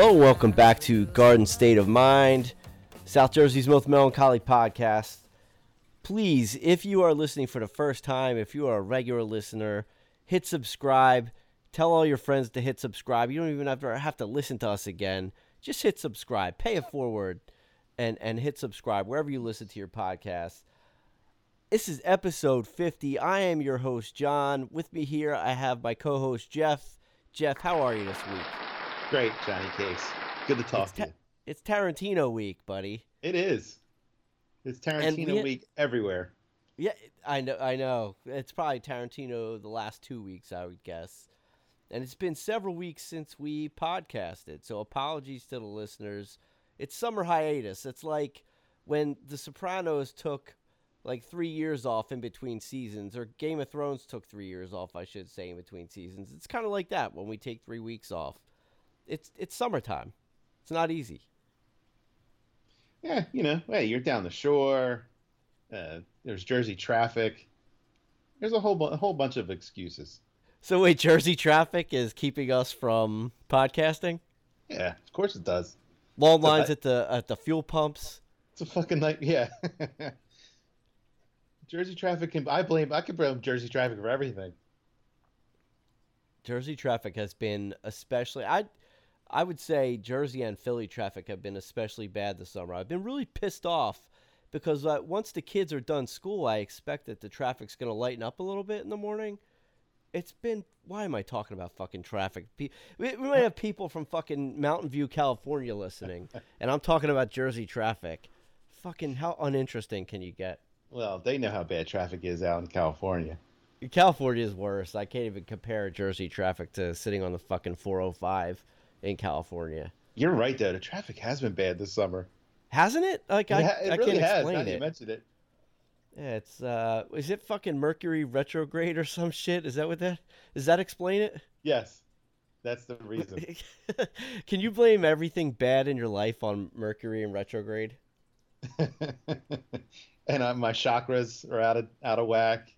Hello, welcome back to Garden State of Mind, South Jersey's most melancholy podcast. Please, if you are listening for the first time, if you are a regular listener, hit subscribe. Tell all your friends to hit subscribe. You don't even have to have to listen to us again. Just hit subscribe. Pay it forward, and and hit subscribe wherever you listen to your podcast. This is episode 50. I am your host, John. With me here, I have my co host, Jeff. Jeff, how are you this week? Great, Johnny Case. Good to talk It's to you. It's Tarantino week, buddy. It is. It's Tarantino we- week everywhere. Yeah, I know. I know. It's probably Tarantino the last two weeks, I would guess. And it's been several weeks since we podcasted, so apologies to the listeners. It's summer hiatus. It's like when The Sopranos took like three years off in between seasons, or Game of Thrones took three years off, I should say, in between seasons. It's kind of like that when we take three weeks off. It's it's summertime. It's not easy. Yeah, you know, hey, you're down the shore. Uh, there's Jersey traffic. There's a whole bu- a whole bunch of excuses. So wait, Jersey traffic is keeping us from podcasting. Yeah, of course it does. Long lines at the at the fuel pumps. It's a fucking night. Yeah. Jersey traffic can. I blame. I can blame Jersey traffic for everything. Jersey traffic has been especially I I would say Jersey and Philly traffic have been especially bad this summer. I've been really pissed off because uh, once the kids are done school, I expect that the traffic's going to lighten up a little bit in the morning. It's been why am I talking about fucking traffic? We, we might have people from fucking Mountain View, California listening, and I'm talking about Jersey traffic. Fucking how uninteresting can you get? Well, they know how bad traffic is out in California. California is worse. I can't even compare Jersey traffic to sitting on the fucking 405 in California. You're right, though. The traffic has been bad this summer. Hasn't it? Like I, it, it I really can't has. Explain that you it. mentioned it. Yeah, it's uh, is it fucking Mercury retrograde or some shit? Is that what that? Does that explain it? Yes, that's the reason. Can you blame everything bad in your life on Mercury and retrograde? and uh, my chakras are out of out of whack.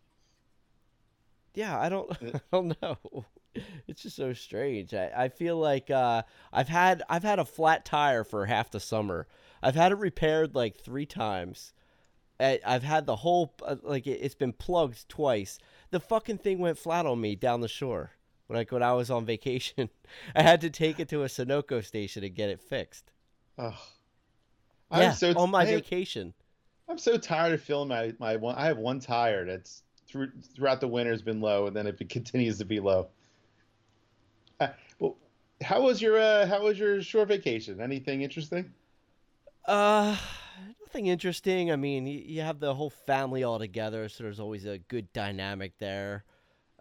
Yeah, I don't, Yeah. I don't know. It's just so strange. I, I feel like uh, I've had I've had a flat tire for half the summer. I've had it repaired like three times. I, I've had the whole uh, like it, it's been plugged twice. The fucking thing went flat on me down the shore when I when I was on vacation. I had to take it to a Sunoco station and get it fixed. Yeah, I'm so on my vacation. I'm so tired of feeling my my one. I have one tire that's through throughout the winter has been low, and then it continues to be low. How was your uh, how was your short vacation? Anything interesting? Uh, nothing interesting. I mean, you, you have the whole family all together, so there's always a good dynamic there.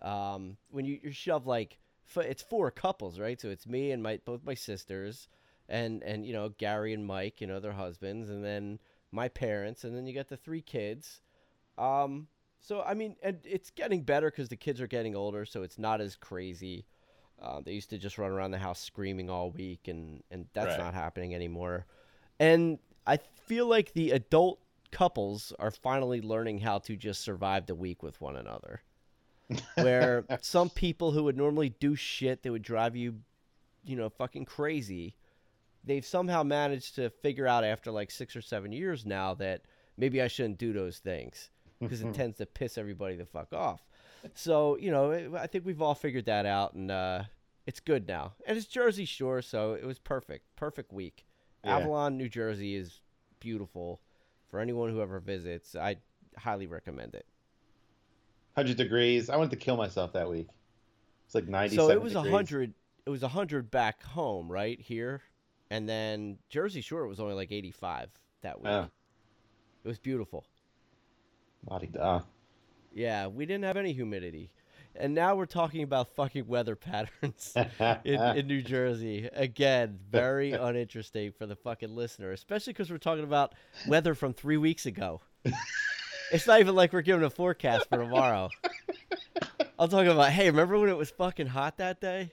Um, when you, you shove like it's four couples, right? So it's me and my both my sisters, and and you know Gary and Mike, you know their husbands, and then my parents, and then you got the three kids. Um, so I mean, and it's getting better because the kids are getting older, so it's not as crazy. Uh, they used to just run around the house screaming all week, and and that's Right. not happening anymore. And I feel like the adult couples are finally learning how to just survive the week with one another. Where some people who would normally do shit that would drive you, you know, fucking crazy, they've somehow managed to figure out after like six or seven years now that maybe I shouldn't do those things because it tends to piss everybody the fuck off. So you know, I think we've all figured that out, and uh, it's good now. And it's Jersey Shore, so it was perfect, perfect week. Yeah. Avalon, New Jersey is beautiful. For anyone who ever visits, I highly recommend it. Hundred degrees. I wanted to kill myself that week. It's like ninety. So it was a hundred. It was a hundred back home, right here, and then Jersey Shore was only like eighty-five that week. Oh, It was beautiful. la-di-da. Yeah, we didn't have any humidity, and now we're talking about fucking weather patterns. in, in New Jersey. Again, very uninteresting for the fucking listener, especially because we're talking about weather from three weeks ago. it's not even like we're giving a forecast for tomorrow. I'm talking about, hey, remember when it was fucking hot that day?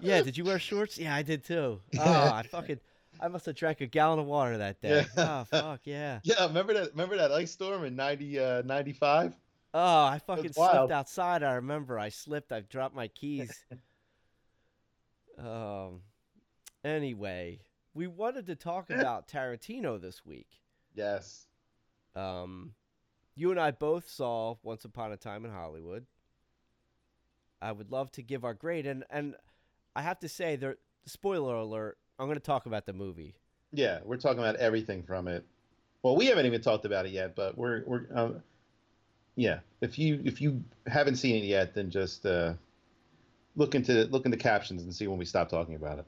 Yeah, did you wear shorts? Yeah, I did too. Oh, I fucking, I must have drank a gallon of water that day. Yeah. Oh, fuck, yeah. yeah, remember that? Remember that ice storm in 90, uh, 95? Oh, I fucking slipped outside. I remember I slipped. I dropped my keys. um, Anyway, we wanted to talk about Tarantino this week. Yes. Um, you and I both saw Once Upon a Time in Hollywood. I would love to give our grade, and and I have to say, there. Spoiler alert! I'm going to talk about the movie. Yeah, we're talking about everything from it. Well, we haven't even talked about it yet, but we're we're um, yeah. If you if you haven't seen it yet, then just uh, look into look into captions and see when we stop talking about it.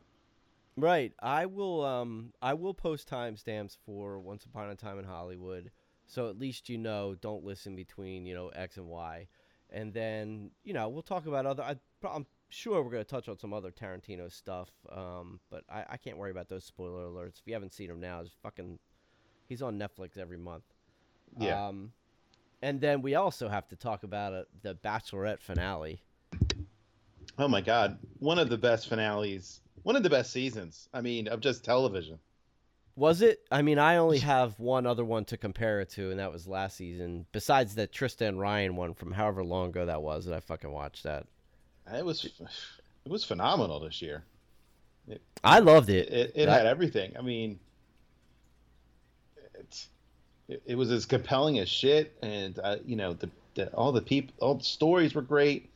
Right. I will um I will post timestamps for Once Upon a Time in Hollywood. So at least you know don't listen between, you know, X and Y. And then, you know, we'll talk about other I I'm sure we're going to touch on some other Tarantino stuff. Um but I, I can't worry about those spoiler alerts. If you haven't seen him now, it's fucking he's on Netflix every month. Yeah. Um and then we also have to talk about uh, the Bachelorette finale. Oh my God, one of the best finales, one of the best seasons. I mean, of just television. Was it? I mean, I only have one other one to compare it to, and that was last season. Besides the Tristan Ryan one from however long ago that was that I fucking watched that. It was it was phenomenal this year. I loved it. It, it That- had everything. I mean, it, it, it was as compelling as shit, and uh, you know the, the all the people, all the stories were great.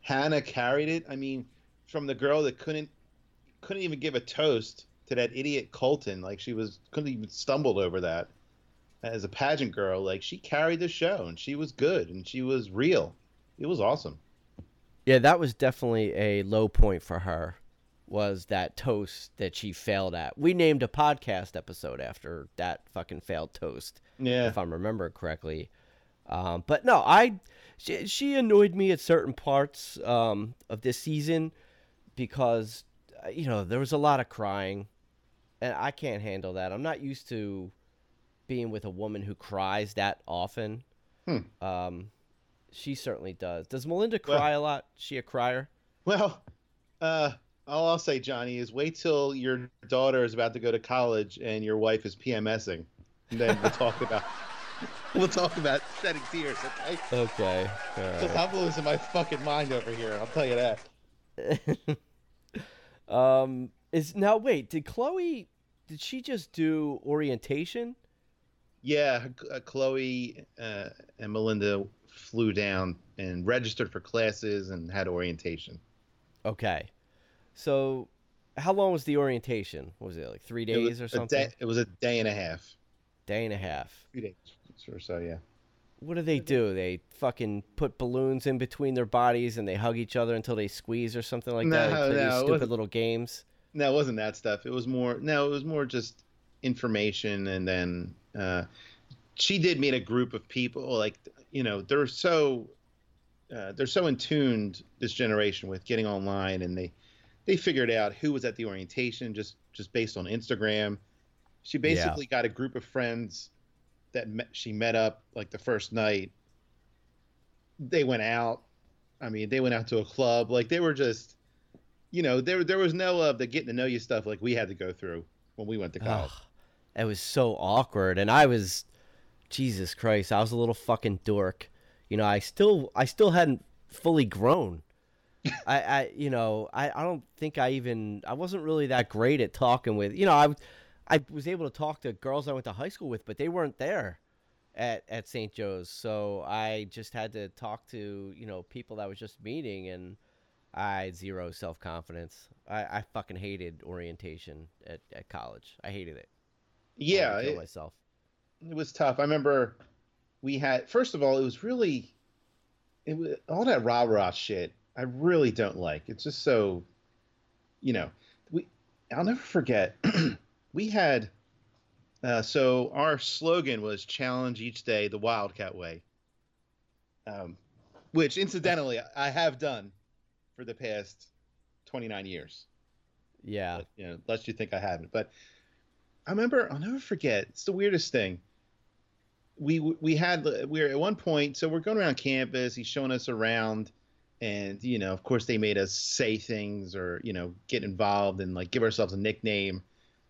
Hannah carried it. I mean, from the girl that couldn't couldn't even give a toast to that idiot Colton, like she was couldn't even stumbled over that as a pageant girl. Like she carried the show, and she was good, and she was real. It was awesome. Yeah, that was definitely a low point for her. Was that toast that she failed at? We named a podcast episode after that fucking failed toast. Yeah, if I'm remembering correctly. Um, but no, I she, she annoyed me at certain parts um, of this season because uh, you know there was a lot of crying, and I can't handle that. I'm not used to being with a woman who cries that often. Hmm. Um, she certainly does. Does Melinda cry a lot? She a crier? Well, uh, all I'll say, Johnny, is wait till your daughter is about to go to college and your wife is PMSing, and then we'll talk about we'll talk about shedding tears. Okay? Okay. Because I'm losing my fucking mind over here. I'll tell you that. um, is now wait? Did Chloe? Did she just do orientation? Yeah, uh, Chloe uh, and Melinda flew down and registered for classes and had orientation. Okay. So, how long was the orientation? What was it like three days or something? day- it was a day and a half. Day and a half. Three days or so, yeah. What do they do? They fucking put balloons in between their bodies and they hug each other until they squeeze or something like that. No, They play no, these stupid little games. No, it wasn't that stuff. It was more. No, it was more just information, and then uh, she did meet a group of people. Like you know, they're so uh, they're so in tuned this generation with getting online, and they they figured out who was at the orientation just just based on Instagram. She basically got a group of friends that met, she met up like the first night. They went out. I mean, they went out to a club. Like they were just you know, there there was no of the getting to know you stuff like we had to go through when we went to college. It was so awkward, and I was, Jesus Christ, I was a little fucking dork. You know, I still, I still hadn't fully grown. I, I, you know, I, I don't think I even, I wasn't really that great at talking with, you know, I, I was able to talk to girls I went to high school with, but they weren't there at at St. Joe's, so I just had to talk to, you know, people that I was just meeting, and I had zero self confidence. I, I fucking hated orientation at, at college. I hated it. Yeah, kill it, myself. it was tough. I remember we had first of all, it was really it was all that rah rah shit. I really don't like. It's just so, you know, we. I'll never forget. we had. Uh, so our slogan was "Challenge each day the Wildcat way," um, which incidentally I have done for the past twenty nine years. Yeah. but, you know, lest you think I haven't. But I remember, I'll never forget. It's the weirdest thing. We we had we were at one point, so we're going around campus. He's showing us around, and you know, of course, they made us say things or you know get involved and like give ourselves a nickname.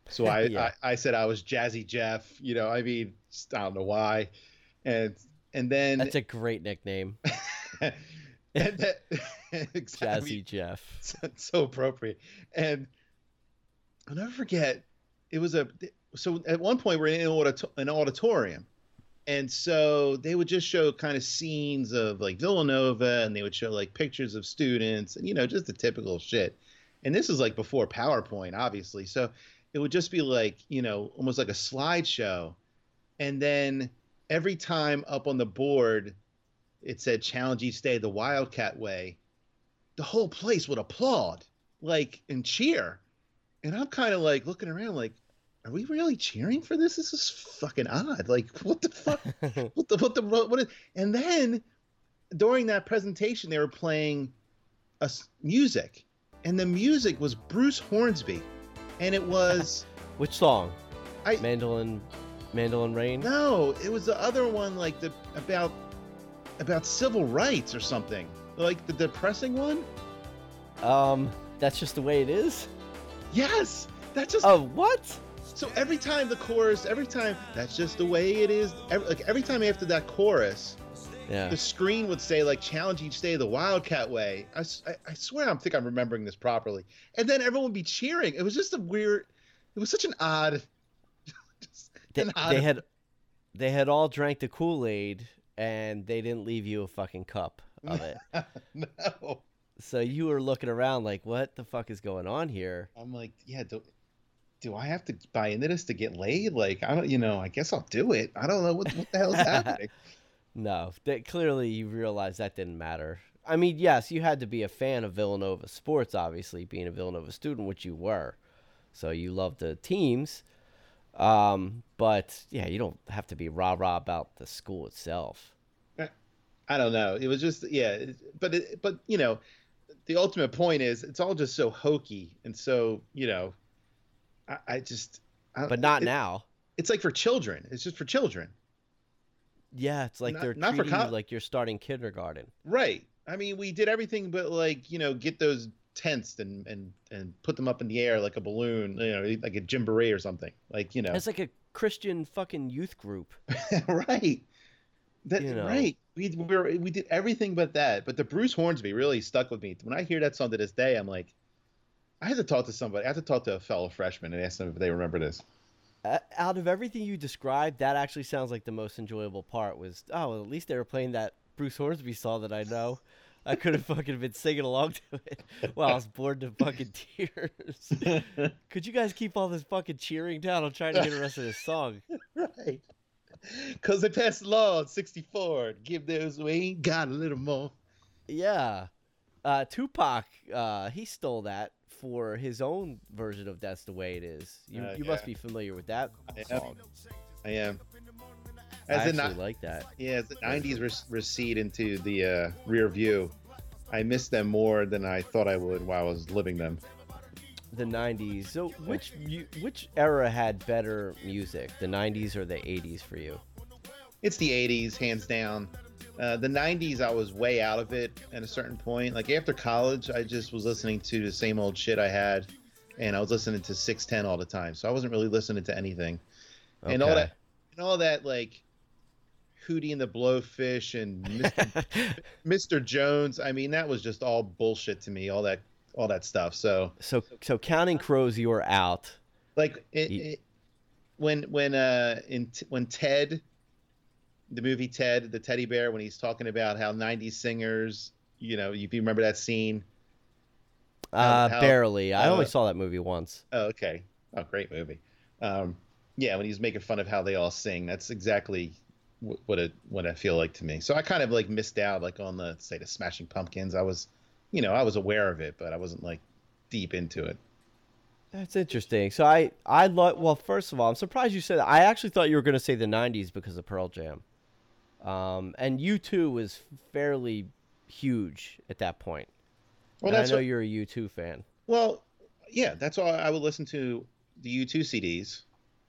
So I Yeah. I, I said I was Jazzy Jeff. You know, I mean, I don't know why, and and then That's a great nickname. and that, exactly Jazzy Jeff. so, appropriate. And I'll never forget. It was a so at one point we're in an auditorium, and so they would just show kind of scenes of like Villanova, and they would show like pictures of students, and you know just the typical shit. And this is like before PowerPoint, obviously. So it would just be like you know almost like a slideshow, and then every time up on the board it said challenge each day the Wildcat way, the whole place would applaud like and cheer and I'm kind of like looking around, like, are we really cheering for this? This is fucking odd. Like, what the fuck? what the what the what? Is, and then during that presentation, they were playing a music, and the music was Bruce Hornsby, and it was which song? I Mandolin, Mandolin Rain. No, it was the other one, like the about about civil rights or something, like the depressing one. Um, that's just the way it is. Yes, that's just. Oh, what? So every time the chorus, every time that's just the way it is. Every, like every time after that chorus, yeah. the screen would say like challenge each day the Wildcat way. I, I, I swear I think I'm remembering this properly. And then everyone would be cheering. It was just a weird. It was such an odd. they, an odd... they had, they had all drank the Kool Aid and they didn't leave you a fucking cup of it. no. So you were looking around like, what the fuck is going on here? I'm like, yeah, do, do I have to buy into this to get laid? Like, I don't, you know, I guess I'll do it. I don't know what, what the hell is happening. no, that clearly you realize that didn't matter. I mean, yes, you had to be a fan of Villanova sports, obviously, being a Villanova student, which you were. So you loved the teams. Um, but yeah, you don't have to be rah rah about the school itself. I don't know. It was just yeah, but it, but you know, the ultimate point is it's all just so hokey and so you know i, I just I, but not it, now it's like for children it's just for children yeah it's like not, they're not for like you're starting kindergarten right i mean we did everything but like you know get those tents and and and put them up in the air like a balloon you know like a jamboree or something like you know it's like a christian fucking youth group right that you know. right. We we were, we did everything but that. But the Bruce Hornsby really stuck with me. When I hear that song to this day, I'm like, I had to talk to somebody. I had to talk to a fellow freshman and ask them if they remember this. Uh, out of everything you described, that actually sounds like the most enjoyable part. Was oh, well, at least they were playing that Bruce Hornsby song that I know. I could have fucking been singing along to it while I was bored to fucking tears. could you guys keep all this fucking cheering down? I'm trying to get the rest of this song. Right. Because they passed the law in 64 give those who ain't got a little more. Yeah. Uh, Tupac, uh, he stole that for his own version of That's the Way It Is. You, uh, you yeah. must be familiar with that I song. I am. As I actually like that. Yeah, as the 90s re- recede into the uh, rear view, I miss them more than I thought I would while I was living them the 90s. So which which era had better music, the 90s or the 80s for you? It's the 80s, hands down. Uh, the 90s, I was way out of it at a certain point. Like after college, I just was listening to the same old shit I had, and I was listening to 610 all the time. So I wasn't really listening to anything, okay. and all that, and all that like Hootie and the Blowfish and Mr. Mr. Jones. I mean, that was just all bullshit to me. All that all that stuff. So so so counting crows, you are out. Like it, it, when when uh in when Ted, the movie Ted, the teddy bear, when he's talking about how '90s singers, you know, if you remember that scene. Uh, how, barely. I uh, only saw that movie once. Oh, okay. Oh, great movie. Um, yeah, when he's making fun of how they all sing, that's exactly what it what I feel like to me. So I kind of like missed out, like on the say the Smashing Pumpkins. I was you know, I was aware of it, but I wasn't like deep into it. That's interesting. So I, I love. Well, first of all, I'm surprised you said that. I actually thought you were going to say the '90s because of Pearl Jam, um, and U2 was fairly huge at that point. Well, I know what, you're a U2 fan. Well, yeah, that's why I would listen to the U2 CDs,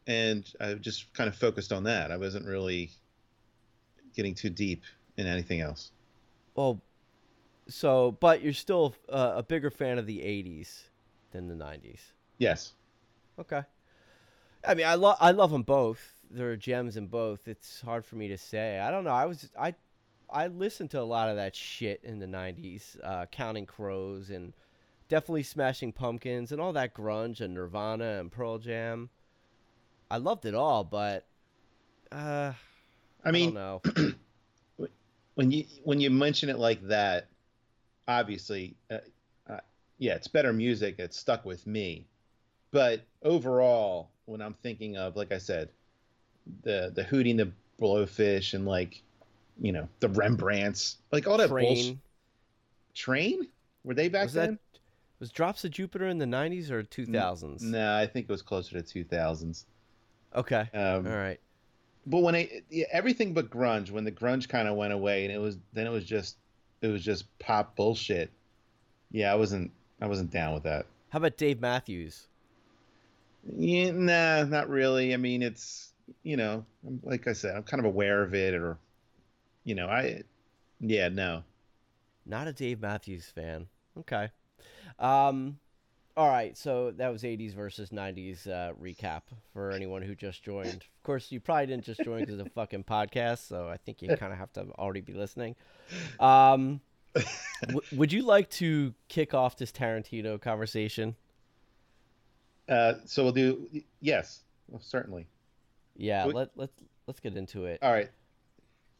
and I just kind of focused on that. I wasn't really getting too deep in anything else. Well, so, but you're still uh, a bigger fan of the '80s than the '90s. Yes. Okay. I mean, I love I love them both. There are gems in both. It's hard for me to say. I don't know. I was I I listened to a lot of that shit in the '90s, uh, Counting Crows and definitely Smashing Pumpkins and all that grunge and Nirvana and Pearl Jam. I loved it all, but uh, I mean, I when you when you mention it like that, obviously, uh, uh, yeah, it's better music. It's stuck with me, but overall, when I'm thinking of, like I said, the the Hootie and the Blowfish and like, you know, the Rembrandts, like all that Train. bullshit. Train? Were they back Was that then? was Drops of Jupiter in the '90s or 2000s? No, I think it was closer to 2000s. Okay. Um, all right. but when yeah, everything but grunge when the grunge kind of went away and it was then it was just it was just pop bullshit yeah i wasn't i wasn't down with that How about Dave Matthews? yeah nah not really i mean it's you know I'm- like i said i'm kind of aware of it or you know i yeah no Not a Dave Matthews fan. Okay. Um, all right. So that was 80s versus 90s uh, recap for anyone who just joined. Of course, you probably didn't just join because it's a fucking podcast, so I think you kind of have to already be listening. Um, w- would you like to kick off this Tarantino conversation? uh so we'll do yes certainly Yeah. Would- Let let's let's get into it. all right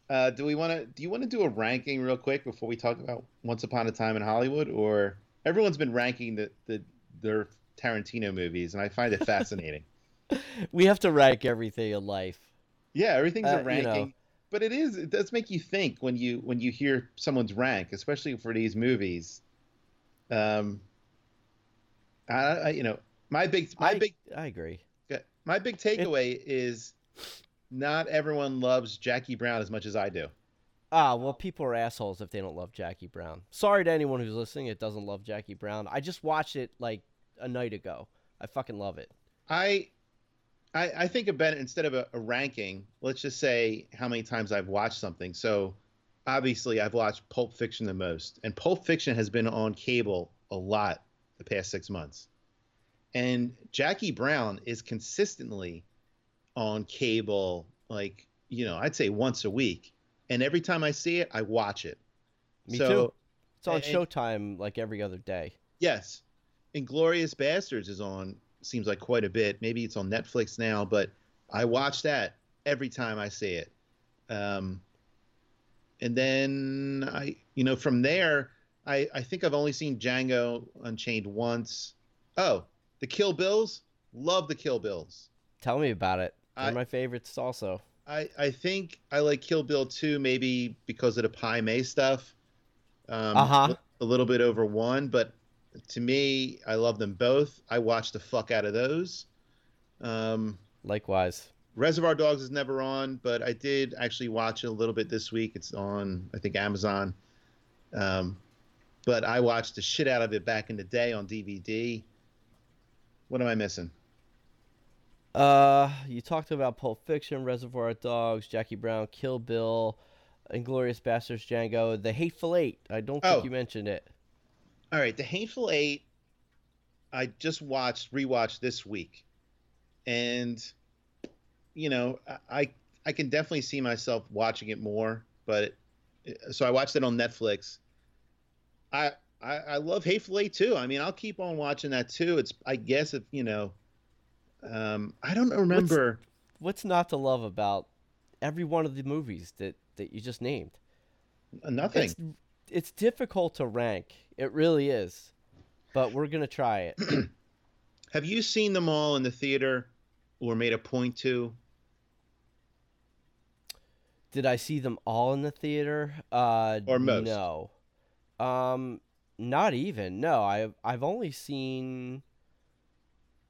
uh do we want to do you want to do a ranking real quick before we talk about once upon a time in hollywood or everyone's been ranking the the their tarantino movies and i find it fascinating We have to rank everything in life. Yeah, everything's Uh, a you ranking, know. but it is it does make you think when you when you hear someone's rank, especially for these movies. Um, I, I you know my big my I, big I agree. My big takeaway is not everyone loves Jackie Brown as much as I do. Ah, well, people are assholes if they don't love Jackie Brown. Sorry to anyone who's listening that doesn't love Jackie Brown. I just watched it like a night ago. I fucking love it. I I, I think about it instead of a, a ranking. Let's just say how many times I've watched something. So obviously I've watched Pulp Fiction the most, and Pulp Fiction has been on cable a lot the past six months. And Jackie Brown is consistently on cable, like you know, I'd say once a week. And every time I see it, I watch it. Me so, too. It's on and- Showtime like every other day. Yes. Inglourious Basterds is on seems like quite a bit. Maybe it's on Netflix now, but I watch that every time I see it. Um and then I you know from there I I think I've only seen Django Unchained once. Oh, the Kill Bills? Love the Kill Bills. Tell me about it. They're I- my favorites also. I, I think I like Kill Bill 2 maybe because of the Pai Mei stuff. Um, Uh-huh. A little bit over one, but to me, I love them both. I watch the fuck out of those. Um, Likewise. Reservoir Dogs is never on, but I did actually watch it a little bit this week. It's on, I think, Amazon. Um, but I watched the shit out of it back in the day on DVD. What am I missing? Uh, you talked about Pulp Fiction, Reservoir Dogs, Jackie Brown, Kill Bill, Inglourious Basterds, Django, The Hateful Eight. I don't think Oh. you mentioned it. All right, The Hateful Eight. I just watched rewatched this week, and you know, I- I I can definitely see myself watching it more. But so I watched it on Netflix. I I, I love Hateful Eight too. I mean, I'll keep on watching that too. It's I guess if you know, um, I don't remember. What's not to love about every one of the movies that that you just named? Nothing. It's it's difficult to rank. It really is. But we're gonna try it. Have you seen them all in the theater, or made a point to? Did I see them all in the theater? Uh, Or most? No. Um, not even. No, I've I've only seen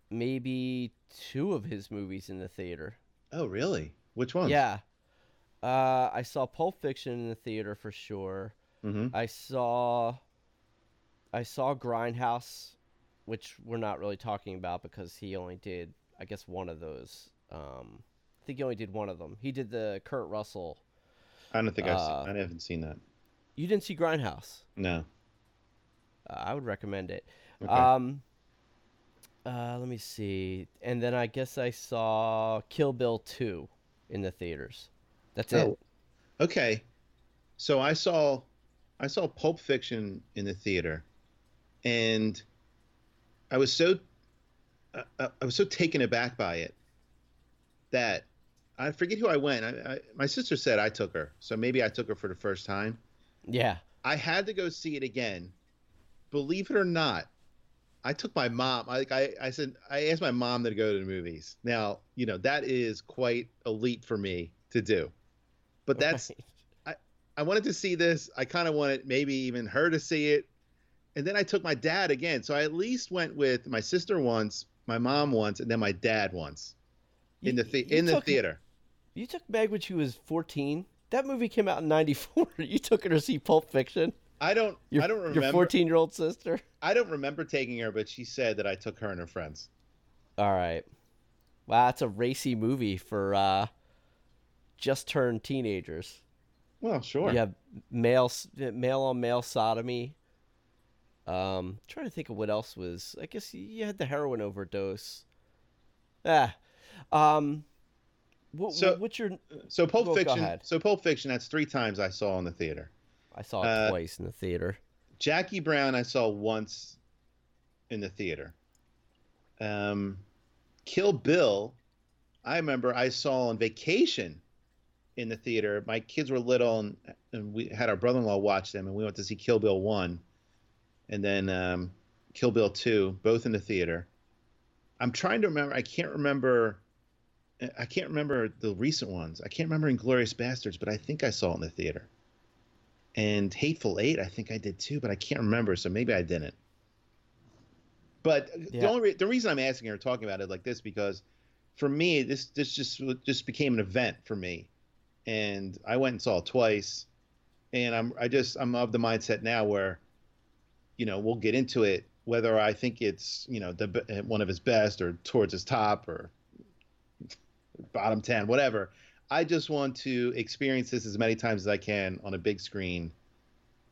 maybe two of his movies in the theater. Oh, really? Which one? Yeah. Uh, I saw Pulp Fiction in the theater for sure. hmm I saw I saw Grindhouse, which we're not really talking about because he only did I guess one of those. Um, I think he only did one of them. He did the Kurt Russell. I don't think I've Uh, seen, I haven't seen that. You didn't see Grindhouse? No. Uh, I would recommend it. Okay. Um, uh, let me see. And then I guess I saw Kill Bill 2 in the theaters. That's Oh. it. Okay. So I saw I saw Pulp Fiction in the theater and I was so uh, I was so taken aback by it that I forget who I went. I, I, my sister said I took her, so maybe I took her for the first time. Yeah. I had to go see it again. Believe it or not, I took my mom. I, I I said I asked my mom to go to the movies. Now you know that is quite a leap for me to do, but that's Right. I wanted to see this. I kind of wanted maybe even her to see it. And then I took my dad again. So I at least went with my sister once, my mom once, and then my dad once in You- the the in the took- theater. You took Meg when she was 14. That movie came out in 94. You took her to see Pulp Fiction. I don't Your, I don't remember Your remember 14 year old sister. I don't remember taking her, but she said that I took her and her friends. All right. Wow, that's a racy movie for uh, just turned teenagers. Well, sure. You have male male on male sodomy. Um, trying to think of what else was. I guess you had the heroin overdose. Ah, um, what, So- what's your? So Pulp Well, Fiction. So Pulp Fiction. That's three times I saw in the theater. I saw it Uh, twice in the theater. Jackie Brown I saw once in the theater. Um, Kill Bill, I remember I saw on vacation in the theater. My kids were little, and, and we had our brother-in-law watch them, and we went to see Kill Bill one, and then um, Kill Bill two, both in the theater. I'm trying to remember. I can't remember. I can't remember the recent ones. I can't remember Inglourious Basterds, but I think I saw it in the theater and Hateful Eight, I think I did too, but I can't remember, so maybe I didn't. But uh, the only re- the reason I'm asking or talking about it like this because for me this this just just became an event for me, and I went and saw it twice, and I'm I just I'm of the mindset now where, you know, we'll get into it whether I think it's you know the one of his best or towards his top or bottom ten whatever. I just want to experience this as many times as I can on a big screen.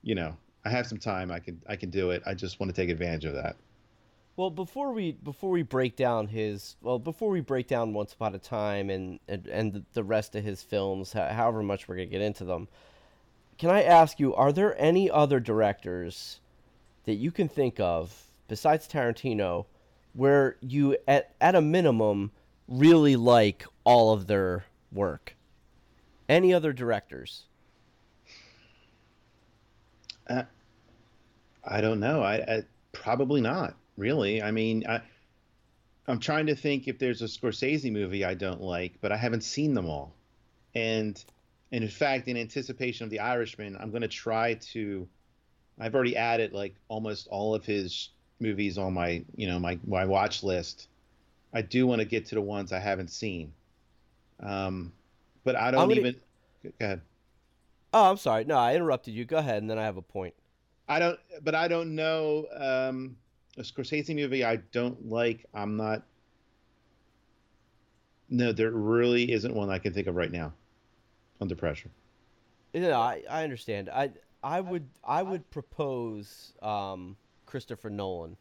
You know, I have some time. I can I can do it. I just want to take advantage of that. Well, before we before we break down his well, before we break down Once Upon a Time and and, and the- rest of his films, however much we're gonna get into them, can I ask you, are there any other directors that you can think of besides Tarantino, where you at at a minimum really like all of their work? Any other directors? Uh, I don't know. I, I probably not really. I mean, I I'm trying to think if there's a Scorsese movie I don't like, but I haven't seen them all. And and in fact, in anticipation of The Irishman, I'm going to try to. I've already added like almost all of his movies on my you know my my watch list. I do want to get to the ones I haven't seen. Um, but I don't gonna- even. Go ahead. Oh, I'm sorry. No, I interrupted you. Go ahead, and then I have a point. I don't, but I don't know um, a Scorsese movie I don't like. I'm not. No, there really isn't one I can think of right now. Under pressure. No, I, I understand. I I would I would propose um, Christopher Nolan,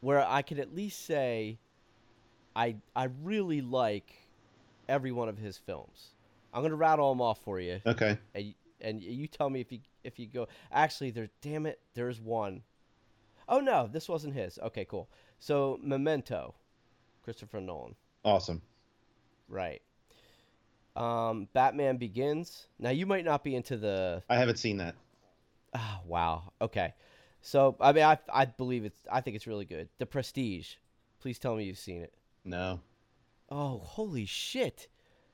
where I could at least say, I I really like every one of his films. I'm gonna rattle them off for you, Okay. and you, and you tell me if you if you go. Actually, there. Damn it, there's one. Oh no, this wasn't his. Okay, cool. So Memento, Christopher Nolan. Awesome. Right. Um, Batman Begins. Now you might not be into the I haven't seen that. Ah, wow. Okay. So I mean, I I believe it's. I think it's really good. The Prestige. Please tell me you've seen it. No. Oh, holy shit!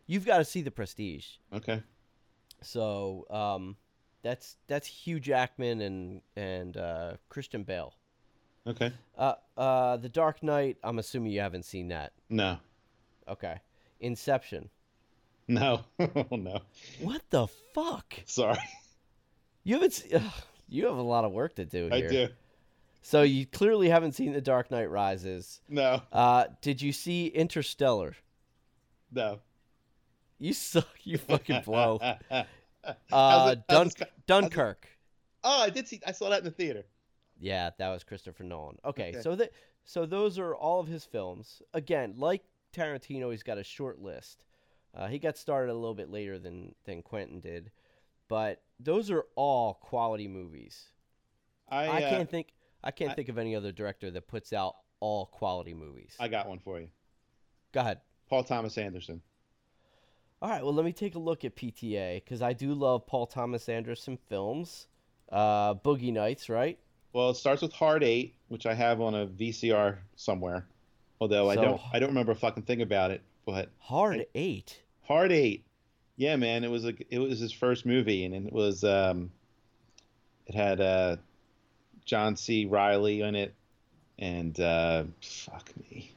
You've got to see The Prestige. Okay. So um, that's that's Hugh Jackman and and uh, Christian Bale. Okay. Uh, uh, The Dark Knight. I'm assuming you haven't seen that. No. Okay. Inception. No. oh no. What the fuck? Sorry. You haven't. se- Ugh, you have a lot of work to do Here. I do. So you clearly haven't seen The Dark Knight Rises. No. Uh, did you see Interstellar? No. You suck. You fucking blow. Uh, it- Dun- Dunkirk. Oh, I did see. I saw that in the theater. Yeah, that was Christopher Nolan. Okay, Okay. so that so those are all of his films. Again, like Tarantino, he's got a short list. Uh, he got started a little bit later than than Quentin did, but those are all quality movies. I, I uh, can't think I can't I- think of any other director that puts out all quality movies. I got one for you. Go ahead. Paul Thomas Anderson. All right, well, let me take a look at PTA because I do love Paul Thomas Anderson films. Uh, Boogie Nights, right? Well, it starts with Hard Eight, which I have on a VCR somewhere. Although I don't, I don't remember a fucking thing about it. But Hard I- Eight. Hard Eight, yeah, man, it was like it was his first movie, and it was um, it had uh, John C. Reilly in it, and uh, fuck me,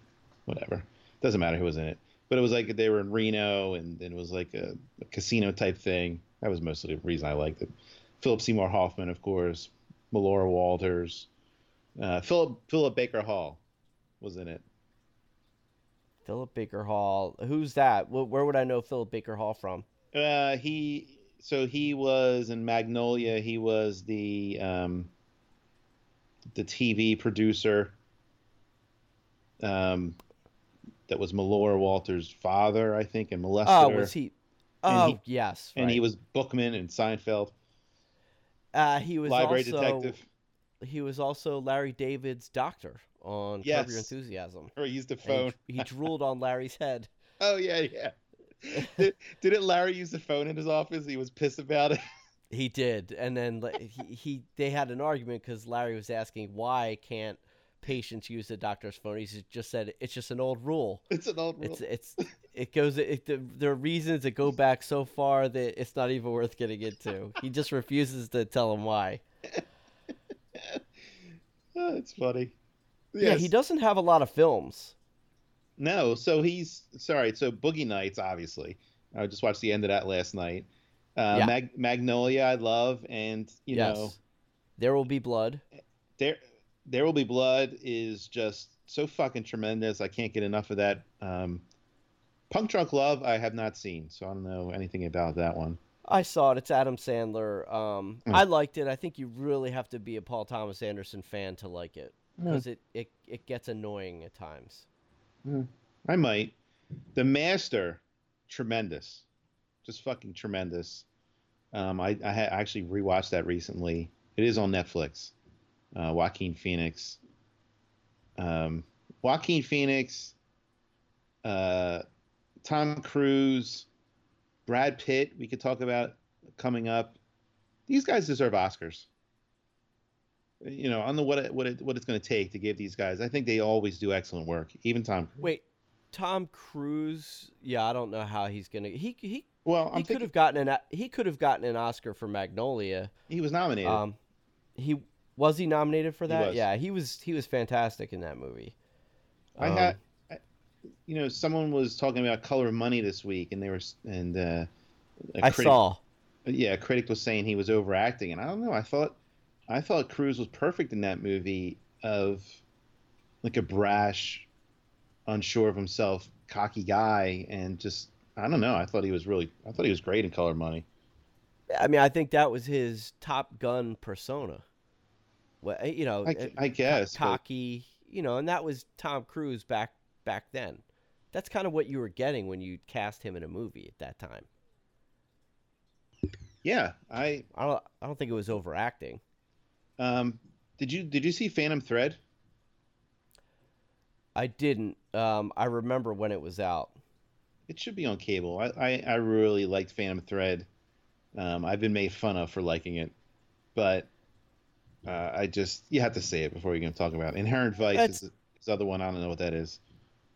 whatever, doesn't matter who was in it, but it was like they were in Reno, and, and it was like a, a casino type thing. That was mostly the reason I liked it. Philip Seymour Hoffman, of course, Melora Walters, uh, Philip Philip Baker Hall was in it. Philip Baker Hall. Who's that? Where would I know Philip Baker Hall from? Uh, he so he was in Magnolia. He was the um, the TV producer. Um, that was Melora Walters' father, I think, and molested Oh, her. was he? And Oh, he- yes. and he was Bookman in Seinfeld, Uh, he was library also, detective. He was also Larry David's doctor on Curb Your Enthusiasm. Or he used the phone. He, he drooled on Larry's head. Oh yeah, yeah. Did, didn't Larry use the phone in his office? He was pissed about it. He did, and then he, he they had an argument because Larry was asking why can't patients use the doctor's phone. He just said it's just an old rule. It's an old rule. It's it's it goes it, the, there are reasons that go back so far that it's not even worth getting into. He just refuses to tell him why. Oh, it's funny. Yeah, he doesn't have a lot of films. No, so he's sorry. So Boogie Nights, obviously. I just watched the end of that last night. Uh, Yeah. Mag- Magnolia, I love, and you yes, know, there will be blood. there, there will be blood is just so fucking tremendous. I can't get enough of that. Um, Punk Drunk Love, I have not seen, so I don't know anything about that one. I saw it. It's Adam Sandler. Um, Mm. I liked it. I think you really have to be a Paul Thomas Anderson fan to like it because it, it it gets annoying at times. I might. The Master, tremendous, just fucking tremendous. Um, I I actually rewatched that recently. It is on Netflix. Uh, Joaquin Phoenix. Um, Joaquin Phoenix. Uh, Tom Cruise, Brad Pitt. We could talk about coming up. These guys deserve Oscars. You know, I don't know what it, what it, what it's going to take to give these guys. I think they always do excellent work. Even Tom. Wait, Tom Cruise? Yeah, I don't know how he's gonna. He he Well, I'm he could have gotten an he could have gotten an Oscar for Magnolia. he was nominated. Um, he was he nominated for He that? was. Yeah, he was. He was fantastic in that movie. I Um, had, I, you know, someone was talking about Color of Money this week, and they were, and uh, a I critic, saw. yeah, a critic was saying he was overacting, and I don't know. I thought, I thought Cruise was perfect in that movie of, like a brash, unsure of himself, cocky guy, and just I don't know. I thought he was really, I thought he was great in Color Money. I mean, I think that was his Top Gun persona. Well, eh, you know, I, eh, I guess. but- cocky, you know, and that was Tom Cruise back back then. That's kind of what you were getting when you cast him in a movie at that time. yeah, I. I don't I don't think it was overacting. Um, did you did you see Phantom Thread? I didn't. Um, I remember when it was out. It should be on cable. I, I, I really liked Phantom Thread. Um, I've been made fun of for liking it, but uh, I just you have to say it before you can talk about it. Inherent Vice That's- is the other one. I don't know what that is.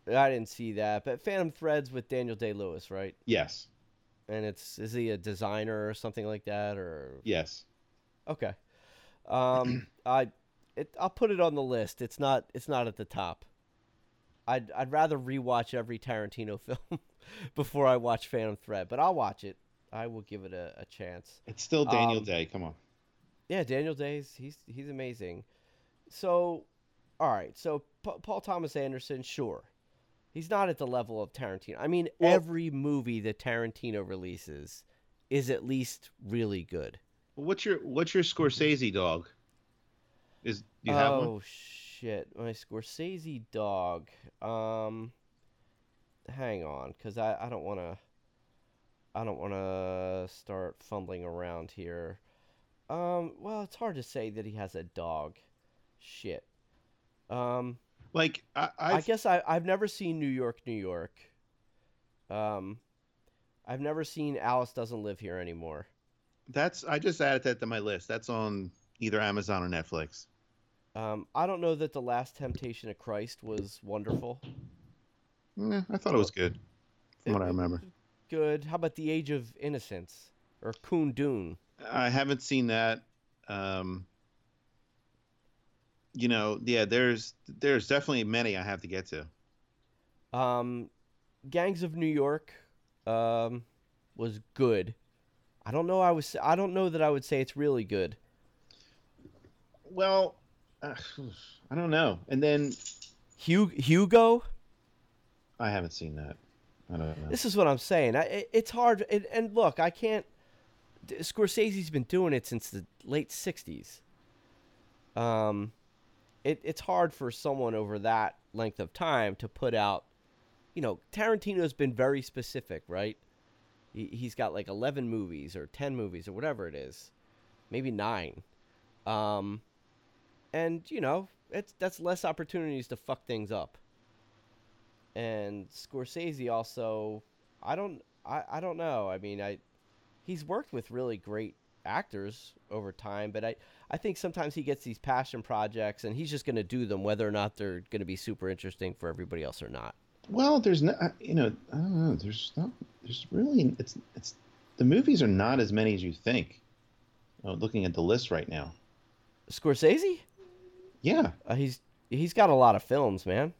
I didn't see that, but Phantom Threads with Daniel Day Lewis, right? Yes, And it's is he a designer or something like that, or yes. okay? Um, I it I'll put it on the list. It's not it's not at the top. I'd I'd rather rewatch every Tarantino film before I watch Phantom Thread, but I'll watch it. I will give it a, a chance. It's still Daniel Um, Day. Come on. Yeah, Daniel Day's he's he's amazing. So, all right. So Pa- Paul Thomas Anderson, sure, he's not at the level of Tarantino. I mean, Well- every movie that Tarantino releases is at least really good. What's your what's your Scorsese dog? Is do you have one? oh shit, my Scorsese dog. Um, hang on, cause I I don't want to. I don't want to start fumbling around here. Um, well, it's hard to say that he has a dog. shit. Um, Like I, i I've, guess I I've never seen New York, New York. Um, I've never seen Alice Doesn't Live Here anymore. that's I just added that to my list. That's on either Amazon or Netflix. Um, I don't know that the Last Temptation of Christ was wonderful. Eh, I thought it was good, from what I remember. Good. How about The Age of Innocence or Kundun? I haven't seen that. Um, you know, yeah, there's there's definitely many I have to get to. Um, Gangs of New York um, was good. I don't know. I was. I don't know that I would say it's really good. Well, uh, I don't know. And then Hugh, Hugo. I haven't seen that. I don't know. This is what I'm saying. I, it, it's hard. It, and look, I can't. Scorsese's been doing it since the late '60s. Um, it, it's hard for someone over that length of time to put out. You know, Tarantino's been very specific, right? He, he's got like 11 movies or 10 movies or whatever it is, maybe nine. Um, and you know, it's that's less opportunities to fuck things up and Scorsese also I don't I, I don't know. I mean, I he's worked with really great actors over time, but I I think sometimes he gets these passion projects and he's just going to do them whether or not they're going to be super interesting for everybody else or not. Well, there's no, you know, I don't know. There's not. There's really. It's it's the movies are not as many as you think. Oh, looking at the list right now. Scorsese? Yeah, Uh, he's he's got a lot of films, man.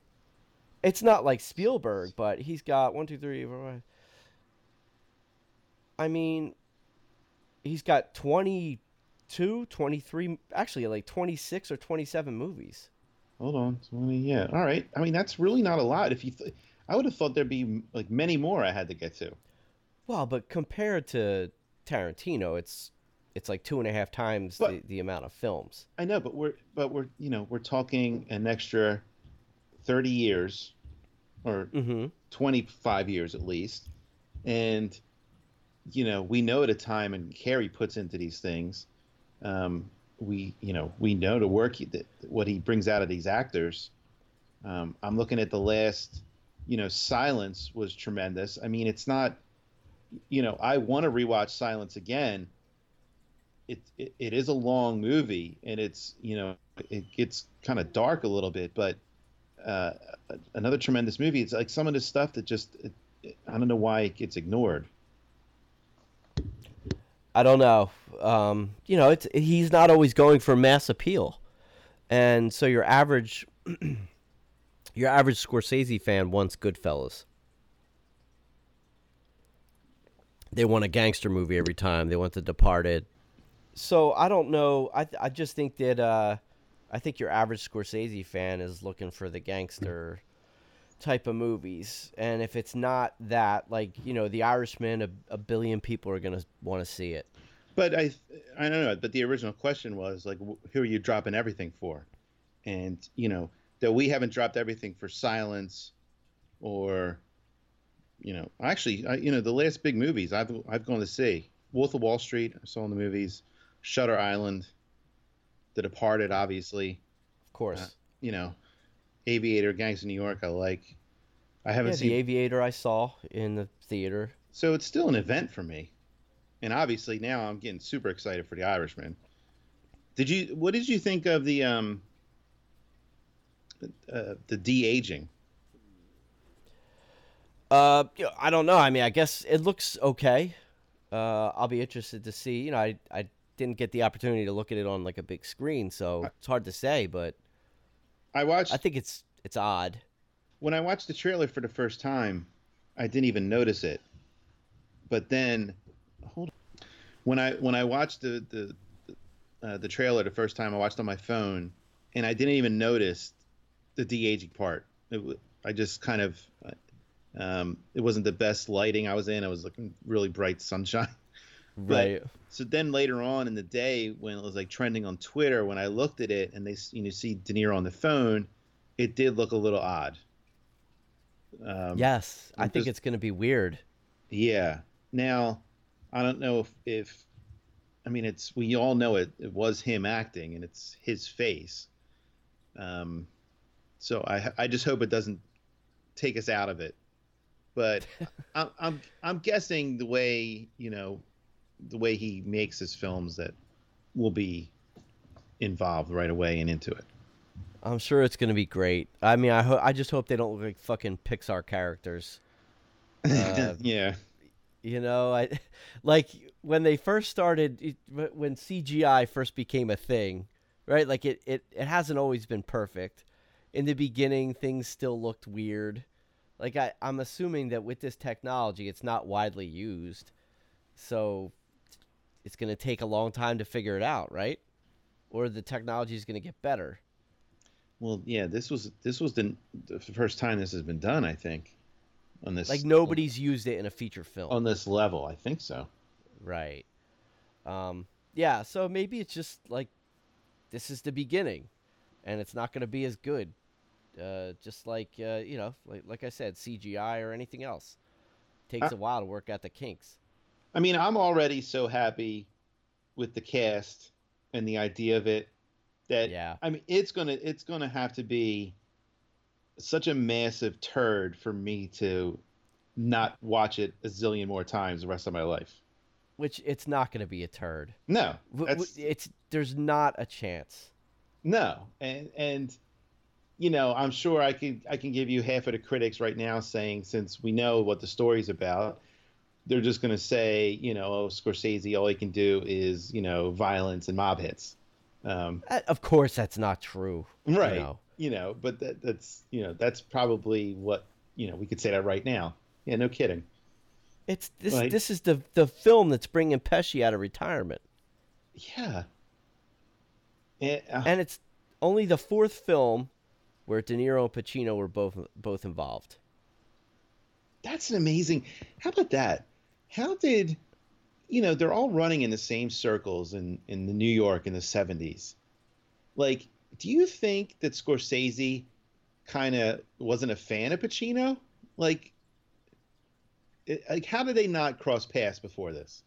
It's not like Spielberg, but he's got one, two, three, four, five. I mean, he's got 22, 23, actually like 26 or 27 movies. hold on. 20, yeah, all right. I mean, that's really not a lot. If you, th- I would have thought there'd be like many more I had to get to. Well, but compared to Tarantino, it's it's like two and a half times But- the, the amount of films. I know, but we're but we're you know we're talking an extra thirty years, or Mm-hmm. 25 years at least. And, you know, we know at a time, and Carey puts into these things, um, we, you know, we know the work he, that what he brings out of these actors. Um, I'm looking at the last, you know, Silence was tremendous. I mean, it's not, you know, I want to rewatch Silence again. It, it, it is a long movie and it's, you know, it gets kind of dark a little bit, but uh, another tremendous movie. It's like some of this stuff that just it, I don't know why it gets ignored. I don't know. Um, you know, it's he's not always going for mass appeal, and so your average, your average Scorsese fan wants Goodfellas. They want a gangster movie every time. They want The Departed. So I don't know. I I just think that uh, I think your average Scorsese fan is looking for the gangster type of movies, and if it's not that, like you know, The Irishman, a, a billion people are gonna want to see it. But I I don't know. But the original question was like, who are you dropping everything for? And you know that we haven't dropped everything for Silence, or you know, actually, I, you know, the last big movies I've I've gone to see Wolf of Wall Street. I saw in the movies, Shutter Island, The Departed, obviously. Of course. Uh, You know, Aviator, Gangs of New York. I like. I haven't yeah, seen the Aviator I saw in the theater. So it's still an event for me. And obviously now I'm getting super excited for the Irishman. Did you what did you think of the um uh, the de-aging? Uh, I don't know. I mean, I guess it looks okay. Uh, I'll be interested to see. You know, I I didn't get the opportunity to look at it on like a big screen, so it's hard to say. But I watched I think it's it's odd. when I watched the trailer for the first time, I didn't even notice it. But then hold on. When I when I watched the the uh, the trailer the first time I watched on my phone and I didn't even notice the de-aging part. It, I just kind of uh, um, it wasn't the best lighting I was in. I was looking really bright sunshine. Right. So then later on in the day, when it was like trending on Twitter, when I looked at it and they you know see De Niro on the phone, it did look a little odd. Um, yes, I think just- it's going to be weird. Yeah. Now, I don't know if, if I mean it's we all know it it was him acting and it's his face. Um, so I I just hope it doesn't take us out of it. But I'm I'm I'm guessing the way you know the way he makes his films that we'll be involved right away and into it. I'm sure it's gonna be great. I mean, I ho- I just hope they don't look like fucking Pixar characters. Uh, yeah. You know, I like when they first started it- when CGI first became a thing, right? Like it, it, it hasn't always been perfect. In the beginning, things still looked weird. Like I, I'm assuming that with this technology, it's not widely used, so it's going to take a long time to figure it out, right? Or the technology is going to get better. Well, yeah. This was this was the, the first time this has been done. I think on this Like nobody's used it in a feature film. on this level. I think so. Right. Um, yeah, so maybe it's just like this is the beginning and it's not going to be as good. Uh, just like, uh, you know, like, like I said, CGI or anything else. Takes a while to work out the kinks. I mean, I'm already so happy with the cast and the idea of it that Yeah. I mean, it's gonna it's gonna have to be such a massive turd for me to not watch it a zillion more times the rest of my life. Which it's not going to be a turd. No, W- w- that's It's there's not a chance. no, and and you know, I'm sure I can I can give you half of the critics right now saying since we know what the story's about, they're just gonna say, you know, oh, Scorsese, all he can do is you know violence and mob hits. Um, Uh, Of course, that's not true. you right know. you know but that, that's you know that's probably what you know we could say that right now yeah no kidding It's this. Like- This is the the film that's bringing Pesci out of retirement, yeah and, uh, and it's only the fourth film where De Niro and Pacino were both both involved. that's an amazing how about that how did you know they're all running in the same circles in in the new york in the 70s like do you think that scorsese kind of wasn't a fan of pacino like it, like how did they not cross paths before this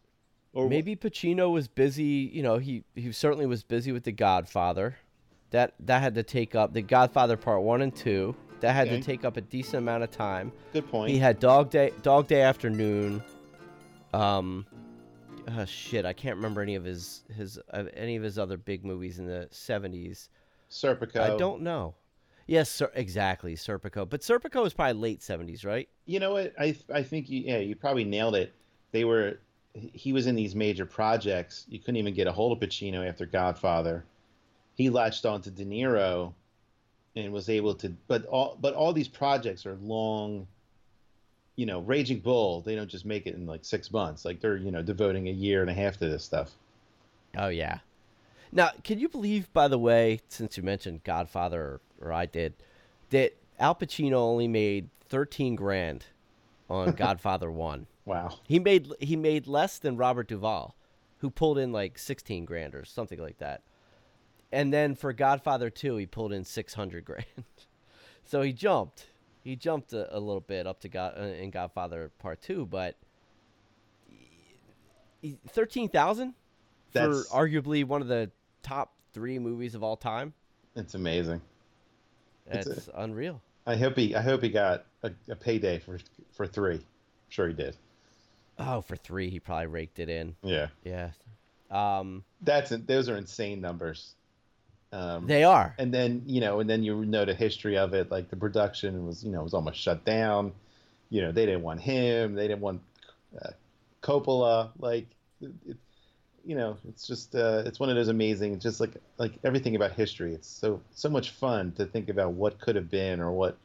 or Maybe Pacino was busy. You know, he he certainly was busy with The Godfather. That that had to take up The Godfather Part One and Two. That had Okay. to take up a decent amount of time. good point He had Dog Day Dog Day Afternoon. Um, uh, shit, I can't remember any of his his uh, any of his other big movies in the seventies. serpico I don't know. Yes, sir, exactly, Serpico. But Serpico was probably late seventies, right? You know what? I I think you yeah you probably nailed it. They were he was in these major projects. You couldn't even get a hold of Pacino after Godfather. He latched on to De Niro, and was able to. But all but all these projects are long. You know, Raging Bull. They don't just make it in like six months. Like they're you know devoting a year and a half to this stuff. Oh yeah. Now, can you believe, by the way, since you mentioned Godfather, or, or I did, that Al Pacino only made thirteen grand on Godfather One. Wow. He made he made less than Robert Duvall, who pulled in like sixteen grand or something like that. And then for Godfather Two, he pulled in six hundred grand. so he jumped. He jumped a, a little bit up to God uh, in Godfather Part Two, but thirteen thousand for arguably one of the top three movies of all time. It's amazing. It's a- unreal. I hope he I hope he got a, a payday for for three. I'm sure he did. Oh, for three, he probably raked it in. Yeah. Yeah. Um, That's those are insane numbers. Um, they are. and then you know, and then you know the history of it. Like the production was, you know, was almost shut down. You know, they didn't want him. They didn't want uh, Coppola. Like, it, you know, it's just uh, it's one of those amazing. Just like like everything about history. It's so so much fun to think about what could have been or what,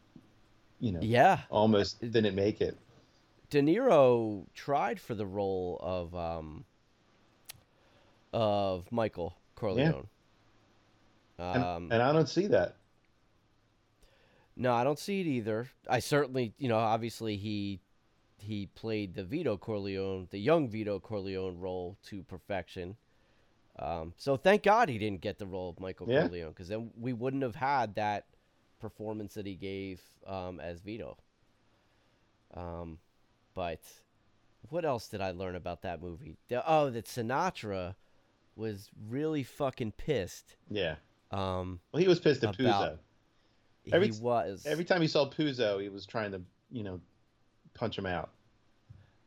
you know, Yeah. almost didn't make it. De Niro tried for the role of um, of Michael Corleone. And, Um, and I don't see that. no, I don't see it either. I certainly, you know, obviously he he played the Vito Corleone, the young Vito Corleone role to perfection. Um, so thank God he didn't get the role of Michael Yeah. Corleone because then we wouldn't have had that performance that he gave um, as Vito. Um, but what else did I learn about that movie? The, oh, that Sinatra was really fucking pissed Yeah. Um, Well, he was pissed at About- Puzo. Every he was Every time he saw Puzo, he was trying to, you know, punch him out.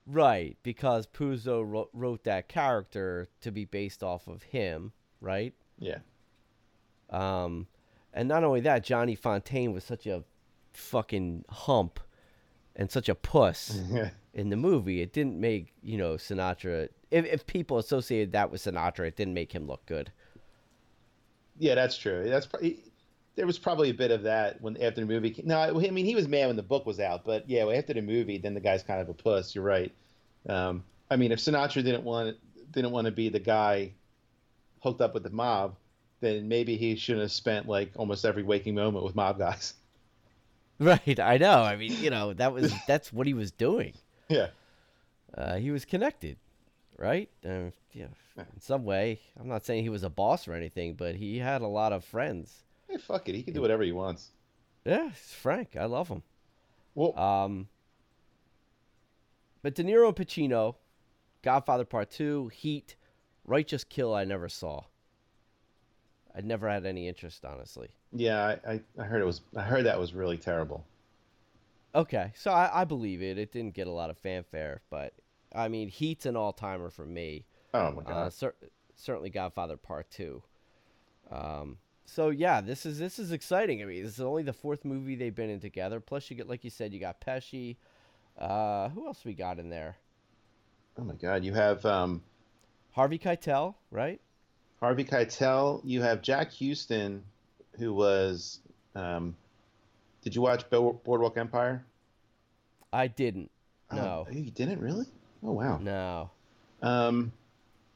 right because Puzo wrote, wrote that character to be based off of him, right? Yeah. Um, and not only that, Johnny Fontane was such a fucking hump and such a puss in the movie. It didn't make you know Sinatra. If if people associated that with Sinatra, it didn't make him look good. Yeah, that's true. That's pro- he- there was probably a bit of that when after the movie. Came. No, I mean he was mad when the book was out, but yeah, after the movie, then the guy's kind of a puss. You're right. Um, I mean, if Sinatra didn't want didn't want to be the guy hooked up with the mob, then maybe he shouldn't have spent like almost every waking moment with mob guys. Right, I know. I mean, you know, that was that's what he was doing. yeah. Uh, he was connected, right? Uh, yeah, in some way. I'm not saying he was a boss or anything, but he had a lot of friends. Hey, fuck it. He can do whatever he wants. Yeah, Frank. I love him. Well, Um, but De Niro and Pacino, Godfather Part Two, Heat, Righteous Kill. I never saw. I never had any interest, honestly. yeah, I, I, I heard it was. I heard that was really terrible. Okay, so I, I believe it. It didn't get a lot of fanfare, but I mean, Heat's an all timer for me. Oh my Uh, god. cer- certainly Godfather Part Two. Um, so yeah, this is this is exciting. I mean, this is only the fourth movie they've been in together. Plus, you get like you said, you got Pesci. Uh, who else we got in there? oh my god. You have um, Harvey Keitel, right? Harvey Keitel. You have Jack Huston, who was. Um, did you watch Boardwalk Empire? I didn't. Oh, No. you didn't really? Oh wow. No. Um,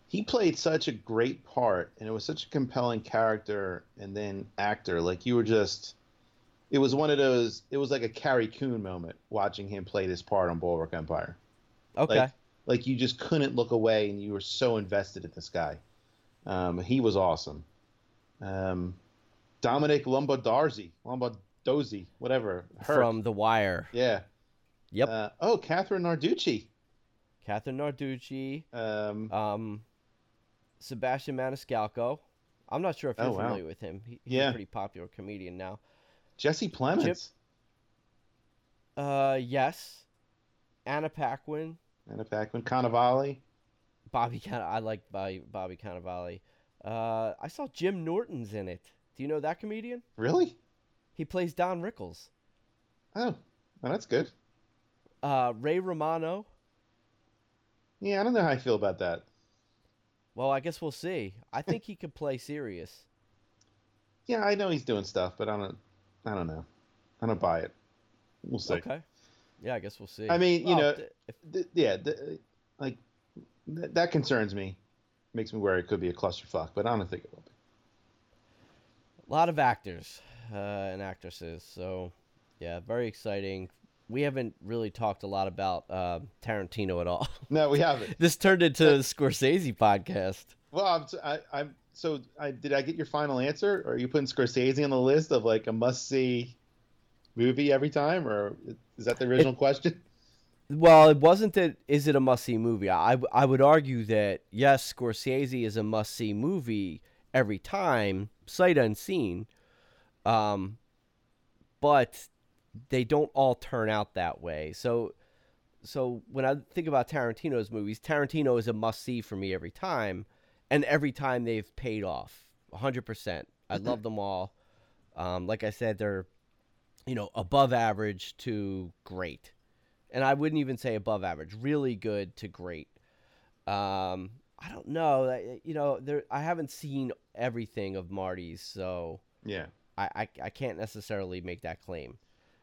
he played such a great part, and it was such a compelling character, and then actor. Like you were just, it was one of those. It was like a Carrie Coon moment watching him play this part on Boardwalk Empire. Okay. Like, like you just couldn't look away, and you were so invested in this guy. Um, he was awesome. Um, Dominic Lombardarzi, Lombardozzi, whatever. Her. From The Wire. yeah. Yep. Uh, oh, Kathrine Narducci. Kathrine Narducci. Um, Um, Sebastian Maniscalco. I'm not sure if you're Oh, wow. familiar with him. He, he's Yeah. a pretty popular comedian now. Jesse Plemons. Uh, yes. Anna Paquin. Anna Paquin, Cannavale. Bobby Can- I like Bobby, Bobby Cannavale. Uh, I saw Jim Norton's in it. Do you know that comedian? Really? He plays Don Rickles. Oh, well, that's good. Uh, Ray Romano. Yeah, I don't know how I feel about that. Well, I guess we'll see. I think he could play serious. Yeah, I know he's doing stuff, but I don't. I don't know. I don't buy it. We'll see. Okay. Yeah, I guess we'll see. I mean, you know, th- Th- yeah, th- like th- that concerns me. Makes me worry it could be a clusterfuck, but I don't think it will be. a lot of actors uh, and actresses. So, yeah, very exciting. We haven't really talked a lot about uh, Tarantino at all. No, we haven't. this turned into a Scorsese podcast. Well, I'm, t- I, I'm so. I did I get your final answer? Or are you putting Scorsese on the list of like a must see movie every time, or is that the original question? Well, it wasn't that. Is it a must see movie? I, I would argue that yes, Scorsese is a must see movie every time, sight unseen. Um, but they don't all turn out that way. So, so when I think about Tarantino's movies, Tarantino is a must see for me every time, and every time they've paid off, hundred percent. I love them all. Um, like I said, they're you know above average to great and I wouldn't even say above average, really good to great. Um, I don't know, I- you know, there I haven't seen everything of Marty's, so Yeah. I, I, I can't necessarily make that claim.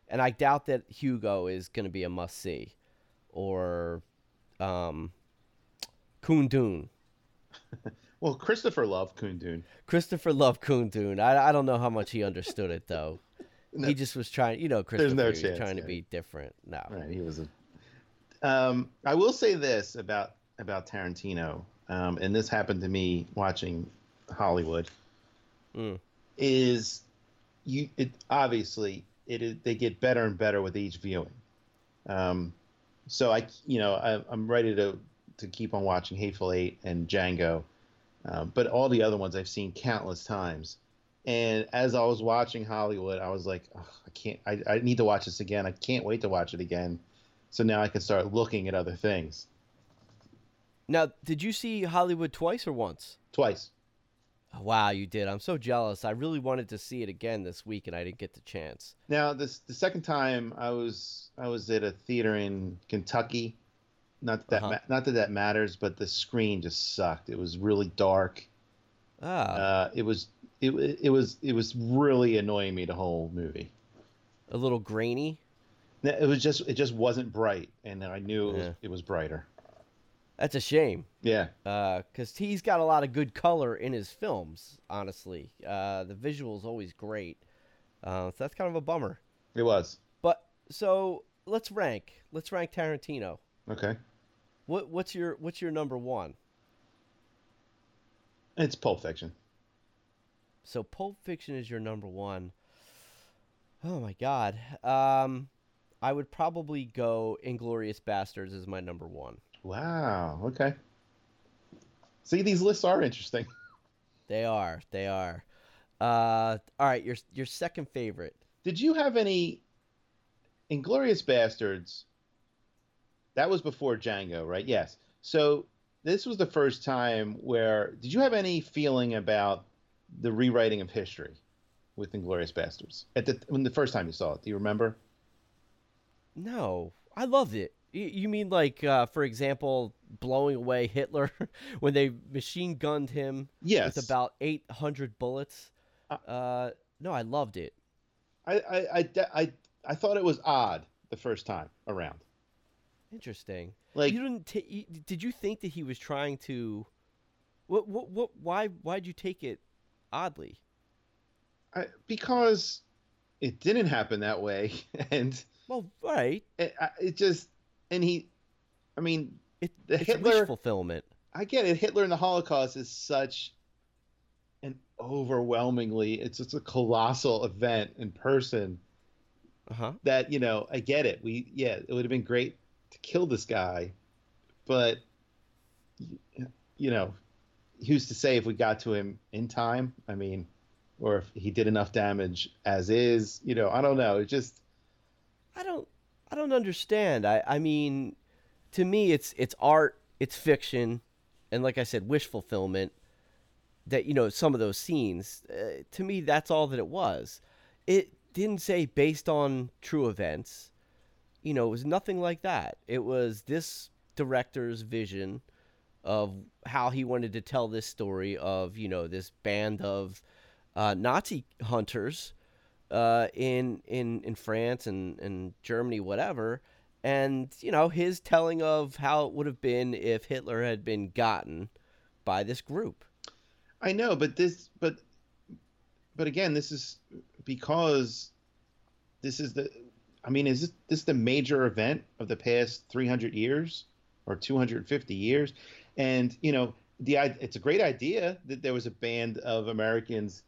And I doubt that Hugo is going to be a must see, or um, Kundun. Well, Christopher loved Kundun. Christopher loved Kundun. I, I don't know how much he understood it though. No. He just was trying, you know, Christopher no was chance, trying to be different. No, Right, he was a. Um, I will say this about about Tarantino, um, and this happened to me watching Hollywood. Mm. Is you it obviously it is they get better and better with each viewing. Um, so I you know I, I'm ready to to keep on watching Hateful Eight and Django, um, but all the other ones I've seen countless times, And as I was watching Hollywood, I was like, "Ugh, I can't. I, I need to watch this again. I can't wait to watch it again. So now I can start looking at other things. Now, did you see Hollywood twice or once? Twice. Oh, wow, you did. I'm so jealous. I really wanted to see it again this week, and I didn't get the chance. Now this the second time I was I was at a theater in Kentucky. Not that, that Uh-huh. ma- not that that matters, but the screen just sucked. It was really dark. Ah, Uh, it was it, it was it was really annoying me the whole movie. a little grainy. It was just it just wasn't bright, and I knew it was Yeah. it was brighter. That's a shame. Yeah, because he's got a lot of good color in his films. Honestly, uh, the visual's always great. Uh, so that's kind of a bummer. it was. But so let's rank. Let's rank Tarantino. Okay, What what's your what's your number one? it's Pulp Fiction. So Pulp Fiction is your number one. Oh my God. Um, I would probably go Inglourious Basterds as my number one. Wow. Okay. See, these lists are interesting. They are. They are. Uh, all right. Your your second favorite. Did you have any Inglourious Basterds? That was before Django, right? Yes. So this was the first time where did you have any feeling about the rewriting of history with Inglourious Basterds at the when the first time you saw it? Do you remember? No, I loved it. You mean like, uh, for example, blowing away Hitler when they machine gunned him Yes. with about eight hundred bullets? Uh, Uh, no, I loved it. I, I, I, I, I thought it was odd the first time around. Interesting. Like you didn't. you- did you think that he was trying to? What? What? What? Why? Why'd you take it oddly? I, because it didn't happen that way, and Well, right. it, I- it just and he, I mean, It, The it's Hitler- wish fulfillment. I get it. Hitler and the Holocaust is such an overwhelmingly, it's just a colossal event in person Uh huh. that, you know, I get it. We, yeah, it would have been great to kill this guy, but, you know, who's to say if we got to him in time? I mean, or if he did enough damage as is, you know, I don't know. It just, I don't. I don't understand. I. I mean, to me, it's it's art. It's fiction, and like I said, wish fulfillment. That you know, some of those scenes. Uh, to me, that's all that it was. It didn't say based on true events. You know, it was nothing like that. It was this director's vision of how he wanted to tell this story of you know this band of uh, Nazi hunters uh, in in in France and and Germany, whatever, and you know his telling of how it would have been if Hitler had been gotten by this group. I know, but this, but, but again, this is because this is the, I mean, is this this the major event of the past 300 years or 250 years? And you know, the it's a great idea that there was a band of Americans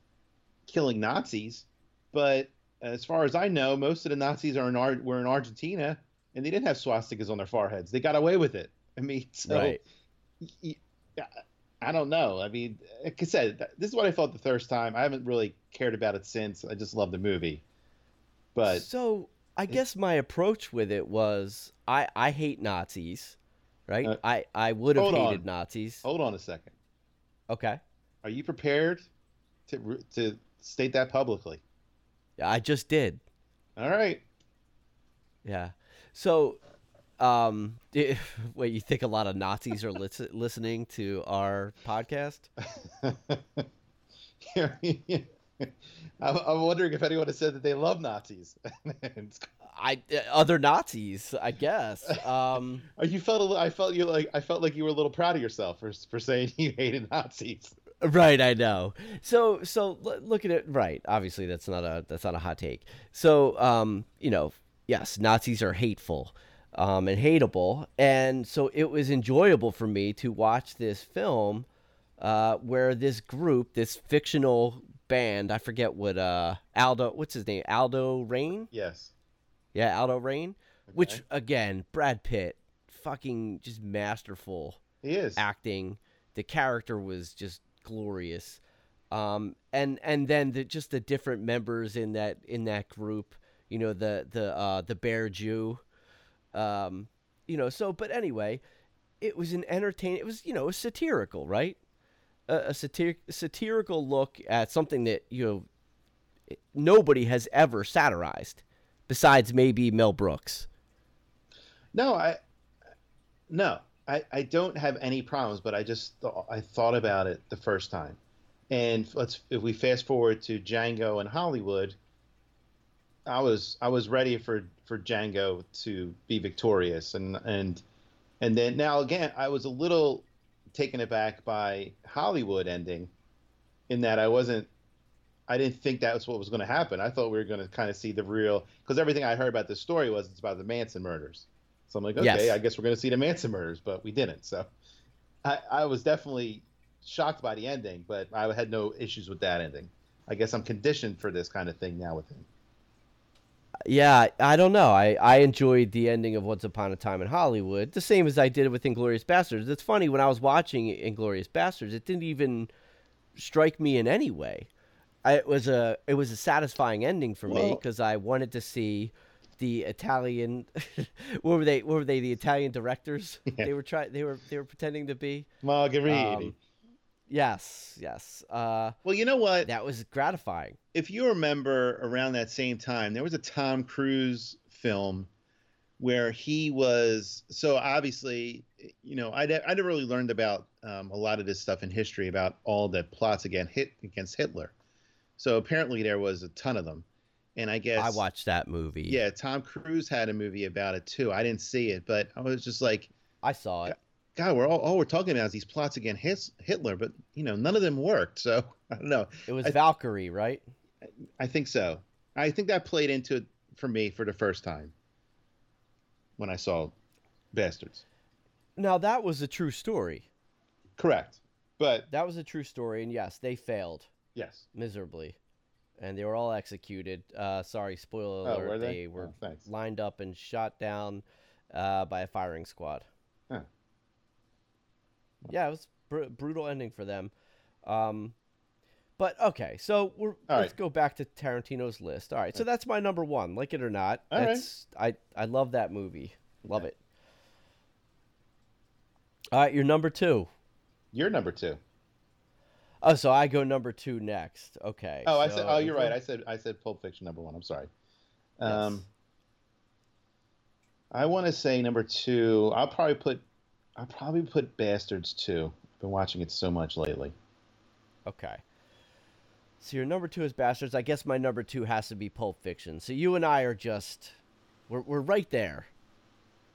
killing Nazis, but as far as I know, most of the Nazis are in Ar- were in Argentina, and they didn't have swastikas on their foreheads. They got away with it. I mean, so Right. y- y- I don't know. I mean, like I said, th- this is what I felt the first time. I haven't really cared about it since. I just love the movie. But so I guess my approach with it was I I hate Nazis, right? Uh, I I would have hold on. hated Nazis. hold on a second. Okay, Are you prepared to to state that publicly? I just did. All right. Yeah. So, um, wait, you think a lot of Nazis are lis- listening to our podcast? I'm, I'm wondering if anyone has said that they love Nazis. I uh, other Nazis, I guess. Um, you felt a I felt you like I felt like you were a little proud of yourself for for saying you hated Nazis. Right, I know. So, so look at it. Right, obviously that's not a that's not a hot take. So, um, you know, yes, Nazis are hateful, um, and hateable, and so it was enjoyable for me to watch this film, uh, where this group, this fictional band, I forget what uh Aldo, what's his name, Aldo Raine. Yes. Yeah, Aldo Raine. Which again, Brad Pitt, fucking just masterful he is. acting. The character was just glorious. Um, and and then the, just the different members in that in that group, you know, the the uh, the bear Jew, um, you know. So, but anyway, it was an entertaining. It was you know satirical, right? A, a satir- satirical look at something that you know nobody has ever satirized, besides maybe Mel Brooks. No, I no, I, I don't have any problems, but I just th- I thought about it the first time, and let's if we fast forward to Django and Hollywood, I was I was ready for for Django to be victorious, and and and then now again I was a little taken aback by Hollywood ending, in that I wasn't I didn't think that was what was going to happen. I thought we were going to kind of see the real because everything I heard about this story was it's about the Manson murders. So I'm like, okay, Yes. I guess we're going to see the Manson murders, but we didn't. So I, I was definitely shocked by the ending, but I had no issues with that ending. I guess I'm conditioned for this kind of thing now with him. Yeah, I don't know. I, I enjoyed the ending of Once Upon a Time in Hollywood, the same as I did with Inglourious Basterds. It's funny when I was watching Inglourious Basterds, it didn't even strike me in any way. I, it was a it was a satisfying ending for me because I wanted to see the Italian. what were they? What were they? The Italian directors? Yeah. They were trying. They were they were pretending to be. Margheriti. Um, yes, yes. Uh, well, you know what? that was gratifying. if you remember around that same time, there was a Tom Cruise film where he was so obviously, you know, I I never really learned about um, a lot of this stuff in history about all the plots against hit against Hitler. So apparently there was a ton of them, and I guess I watched that movie. Yeah, Tom Cruise had a movie about it too. I didn't see it, but I was just like, I saw it. God, we're all all we're talking about is these plots against Hitler, but you know, none of them worked. So I don't know. It was I- Valkyrie, right? I think so. I think that played into it for me for the first time when I saw Basterds. Now that was a true story. Correct. But That was a true story, and yes, they failed yes. miserably, and they were all executed. Uh, sorry, spoiler Oh, alert. were they? were Oh, lined up and shot down uh, by a firing squad. Huh. Yeah, it was br- brutal ending for them. Um, but okay, so we're All let's right. go back to Tarantino's list. All right, so that's my number one. Like it or not, All right. that's I I love that movie. Love it. All right, your number two. You're number two. Oh, so I go number two next. Okay. Oh, I said. Oh, you're right. I said. I said Pulp Fiction number one. I'm sorry. Yes. Um, I want to say number two. I'll probably put. I'll probably put Basterds two. Been watching it so much lately. Okay. So your number two is Basterds. I guess my number two has to be Pulp Fiction. So you and I are just, we're we're right there.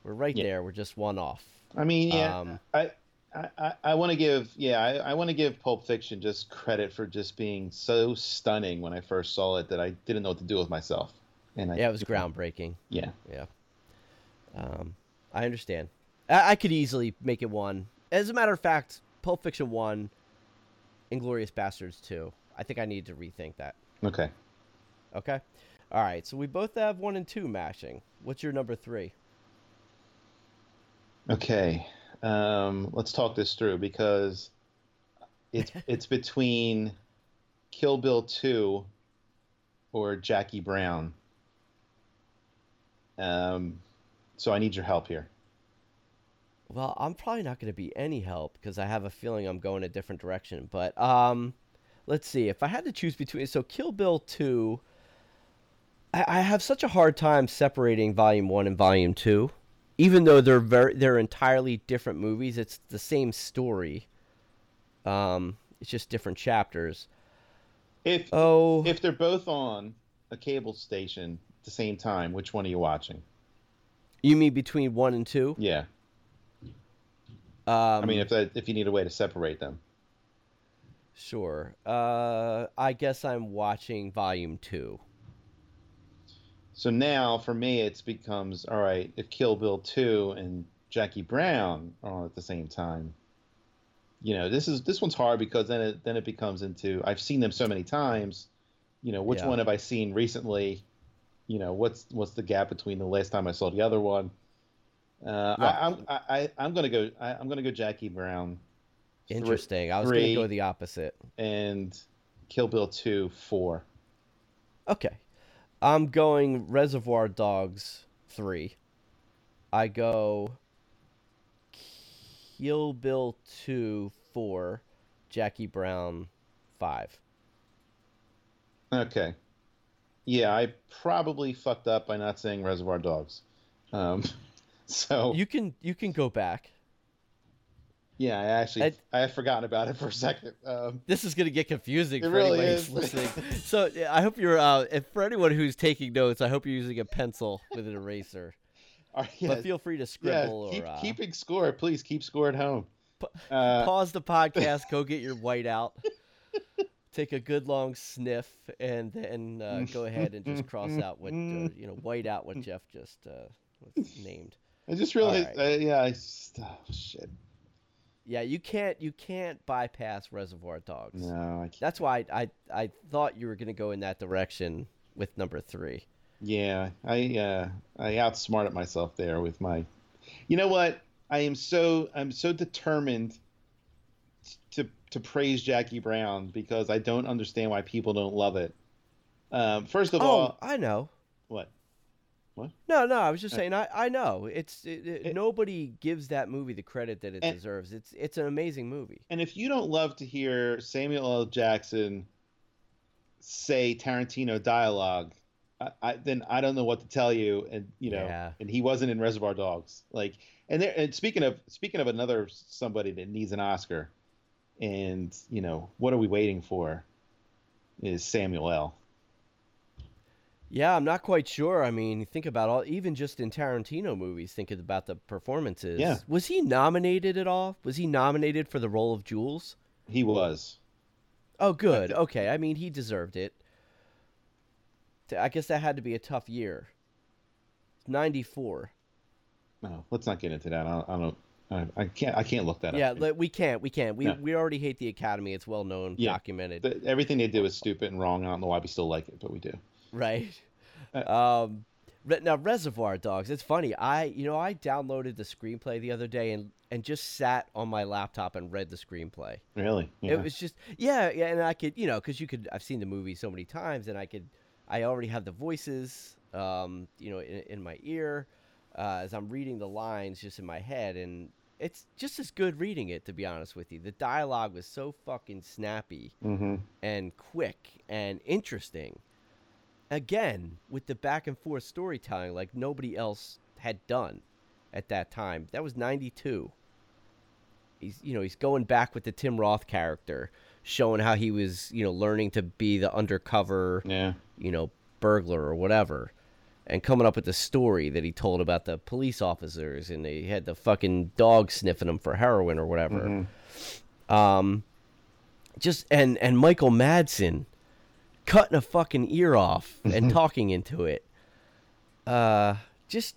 We're right Yeah. there. We're just one off. I mean, yeah. Um, I. I, I, I want to give yeah I, I want to give Pulp Fiction just credit for just being so stunning when I first saw it that I didn't know what to do with myself and I, Yeah, it was groundbreaking. yeah Yeah. Um, I understand. I, I could easily make it one. As a matter of fact, Pulp Fiction one, Inglourious Basterds two. I think I need to rethink that. okay Okay. All right. So we both have one and two mashing. What's your number three? Okay, um, let's talk this through because it's it's between Kill Bill two or Jackie Brown. Um, so I need your help here. Well, I'm probably not going to be any help because I have a feeling I'm going a different direction. But um, let's see. If I had to choose between, so Kill Bill two, I, I have such a hard time separating Volume one and Volume two, even though they're very they're entirely different movies. It's the same story. Um, it's just different chapters. If Oh, if they're both on a cable station at the same time, which one are you watching? you mean between one and two? Yeah, Um, I mean if that, if you need a way to separate them. sure. Uh, I guess I'm watching Volume two. So now for me, it becomes all right. If Kill Bill two and Jackie Brown are on at the same time, you know this is this one's hard because then it then it becomes into I've seen them so many times. You know which Yeah. one have I seen recently? You know what's what's the gap between the last time I saw the other one? Uh, Yeah. I, I'm I, I, I'm gonna go I, I'm gonna go Jackie Brown. Three- Interesting. I was going to go the opposite. and Kill Bill two four. Okay. I'm going Reservoir Dogs 3. I go Kill Bill 2 4, Jackie Brown 5. Okay. Yeah, I probably fucked up by not saying Reservoir Dogs. Um, so You can you can go back. Yeah, I actually I- I had forgotten about it for a second. Um, This is gonna get confusing for really anybody is. who's listening. so yeah, I hope you're uh, if for anyone who's taking notes, I hope you're using a pencil with an eraser. right, yeah, But feel free to yeah, scribble keep, or uh, keeping score. Please keep score at home. Pa- Uh, pause the podcast, go get your white out, take a good long sniff, and then uh, go ahead and just cross out what uh, you know, white out what Jeff just uh, named. I just realized, All uh, yeah, I just, oh, shit. Yeah, you can't you can't bypass Reservoir Dogs. No, I can't. That's why I, I I thought you were gonna go in that direction with number three. Yeah, I uh, I outsmarted myself there with my. You know what? I am so I'm so determined to to praise Jackie Brown because I don't understand why people don't love it. Um, first of oh, all, I know. What? No, no, I was just Uh, saying I, I know. It's it, it- it- nobody gives that movie the credit that it And- deserves. It's it's an amazing movie. And if you don't love to hear Samuel L. Jackson say Tarantino dialogue, I, I, then I don't know what to tell you. And you know, Yeah. and he wasn't in Reservoir Dogs. Like, and there. And speaking of speaking of another somebody that needs an Oscar, and you know, what are we waiting for? Is Samuel L. Yeah, I'm not quite sure. I mean, think about all even just in Tarantino movies, thinking about the performances. Yeah. Was he nominated at all? Was he nominated for the role of Jules? He was. Oh, good. Okay. I mean, he deserved it. I guess that had to be a tough year. 94. No, let's not get into that. I, I don't. I, I can't. I can't look that Yeah, up. li- we can't. We can't. We No. we already hate the Academy. It's well known, Yeah. documented. The- everything they do is stupid and wrong. I don't know why we still like it, but we do. Right. Uh, Um, now Reservoir Dogs. It's funny. I you know I downloaded the screenplay the other day and and just sat on my laptop and read the screenplay. Really? Yeah. It was just yeah yeah, and I could you know because you could I've seen the movie so many times and I could I already have the voices um you know in, in my ear uh, as I'm reading the lines just in my head and it's just as good reading it to be honest with you. The dialogue was so fucking snappy mm-hmm. and quick and interesting. Again, with the back and forth storytelling like nobody else had done at that time. That was 92. He's you know, he's going back with the Tim Roth character, showing how he was, you know, learning to be the undercover, Yeah. you know, burglar or whatever. And coming up with the story that he told about the police officers and they had the fucking dog sniffing him for heroin or whatever Mhm. um just and and Michael Madsen cutting a fucking ear off and talking into it uh just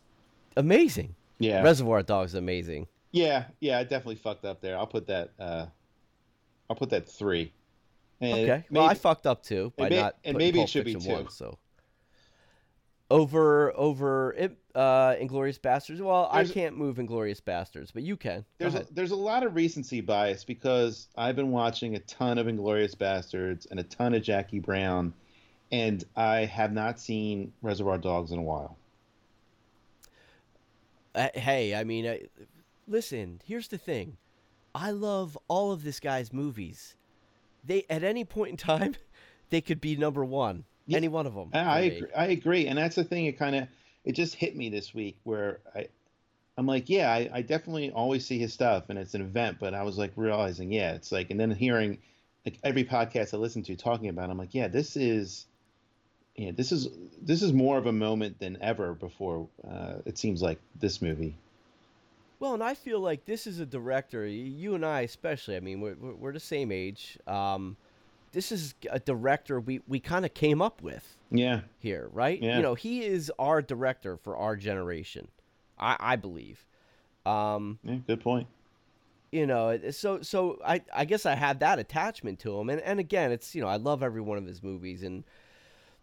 amazing Yeah. Reservoir Dogs amazing yeah. Yeah. I definitely fucked up there. I'll put that. Uh, I'll put that three. And okay maybe- well I fucked up too by may- not and maybe it should be two. one, so over over it uh Inglourious Basterds well I can't move Inglourious Basterds but you can Go there's a, there's a lot of recency bias because I've been watching a ton of Inglorious Bastards and a ton of Jackie Brown, and I have not seen Reservoir Dogs in a while. Uh, hey, I mean, uh, listen. Here's the thing. I love all of this guy's movies. They at any point in time, they could be number one. Yeah, any one of them. I, I agree, I agree, and that's the thing. It kind of it just hit me this week where I. I'm like, yeah, I, I definitely always see his stuff, and it's an event. But I was like realizing, yeah, it's like, and then hearing like every podcast I listen to talking about, it, I'm like, yeah, this is, yeah, this is this is more of a moment than ever before. Uh, it seems like this movie. Well, and I feel like this is a director. You and I, especially. I mean, we're we're, we're the same age. Um, this is a director we we kind of came up with Yeah, here, right? Yeah. You know, he is our director for our generation. I I believe. Um, yeah, good point. you know so so i i guess i had that attachment to him and and again it's you know i love every one of his movies and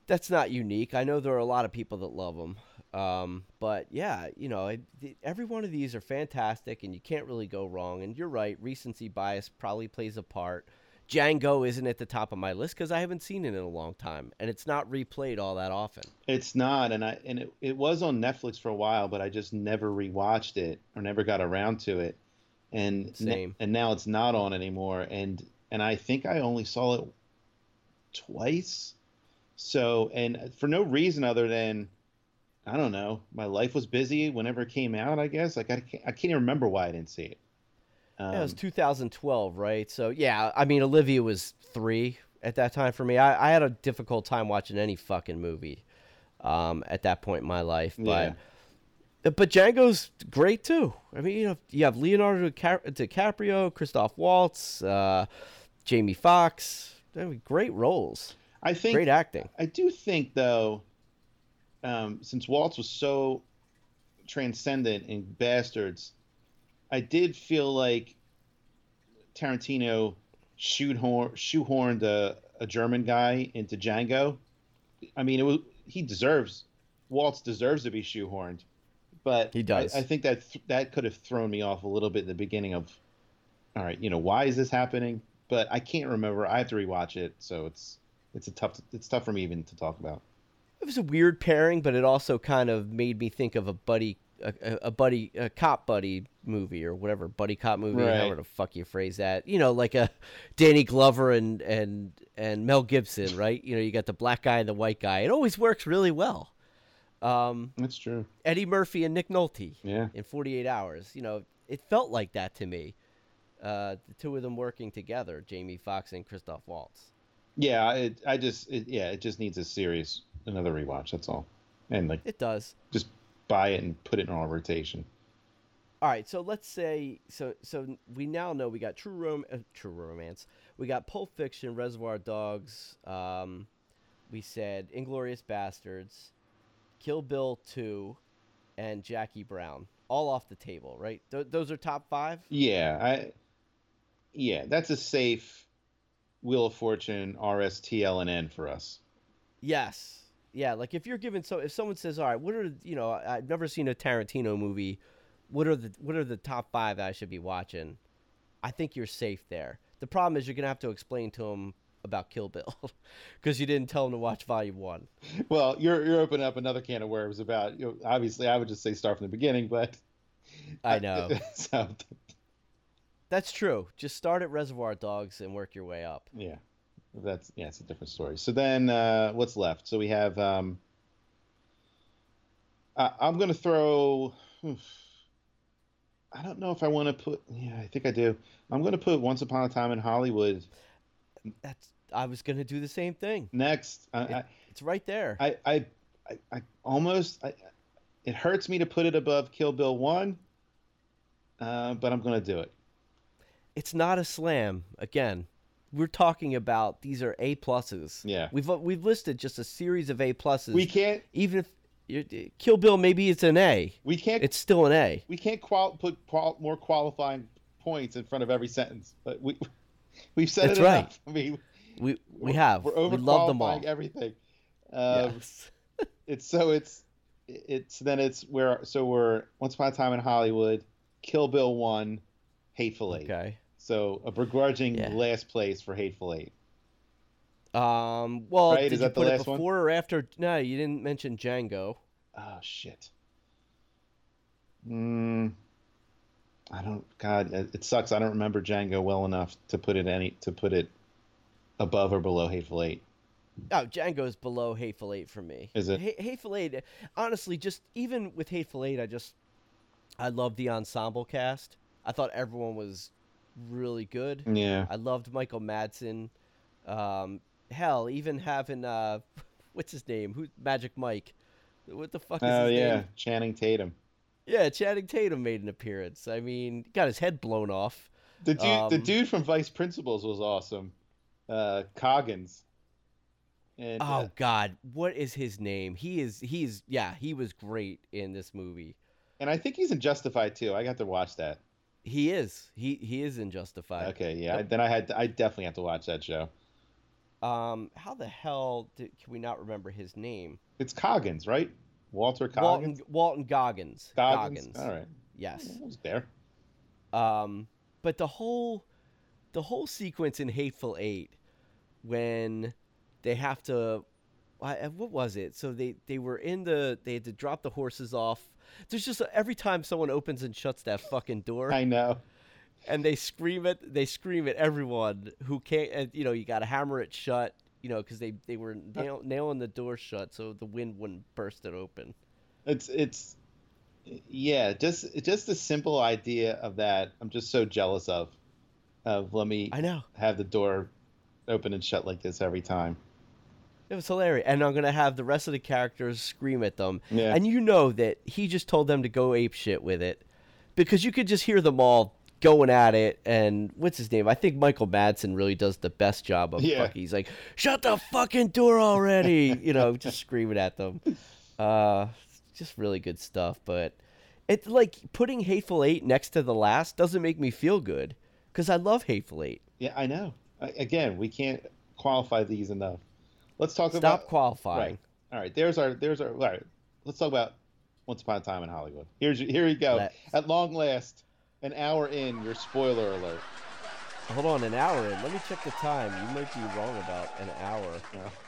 that's not unique i know there are a lot of people that love him um but yeah you know it, the- every one of these are fantastic and you can't really go wrong and you're right recency bias probably plays a part Django isn't at the top of my list because I haven't seen it in a long time, and it's not replayed all that often. It's not, and I and it, it was on Netflix for a while, but I just never rewatched it or never got around to it. And Same. and now it's not on anymore. And and I think I only saw it twice. So and for no reason other than I don't know, my life was busy whenever it came out. I guess like I can't, I can't even remember why I didn't see it. Um, yeah, it was 2012, right? So yeah, I mean Olivia was three at that time for me. I, I had a difficult time watching any fucking movie um, at that point in my life, Yeah. but but Django's great too. I mean, you know, you have Leonardo Dica- DiCaprio, Christoph Waltz, uh, Jamie Foxx. I mean, great roles, I think great acting. I do think though, um, since Waltz was so transcendent in Basterds, I did feel like Tarantino shoehorn, shoehorned a, a German guy into Django. I mean, it was he deserves Waltz deserves to be shoehorned, but He does. I, I think that th- that could have thrown me off a little bit in the beginning of. All right, you know why is this happening? But I can't remember. I have to rewatch it, so it's it's a tough it's tough for me even to talk about. It was a weird pairing, but it also kind of made me think of a buddy, a, a a buddy, a cop buddy movie or whatever buddy cop movie, Right. however the fuck you phrase that. You know, like a Danny Glover and and and Mel Gibson, right? You know, you got the black guy and the white guy. It always works really well. Um, That's true. Eddie Murphy and Nick Nolte Yeah. in 48 Hours. You know, it felt like that to me. Uh, the two of them working together, Jamie Foxx and Christoph Waltz. Yeah, it, I just it, yeah, it just needs a serious another rewatch. That's all, and like It does. just buy it and put it in our rotation. All right, so let's say so so we now know we got True Rom uh, True Romance. We got Pulp Fiction, Reservoir Dogs. Um, we said Inglourious Basterds, Kill Bill Two, and Jackie Brown. All off the table, right? Th- those are top five. Yeah, I yeah, that's a safe Wheel of Fortune RSTLNN for us. Yes. Yeah, like if you're given so if someone says, "All right, what are you know, I've never seen a Tarantino movie. What are the what are the top 5 that I should be watching?" I think you're safe there. The problem is you're going to have to explain to them about Kill Bill cuz you didn't tell them to watch volume 1. Well, you're you're opening up another can of worms about you know, obviously I would just say start from the beginning, but I know. so That's true. Just start at Reservoir Dogs and work your way up. yeah. That's yeah, it's a different story. So then uh what's left? So we have um I, I'm gonna throw I don't know if I want to put yeah, I think I do. I'm gonna put Once Upon a Time in Hollywood That's I was going to do the same thing. next. I, I, It's right there. I, I, I, I almost I, it hurts me to put it above Kill Bill one, uh, but I'm gonna do it. it's not a slam again we're talking about these are a pluses Yeah. we've we've listed just a series of a pluses We can't even if kill bill maybe it's an a we can't it's still an a we can't qual- put qual- more qualifying points in front of every sentence. But we we've said That's it right. enough. I mean, we we have we're we love them all everything. Um, yes. It's so it's it's then it's where so we're Once Upon a Time in Hollywood, Kill Bill one, Hateful Eight. okay So a begrudging Yeah. last place for Hateful Eight. Um well Right, did is you that the put it last one? before or after no you didn't mention django Oh shit. Mm, I don't. God, it, sucks. I don't remember Django well enough to put it any to put it above or below Hateful Eight. Oh, Django's below Hateful Eight for me. Is it? Ha- Hateful Eight, honestly, just even with Hateful Eight, I just I love the ensemble cast. I thought everyone was really good. Yeah. I loved Michael Madsen. Um, hell, even having uh, what's his name? Who Magic Mike? What the fuck is Oh yeah, name? Channing Tatum. Yeah, Channing Tatum made an appearance. I mean, got his head blown off. The dude, the Um, dude from Vice Principals was awesome. Uh, Coggins. And Oh uh, God, what is his name? He is. He's. Yeah, he was great in this movie. and I think he's in Justified too. I got to watch that. He is. He he is in Justified. Okay, yeah. Yep. Then I had I definitely have to watch that show. Um, how the hell did, can we not remember his name? It's Coggins, right? Walter Coggins. Walton Goggins. Goggins. All right. Yes. I was there. Um, but the whole the whole sequence in Hateful Eight when they have to what was it? So they they were in the they had to drop the horses off. There's just every time someone opens and shuts that fucking door, I know. And they scream at they scream at everyone who can't. And, you know, you got to hammer it shut. You know, because they they were uh nail, nailing the door shut so the wind wouldn't burst it open. It's it's yeah, just just the simple idea of that. I'm just so jealous of. Of let me I know have the door open and shut like this every time. it was hilarious, and I'm gonna have the rest of the characters scream at them. Yeah. And you know that he just told them to go ape shit with it, because you could just hear them all going at it. And what's his name? I think Michael Madsen really does the best job of Yeah. fucking. He's like, "Shut the fucking door already!" you know, just screaming at them. Uh, just really good stuff. But it's like putting Hateful Eight next to the last doesn't make me feel good, because I love Hateful Eight. Yeah, I know. I, again, we can't qualify these enough. Let's talk Stop about Stop qualifying. Right. All right. There's our. There's our. All right. Let's talk about Once Upon a Time in Hollywood. Here's here you go. Let's. At long last, an hour in. Your spoiler alert. Hold on, an hour in. Let me check the time. You might be wrong about an hour.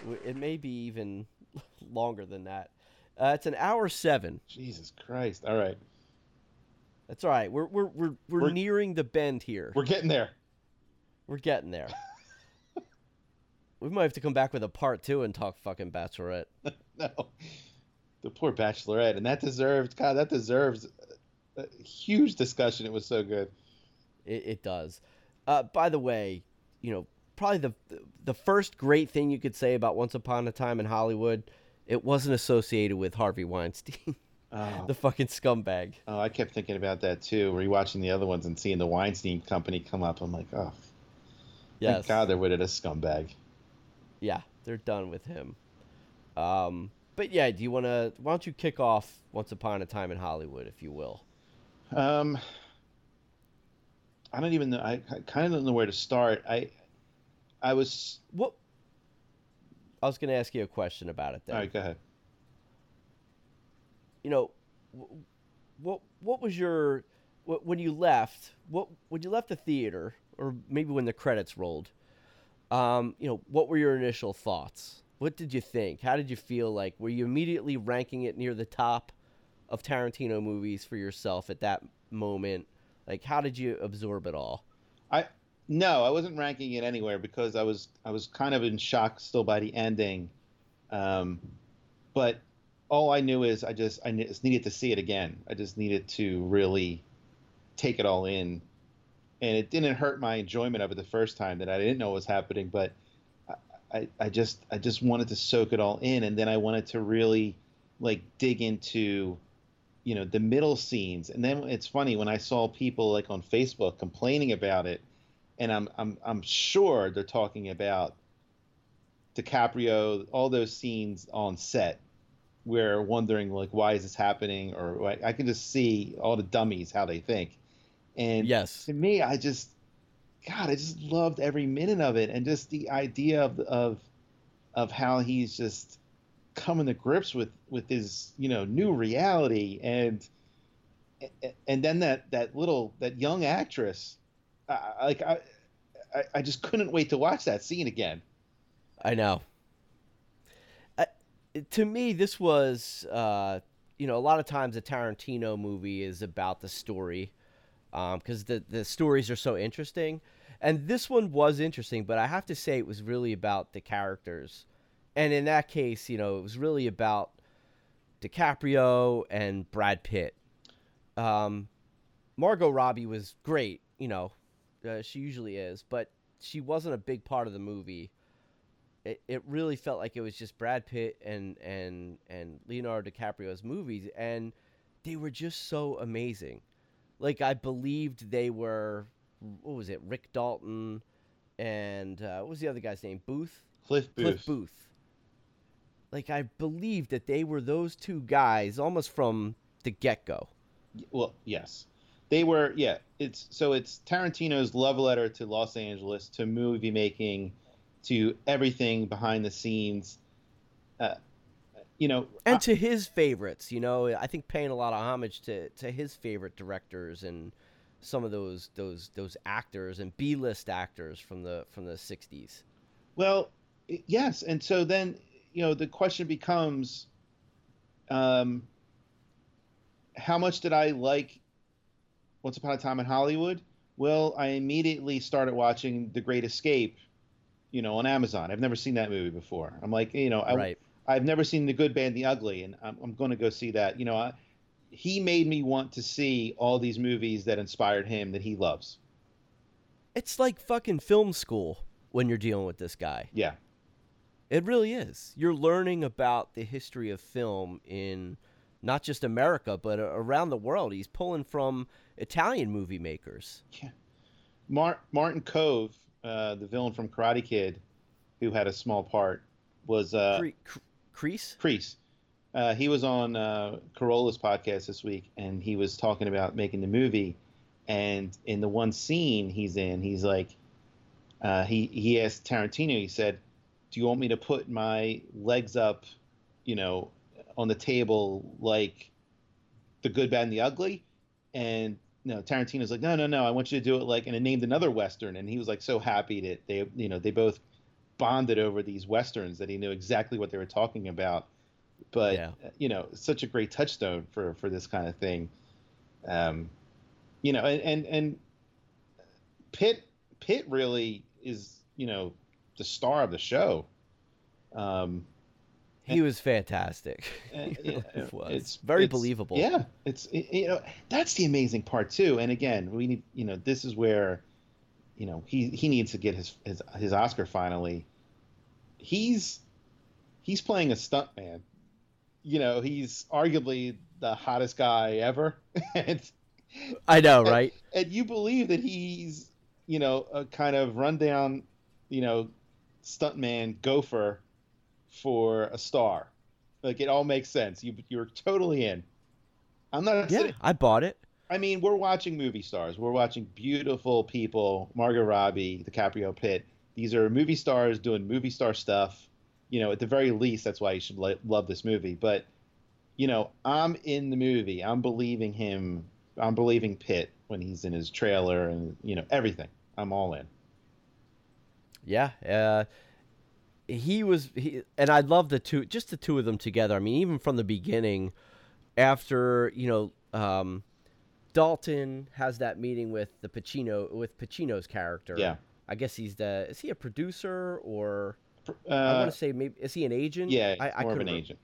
Oh, It may be even longer than that. Uh, it's an hour seven. Jesus Christ. All right. That's all right. We're we're we're we're, We're- nearing the bend here. We're getting there. We're getting there. we might have to come back with a part two and talk fucking Bachelorette. No. The poor Bachelorette, and that deserved. God, that deserves a, a huge discussion. It was so good. It, it does. Uh, by the way, you know, probably the the first great thing you could say about Once Upon a Time in Hollywood, it wasn't associated with Harvey Weinstein, Oh, the fucking scumbag. oh, I kept thinking about that too. Rewatching the other ones and seeing the Weinstein Company come up, I'm like, oh, Yes. thank God they're rid of this scumbag. Yeah, they're done with him. Um, but yeah, do you want to? Why don't you kick off Once Upon a Time in Hollywood, if you will? Um, I don't even know. I, I kind of don't know where to start. I, I was. What? I was going to ask you a question about it. Then, All right, go ahead. you know, what what was your wh- when you left? What when you left the theater, or maybe when the credits rolled? Um, you know, what were your initial thoughts? What did you think? How did you feel? Like, were you immediately ranking it near the top of Tarantino movies for yourself at that moment? Like, how did you absorb it all? I no, I wasn't ranking it anywhere because I was I was kind of in shock still by the ending. Um, but all I knew is I just I just needed to see it again. I just needed to really take it all in, and it didn't hurt my enjoyment of it the first time that I didn't know what was happening. But I, I, just I just wanted to soak it all in, and then I wanted to really like dig into you know the middle scenes. And then it's funny when i saw people like on facebook complaining about it and i'm i'm i'm sure they're talking about DiCaprio all those scenes on set where wondering like why is this happening? Or like, i can just see all the dummies how they think. And Yes. to me i just god i just loved every minute of it. And just the idea of of of how he's just coming to grips with with his you know new reality and and then that that little that young actress like I, I i just couldn't wait to watch that scene again I know. I, to me, this was, uh, you know, a lot of times a Tarantino movie is about the story because the, the stories are so interesting. And this one was interesting, but I have to say it was really about the characters. And in that case, you know, it was really about DiCaprio and Brad Pitt. Um, Margot Robbie was great, you know, uh, she usually is, but she wasn't a big part of the movie it, it really felt like it was just Brad Pitt and and and Leonardo DiCaprio's movies, and they were just so amazing. Like I believed they were, what was it, Rick Dalton, and uh, what was the other guy's name? Booth. cliff booth, Cliff Booth. Like I believe that they were those two guys almost from the get go. well yes they were yeah it's so it's tarantino's love letter to los angeles to movie making to everything behind the scenes uh, you know and I- to his favorites. You know, I think paying a lot of homage to to his favorite directors and some of those those those actors and B list actors from the from the '60s. Well, yes, and so then you know the question becomes, um, how much did I like Once Upon a Time in Hollywood? Well, I immediately started watching The Great Escape, you know, on Amazon. I've never seen that movie before. I'm like, you know, I, right. I've never seen The Good, Bad, and the Ugly, and I'm, I'm going to go see that. You know, I, he made me want to see all these movies that inspired him that he loves. It's like fucking film school when you're dealing with this guy. Yeah. It really is. You're learning about the history of film in not just America, but around the world. He's pulling from Italian movie makers. Yeah. Mar- Martin Kove, uh, the villain from Karate Kid, who had a small part, was uh, Cre- Kreese. Kreese. Uh, he was on uh, Carolla's podcast this week, and he was talking about making the movie. And in the one scene he's in, he's like, uh, he he asked Tarantino. He said, "Do you want me to put my legs up, you know, on the table like the good, bad, and the ugly?" And you know, Tarantino's like, "No, no, no. I want you to do it like." And it named another western, and he was like so happy that they, you know, they both bonded over these westerns that he knew exactly what they were talking about. But Yeah. you know, such a great touchstone for for this kind of thing. Um, you know, and and, and Pitt Pitt really is you know the star of the show. Um, He was fantastic. and, yeah, really was. it's very it's- believable. Yeah, it's it- you know that's the amazing part too. And again, we need you know this is where you know he he needs to get his his, his Oscar finally. He's he's playing a stuntman. You know, he's arguably the hottest guy ever, and I know, right? and you believe that he's you know a kind of rundown you know stuntman gopher for a star. Like it all makes sense. You you're totally in. I'm not Yeah, sitting, I bought it. i mean we're watching movie stars. We're watching beautiful people margot robbie DiCaprio pitt. These are movie stars doing movie star stuff. You know at the very least that's why you should love this movie. But you know i'm in the movie. I'm believing him. I'm believing pitt when he's in his trailer and you know everything. I'm all in Yeah, uh, he was he, and I love the two, just the two of them together. I mean, even from the beginning, after you know, um, Dalton has that meeting with the Pacino with Pacino's character. Yeah. I guess he's the is he a producer or I uh, want to say maybe is he an agent? yeah I, I more of an re- agent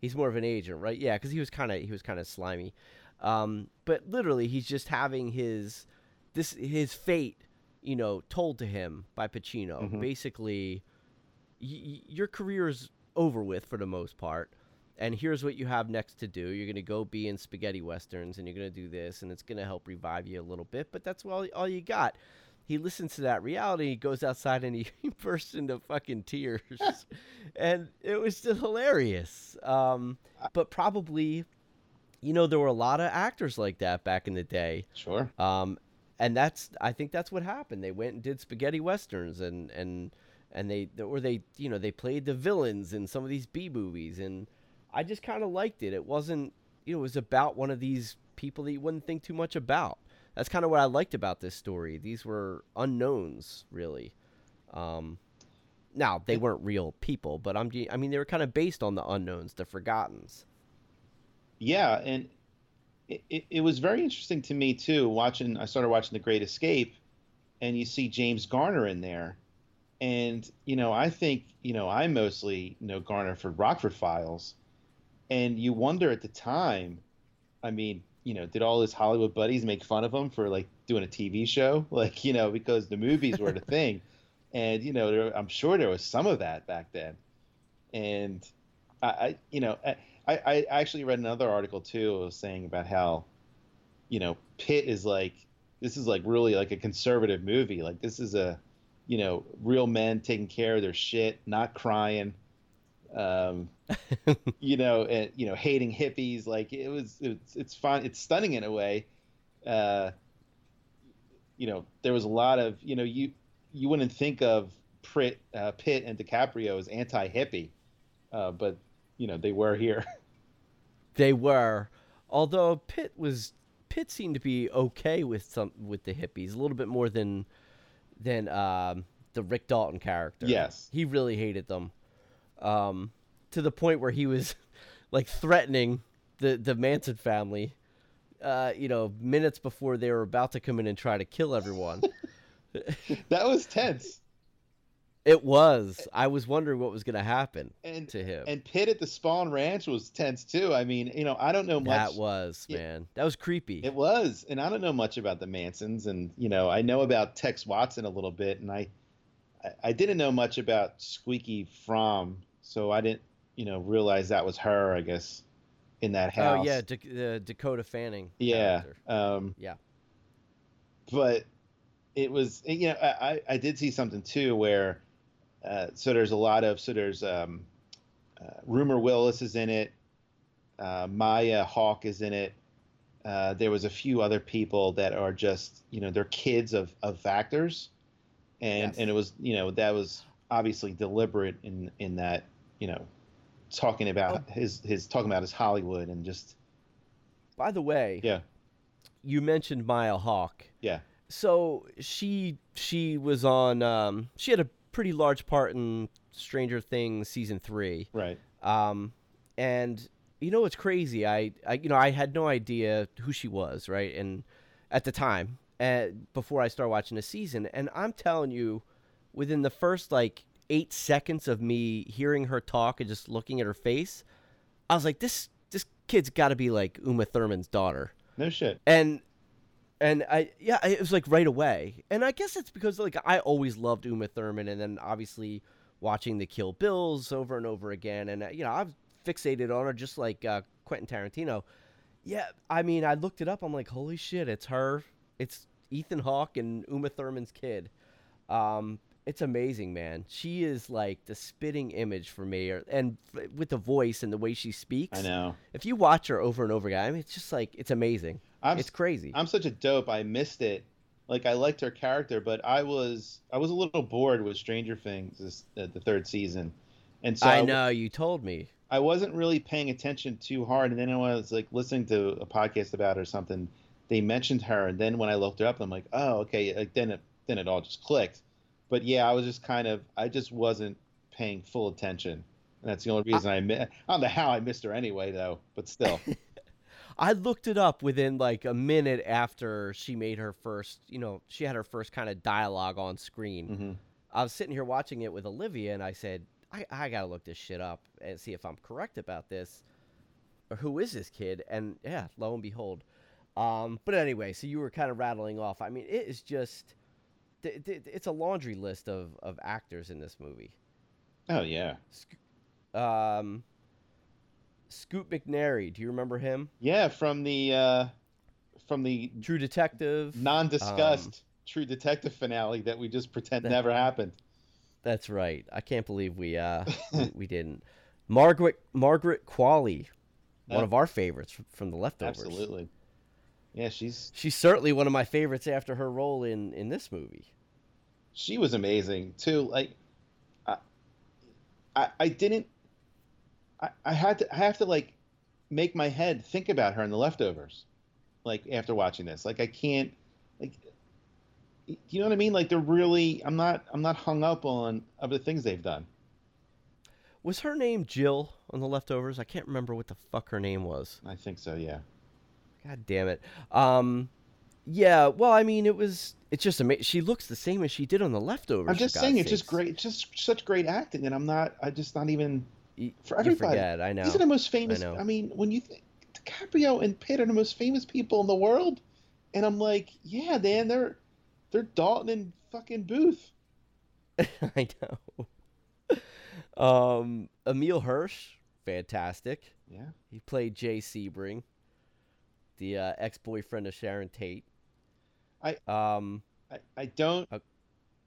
He's more of an agent, right? Yeah, because he was kind of he was kind of slimy, um, but literally he's just having his this his fate, you know, told to him by Pacino. Mhm. Basically, y- your career's over with for the most part, and here's what you have next to do. You're gonna go be in spaghetti westerns, and you're gonna do this, and it's gonna help revive you a little bit. But that's all all you got. He listens to that reality. He goes outside and he, he bursts into fucking tears, and it was just hilarious. Um, but probably, you know, there were a lot of actors like that back in the day. sure Um, and that's I think that's what happened. They went and did spaghetti westerns and and and they or they you know they played the villains in some of these B movies and I just kind of liked it. It wasn't you know it was about one of these people that you wouldn't think too much about. That's kind of what I liked about this story. These were unknowns really. Um, now they weren't real people, but I'm I mean they were kind of based on the unknowns, the forgottens. yeah and it, it, it was very interesting to me too watching i started watching the great escape and you see james garner in there. And you know i think you know i mostly know garner for rockford files. And you wonder at the time i mean you know did all his hollywood buddies make fun of him for like doing a tv show? Like you know because the movies were the thing. And you know there, i'm sure there was some of that back then. And i, I you know I, I I actually read another article too saying about how you know pitt is like this is like really like a conservative movie. Like this is a you know real men taking care of their shit not crying um you know and you know hating hippies. Like it was it's it's fun it's stunning in a way. Uh you know there was a lot of you know you you wouldn't think of Pitt, uh, Pitt and DiCaprio as anti-hippie uh, but you know they were here They were, although Pitt was Pitt seemed to be okay with some with the hippies a little bit more than than um, the Rick Dalton character. Yes. he really hated them, um, to the point where he was like threatening the the Manson family. Uh, you know, minutes before they were about to come in and try to kill everyone. That was tense. It was. I was wondering what was going to happen And to him. and Pitt at the Spahn Ranch was tense too. I mean, you know, I don't know much. that was Yeah. man. That was creepy. It was, and I don't know much about the Mansons, and you know, I know about Tex Watson a little bit, and I, I, I didn't know much about Squeaky Fromme, so I didn't, you know, realize that was her. I guess in that house. Oh yeah, Dak- the Dakota Fanning. yeah. Um, Yeah. but it was, you know, I I did see something too where, uh, so there's a lot of so there's um, uh, Rumor Willis is in it, uh, Maya Hawke is in it. Uh, there was a few other people that are just you know they're kids of of actors, and Yes. and it was you know that was obviously deliberate in in that you know talking about Oh. his his talking about his Hollywood and just By the way, yeah you mentioned Maya Hawke. yeah So she she was on. Um, she had a pretty large part in Stranger Things season three. right Um, and you know what's crazy? I, I you know I had no idea who she was, right? And at the time, uh, before I started watching the season, and I'm telling you, within the first like eight seconds of me hearing her talk and just looking at her face, I was like, this this kid's got to be like Uma Thurman's daughter no shit and and I yeah it was like right away. And I guess it's because like I always loved Uma Thurman and then obviously watching the Kill Bills over and over again. And uh, you know I've fixated on her just like uh, Quentin Tarantino. Yeah I mean I looked it up. I'm like holy shit it's her. It's Ethan Hawke and Uma Thurman's kid. Um it's amazing man she is like the spitting image for me or, and with the voice and the way she speaks I know if you watch her over and over again I mean it's just like it's amazing I'm it's crazy. I'm such a dope. I missed it. Like I liked her character, but I was I was a little bored with Stranger Things this uh, the third season, and so I know you told me. I wasn't really paying attention too hard. And then I was like listening to a podcast about her or something, they mentioned her, and then when I looked her up, I'm like, oh okay. Like then it then it all just clicked. But yeah, I was just kind of I just wasn't paying full attention. And that's the only reason I, mi- I don't know how I missed her anyway, though. But still, I looked it up within like a minute after she made her first, you know, she had her first kind of dialogue on screen. hmm I was sitting here watching it with Olivia and I said, I, I got to look this shit up and see if I'm correct about this. Or who is this kid? And yeah, lo and behold. Um, but anyway, so you were kind of rattling off. I mean, it is just, it's a laundry list of, of actors in this movie. oh yeah, Um, Scoot McNairy, do you remember him? yeah. From the uh, from the True Detective. non-discussed Um, True Detective finale that we just pretend That- never happened. That's right. I can't believe we uh we, we didn't. Margaret Margaret Qualley, one Oh. of our favorites from the leftovers. Absolutely. Yeah, she's She's certainly one of my favorites after her role in in this movie. She was amazing too. Like, I, I, I didn't. I, I had to. I have to like make my head think about her in the leftovers. Like after watching this, like I can't. Like, you know what I mean? Like they're really. I'm not. I'm not hung up on other things they've done. Was her name Jill on the leftovers? I can't remember what the fuck her name was. I think so. Yeah. God damn it. Um yeah, well, I mean, it was. It's just amazing. She looks the same as she did on the leftovers. I'm just saying, it's just great. It's just such great acting, and I'm not. I just not even. For you everybody. forget, I know. These are the most famous. know. I, mean, when you think DiCaprio and Pitt are the most famous people in the world, and I'm like, yeah, man, they're they're Dalton and fucking Booth. I know. um, Emile Hirsch, fantastic. Yeah, He played Jay Sebring, the uh, ex-boyfriend of Sharon Tate. I- um, I, I don't. Uh,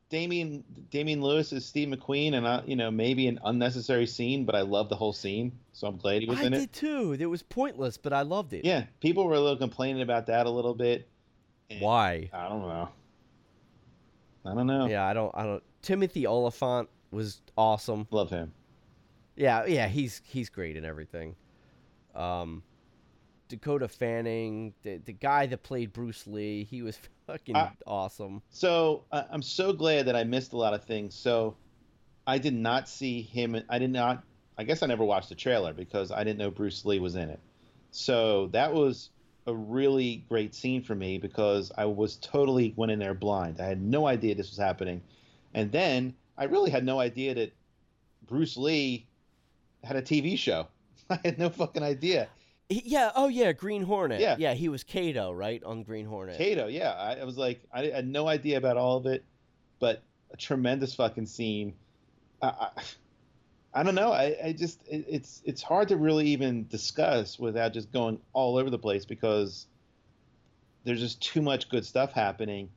Damien Damian Lewis is Steve McQueen, and I, you know maybe an unnecessary scene, but I love the whole scene, so I'm glad he was I in did it. too. It was pointless, but I loved it. Yeah, people were a little complaining about that a little bit. Why? I don't know. I don't know. Yeah, I don't. I don't. Timothy Olyphant was awesome. Love him. Yeah, yeah, he's he's great in everything. Um, Dakota Fanning, the the guy that played Bruce Lee. He was fucking I- awesome. So I I'm so glad that I missed a lot of things. So I did not see him. I did not. I guess I never watched the trailer because I didn't know Bruce Lee was in it. So that was a really great scene for me because I was totally went in there blind. I had no idea this was happening, and then I really had no idea that Bruce Lee had a TV show. I had no fucking idea. Yeah. Oh yeah. Green Hornet. Yeah. Yeah. He was Kato, right, on Green Hornet. Kato, yeah. I, I was like, I had no idea about all of it, but a tremendous fucking scene. I, I, I don't know. I, I just, it, it's, it's hard to really even discuss without just going all over the place because there's just too much good stuff happening.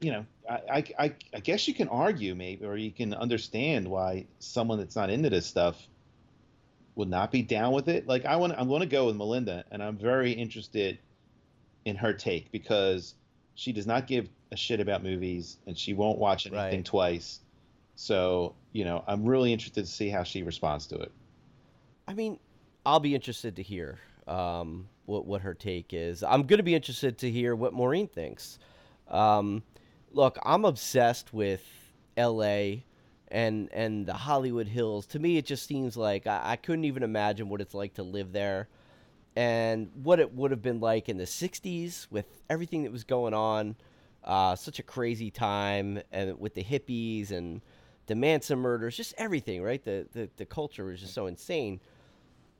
You know, I, I, I, I guess you can argue maybe, or you can understand why someone that's not into this stuff would not be down with it. Like I want, I'm going to go with Melinda, and I'm very interested in her take because she does not give a shit about movies, and she won't watch anything Right. twice. So you know, I'm really interested to see how she responds to it. I mean, I'll be interested to hear um, what what her take is. I'm going to be interested to hear what Maureen thinks. Um, look, I'm obsessed with L.A. and and the Hollywood Hills. To me, it just seems like I, I couldn't even imagine what it's like to live there, and what it would have been like in the '60s with everything that was going on. Uh, such a crazy time, and with the hippies and the Manson murders, just everything, right? The, the the culture was just so insane.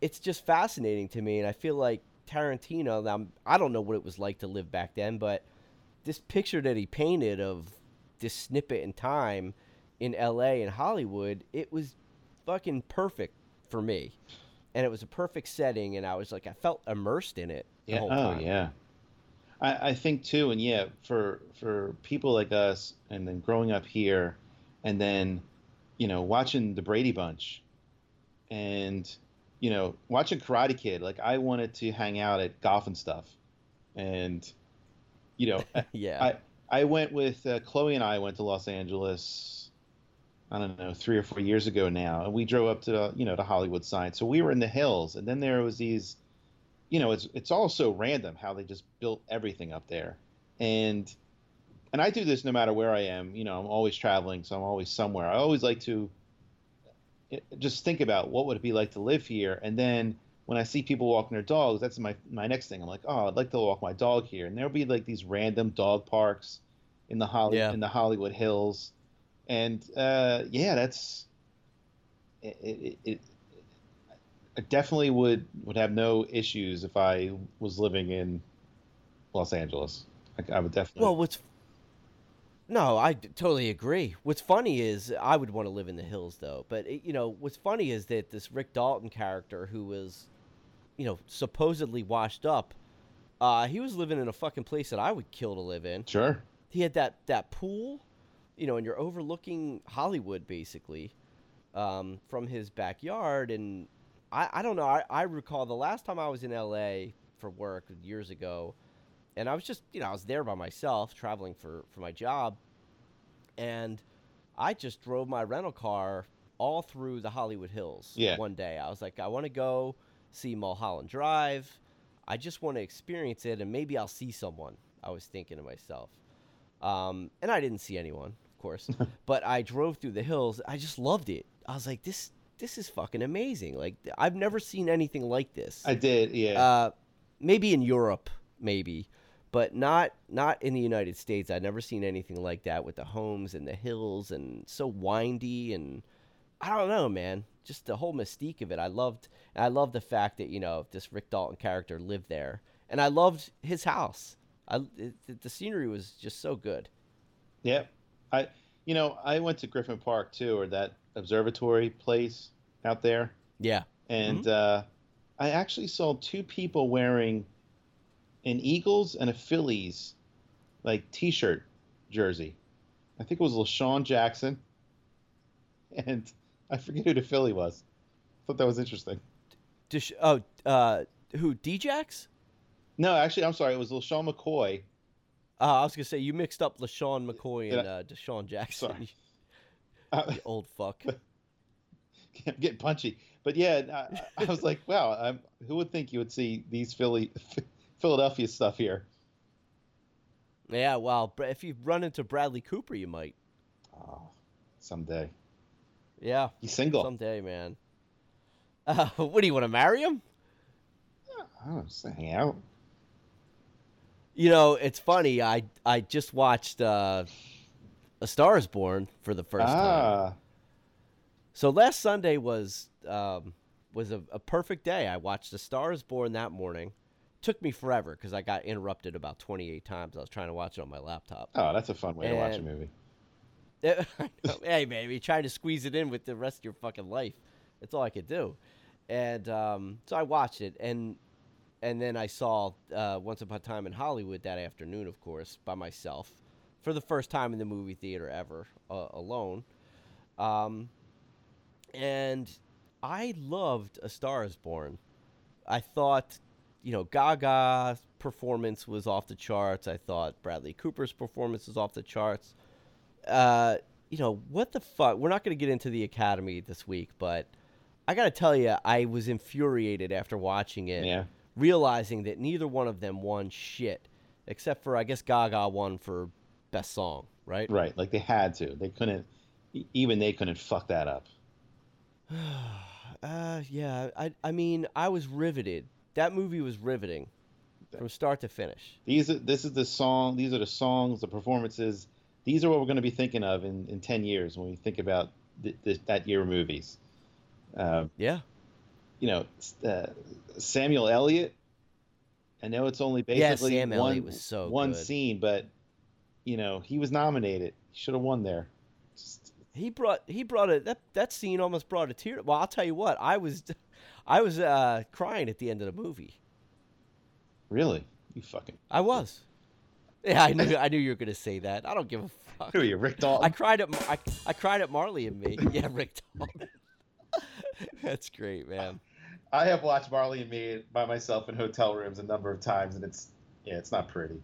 It's just fascinating to me, and I feel like Tarantino. Now, I don't know what it was like to live back then, but this picture that he painted of this snippet in time in L.A. and Hollywood, it was fucking perfect for me, and it was a perfect setting, and I was like, I felt immersed in it. The Yeah. whole Oh time. yeah. I, I think too, and yeah, for for people like us, and then growing up here, and then, you know, watching the Brady Bunch, and you know, watching Karate Kid. Like I wanted to hang out at golf and stuff, and you know, yeah. I I went with uh, Chloe and I went to Los Angeles. I don't know, three or four years ago now, and we drove up to you know the Hollywood side. So we were in the hills, and then there was these, you know, it's it's all so random how they just built everything up there, and and I do this no matter where I am. You know, I'm always traveling, so I'm always somewhere. I always like to eh, just think about what would it be like to live here, and then when I see people walking their dogs, that's my my next thing. I'm like, oh, I'd like to walk my dog here, and there'll be like these random dog parks in the Holly Yeah. in the Hollywood Hills, and uh, yeah, that's it, it, it. I definitely would would have no issues if I was living in Los Angeles. I, I would definitely. Well, what's no, I totally agree. What's funny is I would want to live in the hills, though. But it, you know, what's funny is that this Rick Dalton character, who was, you know, supposedly washed up, uh, he was living in a fucking place that I would kill to live in. sure. He had that that pool, you know, and you're overlooking Hollywood basically um, from his backyard. And I, I don't know. I, I recall the last time I was in L.A. for work years ago, and I was just you know I was there by myself traveling for for my job, and I just drove my rental car all through the Hollywood Hills. Yeah. One day I was like, I want to go see Mulholland Drive. I just want to experience it, and maybe I'll see someone. I was thinking to myself, um, and I didn't see anyone, course. but I drove through the hills. I just loved it. I was like, this this is fucking amazing. Like I've never seen anything like this. I did. Yeah. Uh, maybe in Europe, maybe, but not not in the United States. I've never seen anything like that with the homes and the hills and so windy and I don't know, man. Just the whole mystique of it. I loved. I loved the fact that you know this Rick Dalton character lived there, and I loved his house. I it, the scenery was just so good. Yeah, I you know I went to Griffin Park too, or that observatory place out there, Yeah. and uh, I actually saw two people wearing an Eagles and a Phillies like T-shirt jersey. I think it was LaShawn Jackson, and I forget who the Philly was. thought that was interesting. Dish- oh, uh, who? Djax? No, actually, I'm sorry. It was LeSean McCoy. Uh, I was gonna say you mixed up LeSean McCoy and uh, DeSean Jackson. Sorry. you Uh, old fuck. I'm getting punchy. But yeah, I, I was like, wow, I'm, who would think you would see these Philly, Philadelphia stuff here? Yeah, well, if you run into Bradley Cooper, you might. Oh, someday. Yeah. He's single. Someday, man. Uh, what do you want to marry him? I don't know, just hang out. You know, it's funny. I I just watched uh, A Star Is Born for the first ah. time. So last Sunday was um, was a, a perfect day. I watched A Star Is Born that morning. Took me forever because I got interrupted about 28 times. I was trying to watch it on my laptop. Oh, that's a fun way to watch a And- movie. hey, man, you trying to squeeze it in with the rest of your fucking life. That's all I could do. And um, so I watched it, and and then I saw uh, Once Upon a Time in Hollywood that afternoon, of course, by myself, for the first time in the movie theater ever, uh, alone. Um, and I loved A Star Is Born. I thought, you know, Gaga's performance was off the charts. I thought Bradley Cooper's performance was off the charts uh, you know, what the fuck? We're not going to get into the Academy this week, but I got to tell you, I was infuriated after watching it, Yeah. Realizing that neither one of them won shit, except for, I guess, Gaga won for Best Song, right? Right. Like they had to. They couldn't. Even they couldn't fuck that up. uh, yeah, I, I mean, I was riveted. That movie was riveting from start to finish. These are. This is the song. These are the songs. The performances. These are what we're going to be thinking of in, in ten years when we think about th- th- that year of movies. Uh, Yeah. You know, uh, Samuel Elliott. I know it's only Yeah, basically Sam one was so one good. scene, but you know he was nominated. He should have won there. Just, He brought he brought a that that scene almost brought a tear. Well, I'll tell you what, I was I was uh, crying at the end of the movie. really, you fucking. I was. Yeah, I knew I knew you were gonna say that. I don't give a fuck. Who are you, Rick Dalton? I cried at I, I cried at Marley and me. Yeah, Rick Dalton. That's great, man. I have watched Marley and Me by myself in hotel rooms a number of times, and it's yeah, it's not pretty.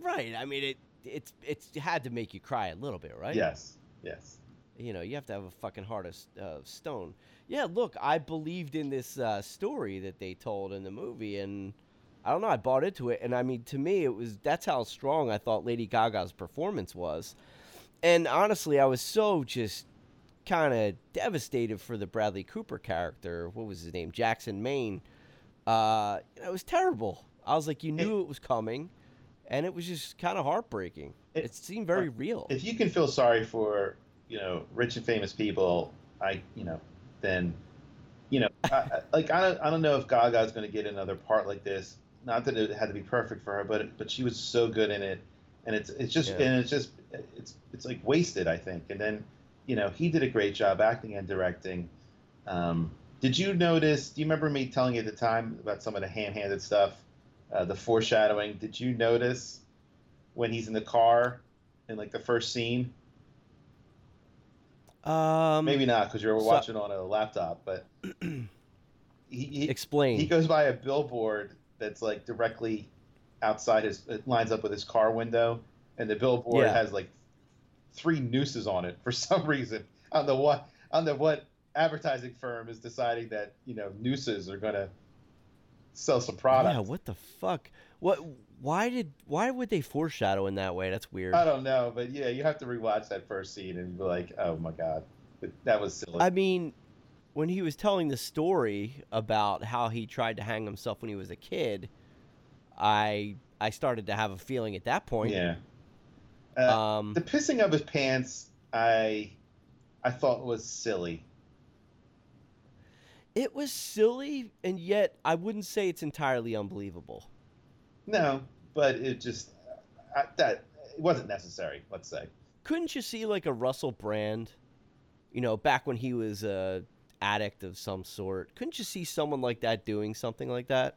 Right. I mean, it it's it's had to make you cry a little bit, right? Yes, yes. You know, you have to have a fucking heart of uh, stone. Yeah, look, I believed in this uh, story that they told in the movie, and I don't know, I bought into it. And I mean, to me, it was that's how strong I thought Lady Gaga's performance was. And honestly, I was so just kind of devastated for the Bradley Cooper character. What was his name? Jackson Maine. Uh, it was terrible. I was like, you knew it was coming, and it was just kind of heartbreaking. It- It, seemed very real. If you can feel sorry for you know rich and famous people, I you know then you know I, I- like I don't I don't know if Gaga's going to get another part like this. Not that it had to be perfect for her, but but she was so good in it, and it's it's just Yeah. and it's just it's it's like wasted I think. And then you know he did a great job acting and directing. Um, did you notice? Do you remember me telling you at the time about some of the ham-handed stuff, uh, the foreshadowing? Did you notice when he's in the car in like the first scene? um, Maybe not because you're so- watching on a laptop, but he, he, explain. he goes by a billboard that's like directly outside his it lines up with his car window, and the billboard Yeah. has like three nooses on it for some reason. on don't what I don't what advertising firm is deciding that you know nooses are gonna sell some product. Yeah, what the fuck? What? Why did? Why would they foreshadow in that way? That's weird. I don't know, but yeah, you have to rewatch that first scene and be like, oh my god, that was silly. I mean, when he was telling the story about how he tried to hang himself when he was a kid, I I started to have a feeling at that point. yeah. Uh, Um. the pissing of his pants, I, I thought was silly. It was silly, and yet I wouldn't say it's entirely unbelievable. No, but it just I, that it wasn't necessary. Let's say. Couldn't you see like a Russell Brand, you know, back when he was a addict of some sort? Couldn't you see someone like that doing something like that?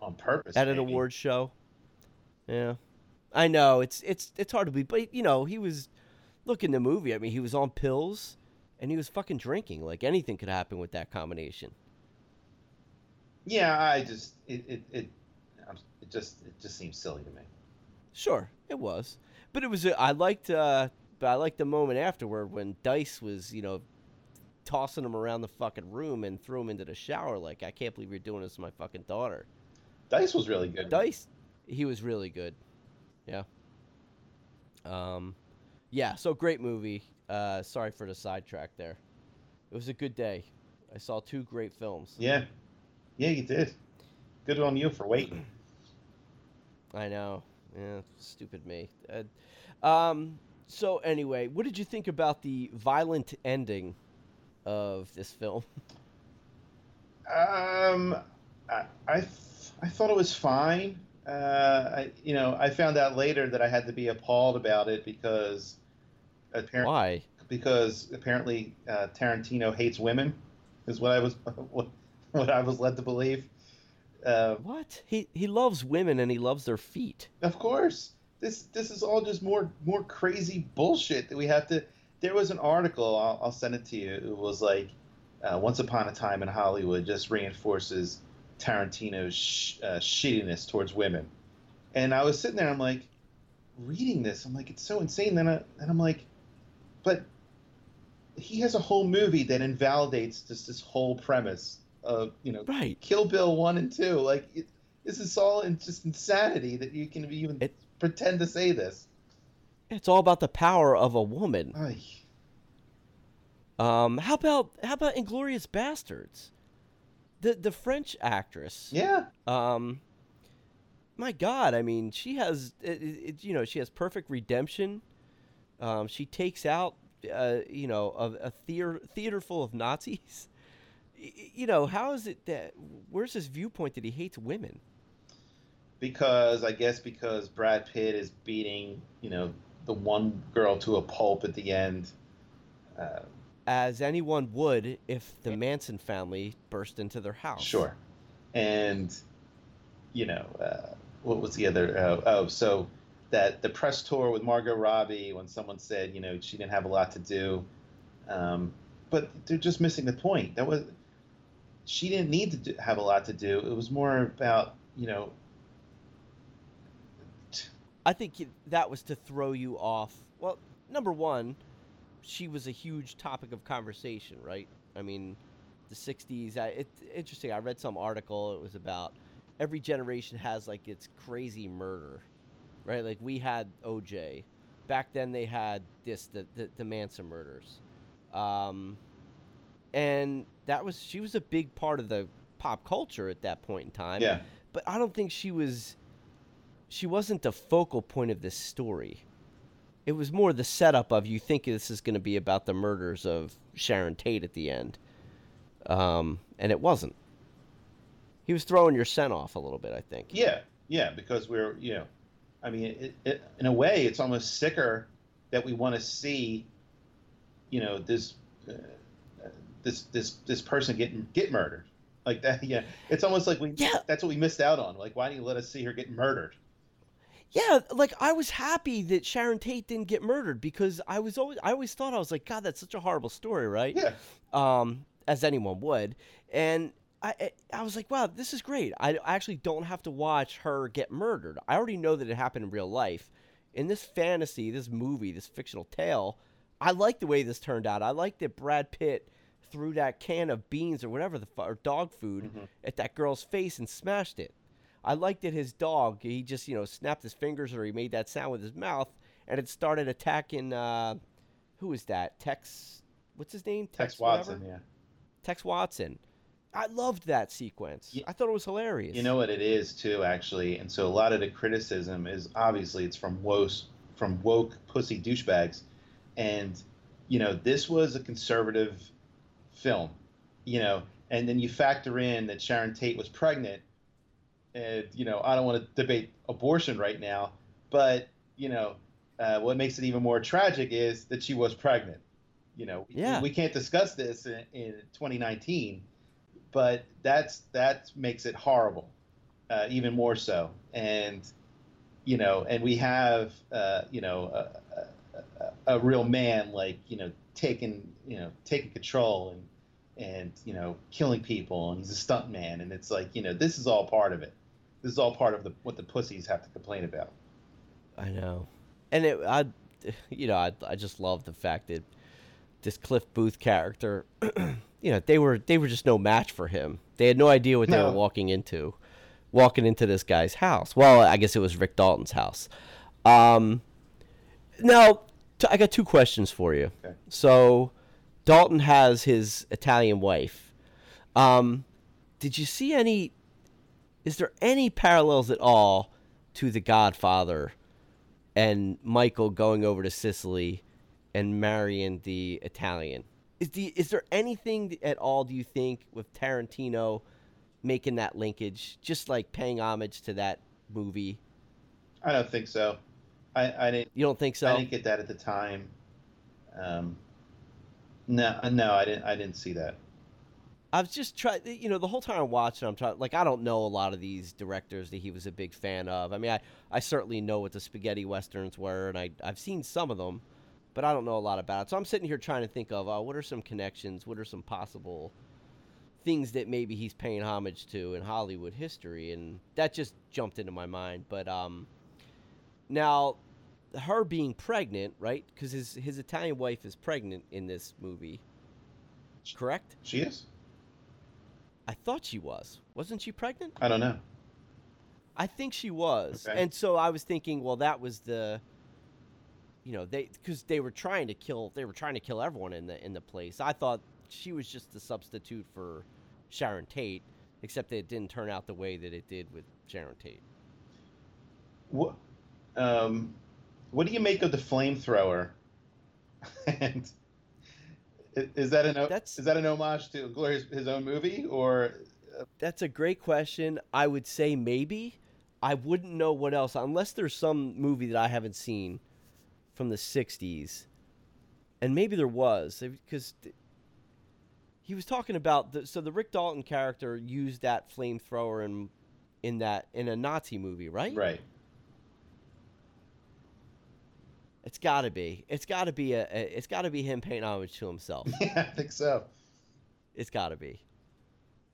on purpose at an maybe. award show. Yeah, I know it's it's it's hard to believe, but you know he was. Look in the movie. I mean, he was on pills, and he was fucking drinking. Like anything could happen with that combination. Yeah, I just it it it, it just it just seems silly to me. Sure, it was, but it was. I liked uh, but I liked the moment afterward when Dice was, you know, tossing him around the fucking room and threw him into the shower. Like, I can't believe you're doing this to my fucking daughter. Dice was really good. Dice, he was really good. Yeah. Um, yeah. So great movie. Uh, sorry for the sidetrack there. It was a good day. I saw two great films. Yeah, yeah, you did. Good on you for waiting. I know. Yeah, stupid me. Uh, um, so anyway, what did you think about the violent ending of this film? Um, I I, th- I thought it was fine. Uh, I you know I found out later that I had to be appalled about it because apparently Why? because apparently uh, Tarantino hates women, is what I was what, what I was led to believe. Uh, What? He he loves women and he loves their feet. Of course. This this is all just more more crazy bullshit that we have to. There was an article. I'll, I'll send it to you. It was like, uh, "Once Upon a Time in Hollywood" just reinforces Tarantino's sh- uh, shittiness towards women. And I was sitting there. I'm like, reading this. I'm like, it's so insane. Then I, and I'm like, but he has a whole movie that invalidates just this whole premise of you know Right. Kill Bill one and two. Like it, this is all in just insanity that you can even It- pretend to say this. It's all about the power of a woman. Ay. Um, how about how about Inglourious Basterds? The the French actress. Yeah, Um, my God, I mean, she has it, it, you know she has perfect redemption. Um, she takes out uh, you know a, a theater theater full of Nazis. You know how is it that where's his viewpoint that he hates women? because I guess because Brad Pitt is beating you know the one girl to a pulp at the end. Uh, As anyone would if the Manson family burst into their house. Sure. And, you know, uh, what was the other? Oh, oh, so that the press tour with Margot Robbie, when someone said, you know, she didn't have a lot to do, um, but they're just missing the point. That was, she didn't need to do, have a lot to do. It was more about, you know, I think that was to throw you off. Well, number one, she was a huge topic of conversation, right? I mean, the '60s. I, it's interesting. I read some article. It was about every generation has like its crazy murder, right? Like we had O.J. Back then, they had this the the, the Manson murders, um, and that was she was a big part of the pop culture at that point in time yeah, but I don't think she was she wasn't the focal point of this story. It was more the setup of you think this is going to be about the murders of Sharon Tate at the end, um, and it wasn't. He was throwing your scent off a little bit, I think. Yeah, yeah, because we're you know, I mean, it, it, in a way, it's almost sicker that we want to see, you know, this uh, this this this person get get murdered like that. Yeah, it's almost like we Yeah. that's what we missed out on. Like, why didn't you let us see her get murdered? Yeah, like I was happy that Sharon Tate didn't get murdered because I was always I always thought I was like, God, that's such a horrible story, right? Yeah, um, as anyone would. And I, I- was like, wow, this is great. I actually don't have to watch her get murdered. I already know that it happened in real life. In this fantasy, this movie, this fictional tale, I like the way this turned out. I like that Brad Pitt threw that can of beans or whatever the fu- or dog food Mhm. at that girl's face and smashed it. I liked that his dog, he just, you know, snapped his fingers or he made that sound with his mouth and it started attacking uh who is that? Tex what's his name? Tex whatever? Watson. Yeah, Tex Watson. I loved that sequence. Ye- I thought it was hilarious. you know what it is too, actually. And so a lot of the criticism is obviously it's from woke from woke pussy douchebags, and you know this was a conservative film, you know, and then you factor in that Sharon Tate was pregnant, and you know I don't want to debate abortion right now, but you know uh, what makes it even more tragic is that she was pregnant. You know, we- Yeah. we, can't discuss this in, in 2019, but that's that makes it horrible, uh, even more so. And you know, and we have uh, you know a, a, a, a real man like you know taking you know taking control and and you know killing people, and he's a stunt man, and it's like you know this is all part of it. This is all part of the what the pussies have to complain about. I know. And it, I, you know, I, I just love the fact that this Cliff Booth character, you know, they were they were just no match for him. They had no idea what they No. were walking into, walking into this guy's house. Well, I guess it was Rick Dalton's house. Um, now t- I got two questions for you. Okay. So, Dalton has his Italian wife. Um, did you see any? Is there any parallels at all to The Godfather and Michael going over to Sicily and marrying the Italian? Is the is there anything at all? Do you think with Tarantino making that linkage, just like paying homage to that movie? I don't think so. I, I didn't. You don't think so? I didn't get that at the time. Um, no, no, I didn't. I didn't see that. I was just trying, you know, the whole time I'm watching, I'm trying, like, I don't know a lot of these directors that he was a big fan of. I mean, I, I certainly know what the spaghetti westerns were, and I, I've seen some of them, but I don't know a lot about it. So I'm sitting here trying to think of, uh, what are some connections? What are some possible things that maybe he's paying homage to in Hollywood history? And that just jumped into my mind. But um, now, her being pregnant, right? Because his, his Italian wife is pregnant in this movie, correct? She is. I thought she was. Wasn't she pregnant? I don't know. I think she was. Okay. And so I was thinking, well, that was the you know, they cuz they were trying to kill they were trying to kill everyone in the in the place. I thought she was just the substitute for Sharon Tate, except that it didn't turn out the way that it did with Sharon Tate. What? Um, what do you make of the flamethrower? and is that an That's- is that an homage to Inglourious his own movie or That's a great question. I would say maybe. I wouldn't know what else unless there's some movie that I haven't seen from the 60s. And maybe there was because he was talking about the so the Rick Dalton character used that flamethrower in in that in a Nazi movie, right? right? It's got to be. It's got to be a, a it's got to be him paying homage to himself. Yeah, I think so. it's got to be.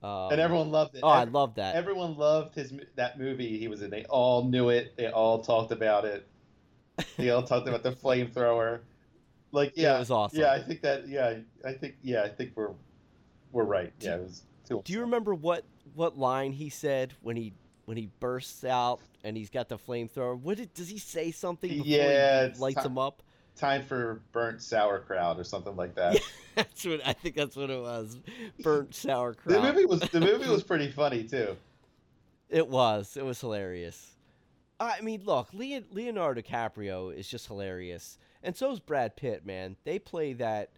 Um, and everyone loved it. Oh, I Ev- love that. Everyone loved his that movie he was in. They all knew it. They all talked about it. They all talked about the flamethrower. Like Yeah, yeah, it was awesome. Yeah, I think that. Yeah, I think. Yeah, I think we're we're right. Do- Yeah, it was. Too Do you remember what what line he said when he when he bursts out and he's got the flamethrower? What did, does he say something before Yeah, he lights ti- him up? Time for burnt sauerkraut or something like that. That's what I think. That's what it was. Burnt sauerkraut. The movie was the movie was pretty funny too. It was. It was hilarious. I mean, look, Leonardo DiCaprio is just hilarious, and so is Brad Pitt. Man, they play that.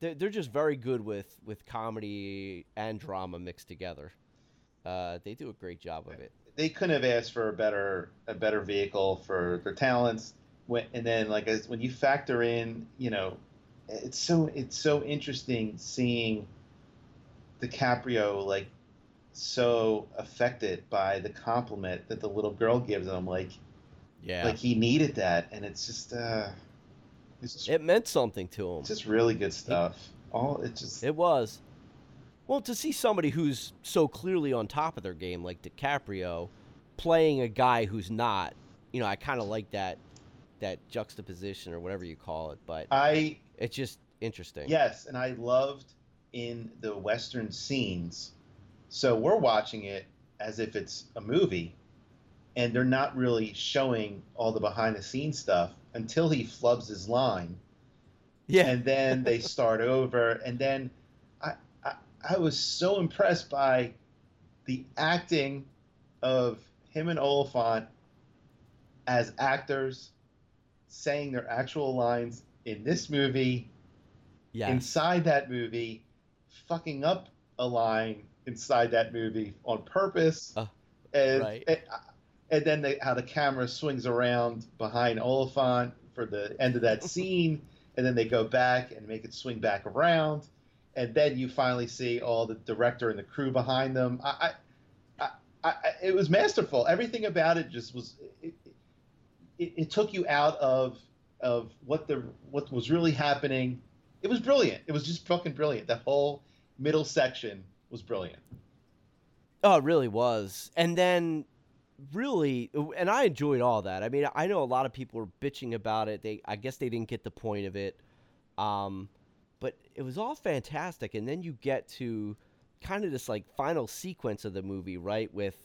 They're, they're just very good with with comedy and drama mixed together. Uh, they do a great job of it. They couldn't have asked for a better a better vehicle for their talents. When, and then like as when you factor in, you know, it's so it's so interesting seeing DiCaprio like so affected by the compliment that the little girl gives him. Like Yeah, like he needed that, and it's just uh, it's just, it meant something to him. it's just really good stuff. All it just It was. Well, to see somebody who's so clearly on top of their game, like DiCaprio, playing a guy who's not, you know, I kind of like that that juxtaposition or whatever you call it. But I it's just interesting. Yes, and I loved in the Western scenes. So we're watching it as if it's a movie, and they're not really showing all the behind the scenes stuff until he flubs his line, yeah, and then they start over. And then I, was so impressed by the acting of him and Olyphant as actors saying their actual lines in this movie yeah. inside that movie, fucking up a line inside that movie on purpose, Uh, and, right. and and then they, how the camera swings around behind Olyphant for the end of that scene, and then they go back and make it swing back around, and then you finally see all the director and the crew behind them. I, I, I, I it was masterful. Everything about it just was. It, it, it took you out of of what the what was really happening. It was brilliant. It was just fucking brilliant. That whole middle section was brilliant. Oh, it really was. And then, really, and I enjoyed all that. I mean, I know a lot of people were bitching about it. They, I guess, they didn't get the point of it. Um, but it was all fantastic. And then you get to kind of this like final sequence of the movie, right? With,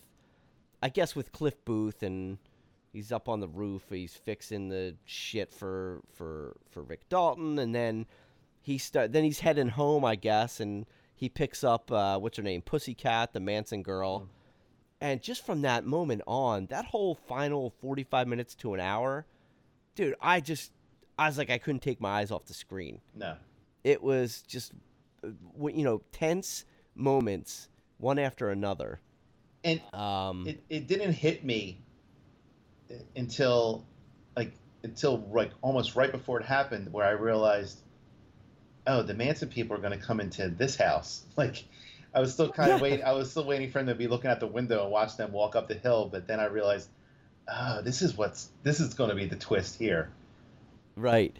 I guess, with Cliff Booth and he's up on the roof. He's fixing the shit for for for Rick Dalton, and then he start. Then he's heading home, I guess, and he picks up uh, what's her name, Pussycat, the Manson girl. Mm. And just from that moment on, that whole final 45 minutes to an hour, dude, I just, I was like, I couldn't take my eyes off the screen. No. It was just, uh, you know, tense moments, one after another. And um, it, it didn't hit me until, like, until like almost right before it happened, where I realized, oh, the Manson people are going to come into this house. Like, I was still kind of waiting. I was still waiting for them to be looking out the window and watch them walk up the hill. But then I realized, oh, this is what's this is going to be the twist here. Right.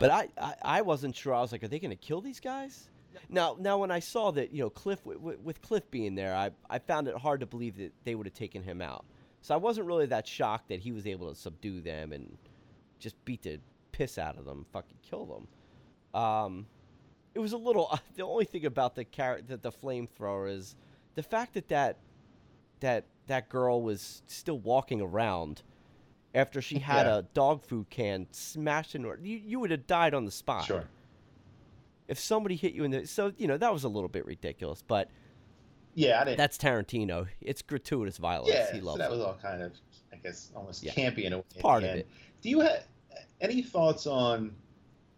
But I, I, I wasn't sure. I was like, are they going to kill these guys? Now now when I saw that you know Cliff with, with Cliff being there, I I found it hard to believe that they would have taken him out. So I wasn't really that shocked that he was able to subdue them and just beat the piss out of them, fucking kill them. Um, it was a little. The only thing about the car- that the flamethrower is the fact that that that that girl was still walking around after she had yeah. a dog food can smashed in her. You you would have died on the spot. Sure. If somebody hit you in the so you know that was a little bit ridiculous, but yeah, I didn't. That's Tarantino. It's gratuitous violence. Yeah, he loves so that it. was all kind of, I guess, almost yeah. campy in a way. Part of it. Do you have any thoughts on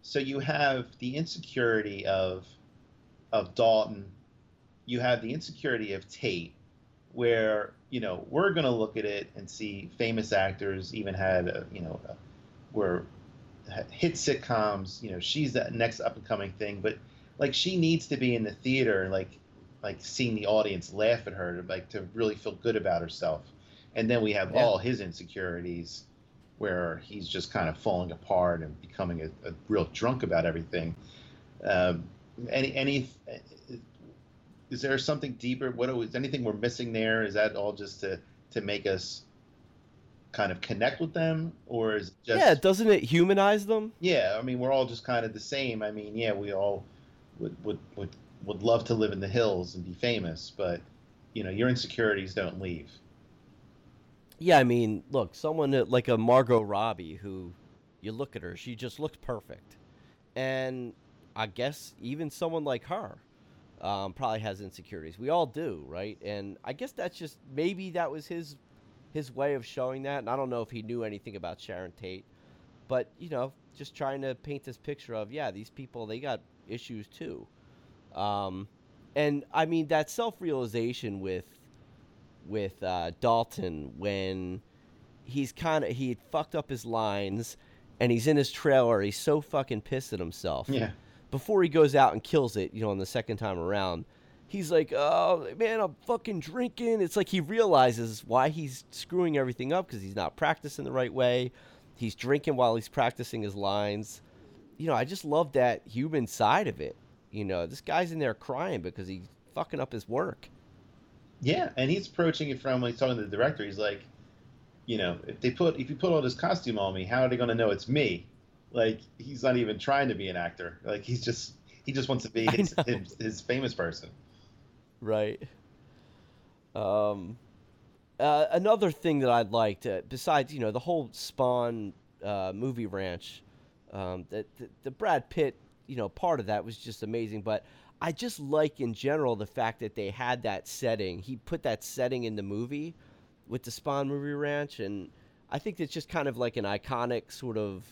so you have the insecurity of of Dalton, you have the insecurity of Tate, where you know we're going to look at it and see famous actors even had a, you know a, were hit sitcoms. You know she's that next up and coming thing, but like she needs to be in the theater, like like seeing the audience laugh at her, like to really feel good about herself. And then we have yeah. all his insecurities where he's just kind of falling apart and becoming a, a real drunk about everything. Um, any any is there something deeper? What is anything we're missing there? Is that all just to to make us kind of connect with them, or is it just yeah? Doesn't it humanize them? Yeah, I mean we're all just kind of the same. I mean, yeah, we all would would would would love to live in the hills and be famous, but you know your insecurities don't leave. Yeah, I mean, look, someone like a Margot Robbie who you look at her, she just looks perfect. And I guess even someone like her um, probably has insecurities. We all do, right? And I guess that's just maybe that was his his way of showing that. And I don't know if he knew anything about Sharon Tate, but you know, just trying to paint this picture of yeah, these people they got issues too. Um, and I mean that self realization with with uh, Dalton when he's kind of he fucked up his lines and he's in his trailer. He's so fucking pissed at himself. Yeah. Before he goes out and kills it, you know, on the second time around, he's like, "Oh man, I'm fucking drinking." It's like he realizes why he's screwing everything up because he's not practicing the right way. He's drinking while he's practicing his lines. You know, I just love that human side of it. You know, this guy's in there crying because he's fucking up his work. Yeah, and he's approaching it from when he's talking to the director. He's like, you know, if they put if you put all this costume on me, how are they going to know it's me? Like he's not even trying to be an actor. Like he's just he just wants to be his, his, his, famous person. Right. Um, uh, another thing that I'd liked, uh, besides you know the whole Spahn uh, movie ranch, um, that the, the Brad Pitt you know part of that was just amazing, but I just like in general the fact that they had that setting. He put that setting in the movie with the Spahn movie ranch, and I think it's just kind of like an iconic sort of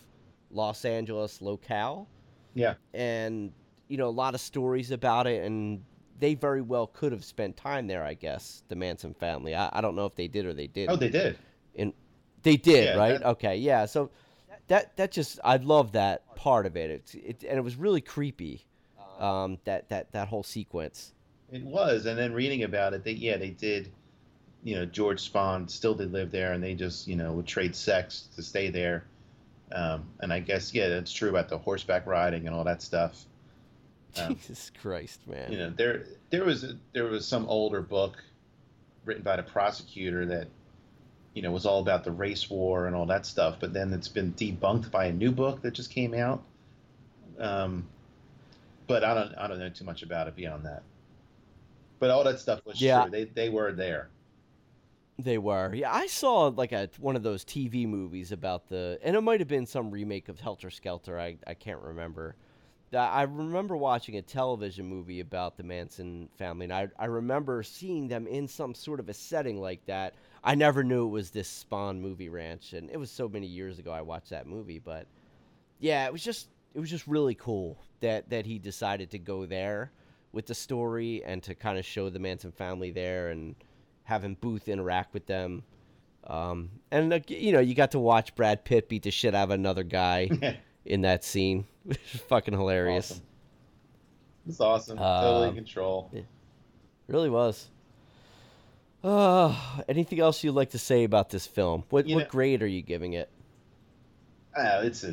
Los Angeles locale. Yeah. And you know a lot of stories about it, and they very well could have spent time there. I guess the Manson family. I, I don't know if they did or they did. Oh, they did. And they did, yeah, right? That... Okay, yeah. So that that just I love that part of it. It's it, and it was really creepy um, that that that whole sequence. It was, and then reading about it, they yeah they did. You know, George Spahn still did live there, and they just you know would trade sex to stay there. Um, and I guess yeah, that's true about the horseback riding and all that stuff. Um, Jesus Christ, man! You know, there there was a, there was some older book written by the prosecutor that you know was all about the race war and all that stuff. But then it's been debunked by a new book that just came out. Um, but I don't I don't know too much about it beyond that. But all that stuff was Yeah. true. They they were there. They were. Yeah, I saw like a one of those TV movies about the, and it might have been some remake of Helter Skelter. I I can't remember. I remember watching a television movie about the Manson family, and I I remember seeing them in some sort of a setting like that. I never knew it was this Spahn movie ranch, and it was so many years ago I watched that movie. But yeah, it was just it was just really cool that that he decided to go there with the story and to kind of show the Manson family there and having Booth interact with them. Um, and uh, you know, you got to watch Brad Pitt beat the shit out of another guy in that scene, fucking hilarious. Awesome. It's awesome. Um, totally in control. Really was. Uh, anything else you'd like to say about this film? What You what know- grade are you giving it? Ah, it's a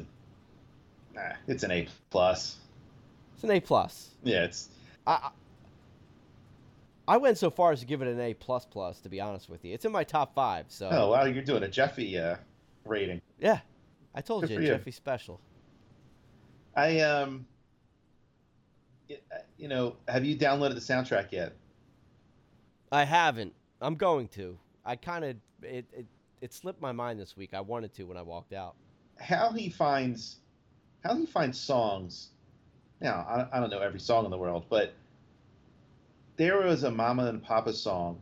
nah, it's an A plus. It's an A plus. Yeah, it's I I- went so far as to give it an A plus plus. To be honest with you, it's in my top five. So oh wow, you're doing a Jeffy uh, rating. yeah, I told Good you, you. Jeffy special. I um, uh, you know, have you downloaded the soundtrack yet? I haven't. I'm going to. I kind of it, it it slipped my mind this week. I wanted to when I walked out. How he finds, how he finds songs. Now I, I don't know every song in the world, but there was a Mama and Papa song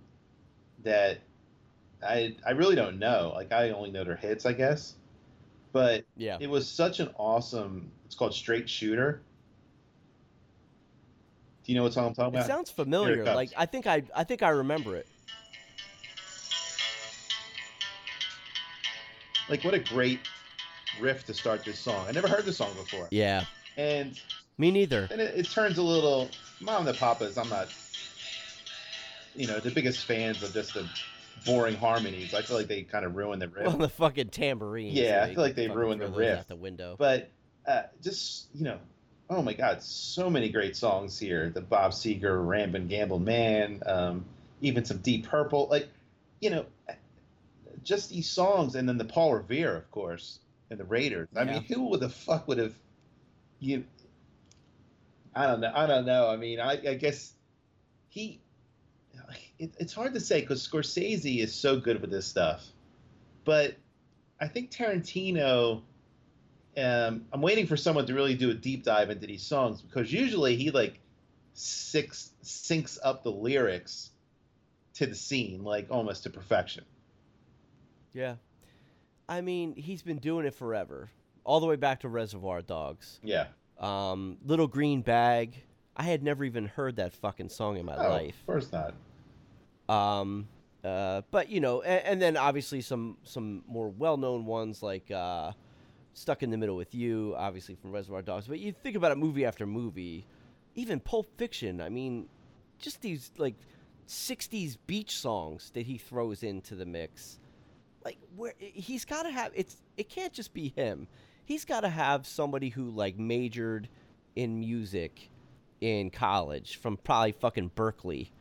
that I I really don't know. Like I only know their hits, I guess. But Yeah. it was such an awesome. It's called Straight Shooter. Do you know what song I'm talking It about? sounds familiar. it. Like I think I I think I remember it. like what a great riff to start this song. I never heard this song before. Yeah. And Me neither. And it, it turns a little mom and papas. I'm not, you know, the biggest fans of just the boring harmonies. I feel like they kind of ruin the riff. Well, the fucking tambourine. Yeah, I feel like they ruined the riff. out the window. but uh, just you know, oh my God, so many great songs here. The Bob Seger, Ramblin' Gamblin' Man, um, even some Deep Purple. Like, you know, just these songs, and then the Paul Revere, of course, and the Raiders. I Yeah. mean, who would the fuck would have you? I don't know. I don't know. I mean, I, I guess he. It, it's hard to say because Scorsese is so good with this stuff, but I think Tarantino. Um, I'm waiting for someone to really do a deep dive into these songs because usually he like six syncs up the lyrics to the scene like almost to perfection. yeah. I mean, he's been doing it forever, all the way back to Reservoir Dogs. Yeah. Um, Little Green Bag. I had never even heard that fucking song in my oh, life. Of course not. Um, uh, but you know, and, and then obviously some some more well known ones like uh, Stuck in the Middle with You, obviously from Reservoir Dogs. But you think about it, movie after movie, even Pulp Fiction. I mean, just these like '60s beach songs that he throws into the mix. Like where he's got to have it's it can't just be him. He's got to have somebody who like majored in music in college from probably fucking Berkeley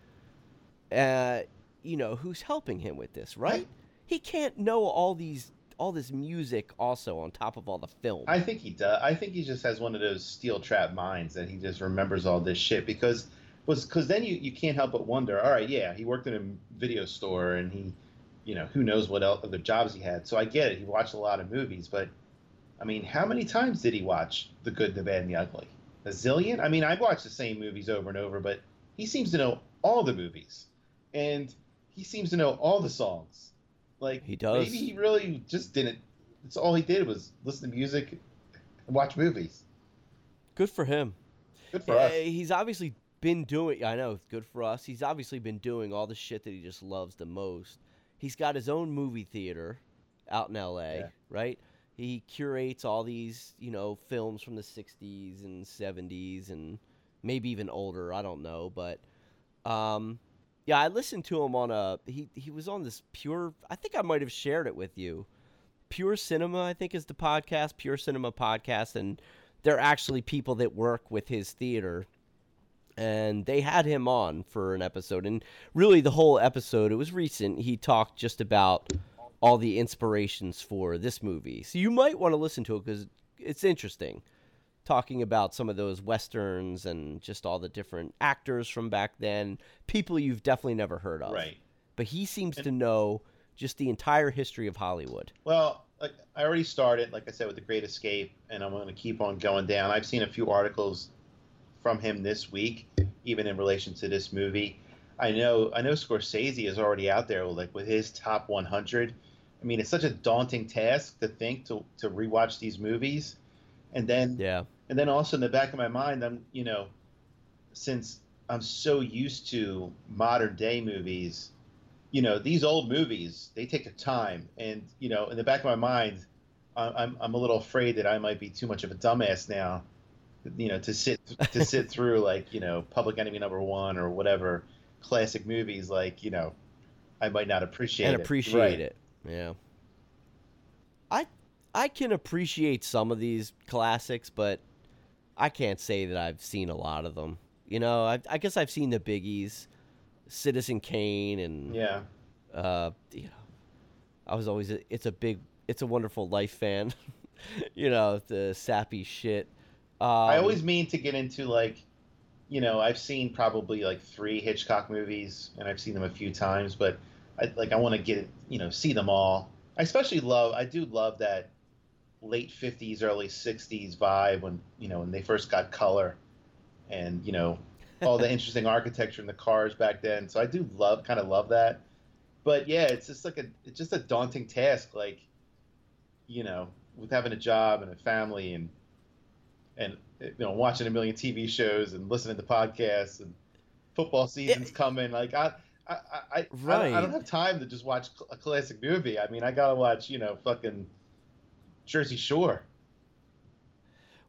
uh, you know, who's helping him with this, right? He can't know all these all this music also on top of all the film. I think he does. I think he just has one of those steel trap minds that he just remembers all this shit because was because then you, you can't help but wonder. All right, yeah, he worked in a video store and he, you know, who knows what other jobs he had. So I get it. He watched a lot of movies, but I mean, how many times did he watch The Good, the Bad, and the Ugly? A zillion. I mean, I've watched the same movies over and over, but he seems to know all the movies, and he seems to know all the songs. Like He does. Maybe he really just didn't. That's all he did was listen to music and watch movies. Good for him. Good for Yeah, us. he's obviously been doing. I know, good for us. He's obviously been doing all the shit that he just loves the most. He's got his own movie theater out in L.A. Yeah. Right? He curates all these, you know, films from the '60s and '70s and maybe even older. I don't know, but um, yeah, I listened to him on a. He he was on this pure. I think I might have shared it with you. Pure Cinema, I think, is the podcast. Pure Cinema podcast, and they're actually people that work with his theater and they had him on for an episode and really the whole episode it was recent he talked just about all the inspirations for this movie so you might want to listen to it because it's interesting talking about some of those westerns and just all the different actors from back then people you've definitely never heard of Right. but he seems And- to know just the entire history of hollywood Well, like I already started, like I said, with the Great Escape, and I'm going to keep on going down. I've seen a few articles from him this week, even in relation to this movie. I know, I know, Scorsese is already out there, like with his top 100. I mean, it's such a daunting task to think to to rewatch these movies, and then yeah and then also in the back of my mind, I'm you know, since I'm so used to modern day movies, you know, these old movies they take their time, and you know, in the back of my mind, I'm I'm a little afraid that I might be too much of a dumbass now, you know, to sit to sit through like you know Public Enemy Number One or whatever classic movies like you know, I might not appreciate and it. appreciate Right. it. Yeah. I I can appreciate some of these classics, but I can't say that I've seen a lot of them. You know, I, I guess I've seen the biggies, Citizen Kane, and Yeah. uh, you know, I was always a, it's a big, it's a wonderful life fan. you know, the sappy shit. Um, I always mean to get into like, you know, I've seen probably like three Hitchcock movies, and I've seen them a few times, but I like I want to get you know see them all. I especially love I do love that late '50s, early '60s vibe when you know when they first got color, and you know all the interesting architecture in the cars back then. So I do love kind of love that. But yeah, it's just like a it's just a daunting task, like you know, with having a job and a family and and you know watching a million TV shows and listening to podcasts and football season's coming. Like I, I, I, I, I, I don't have time to just watch a classic movie. I mean, I gotta watch you know fucking Jersey Shore.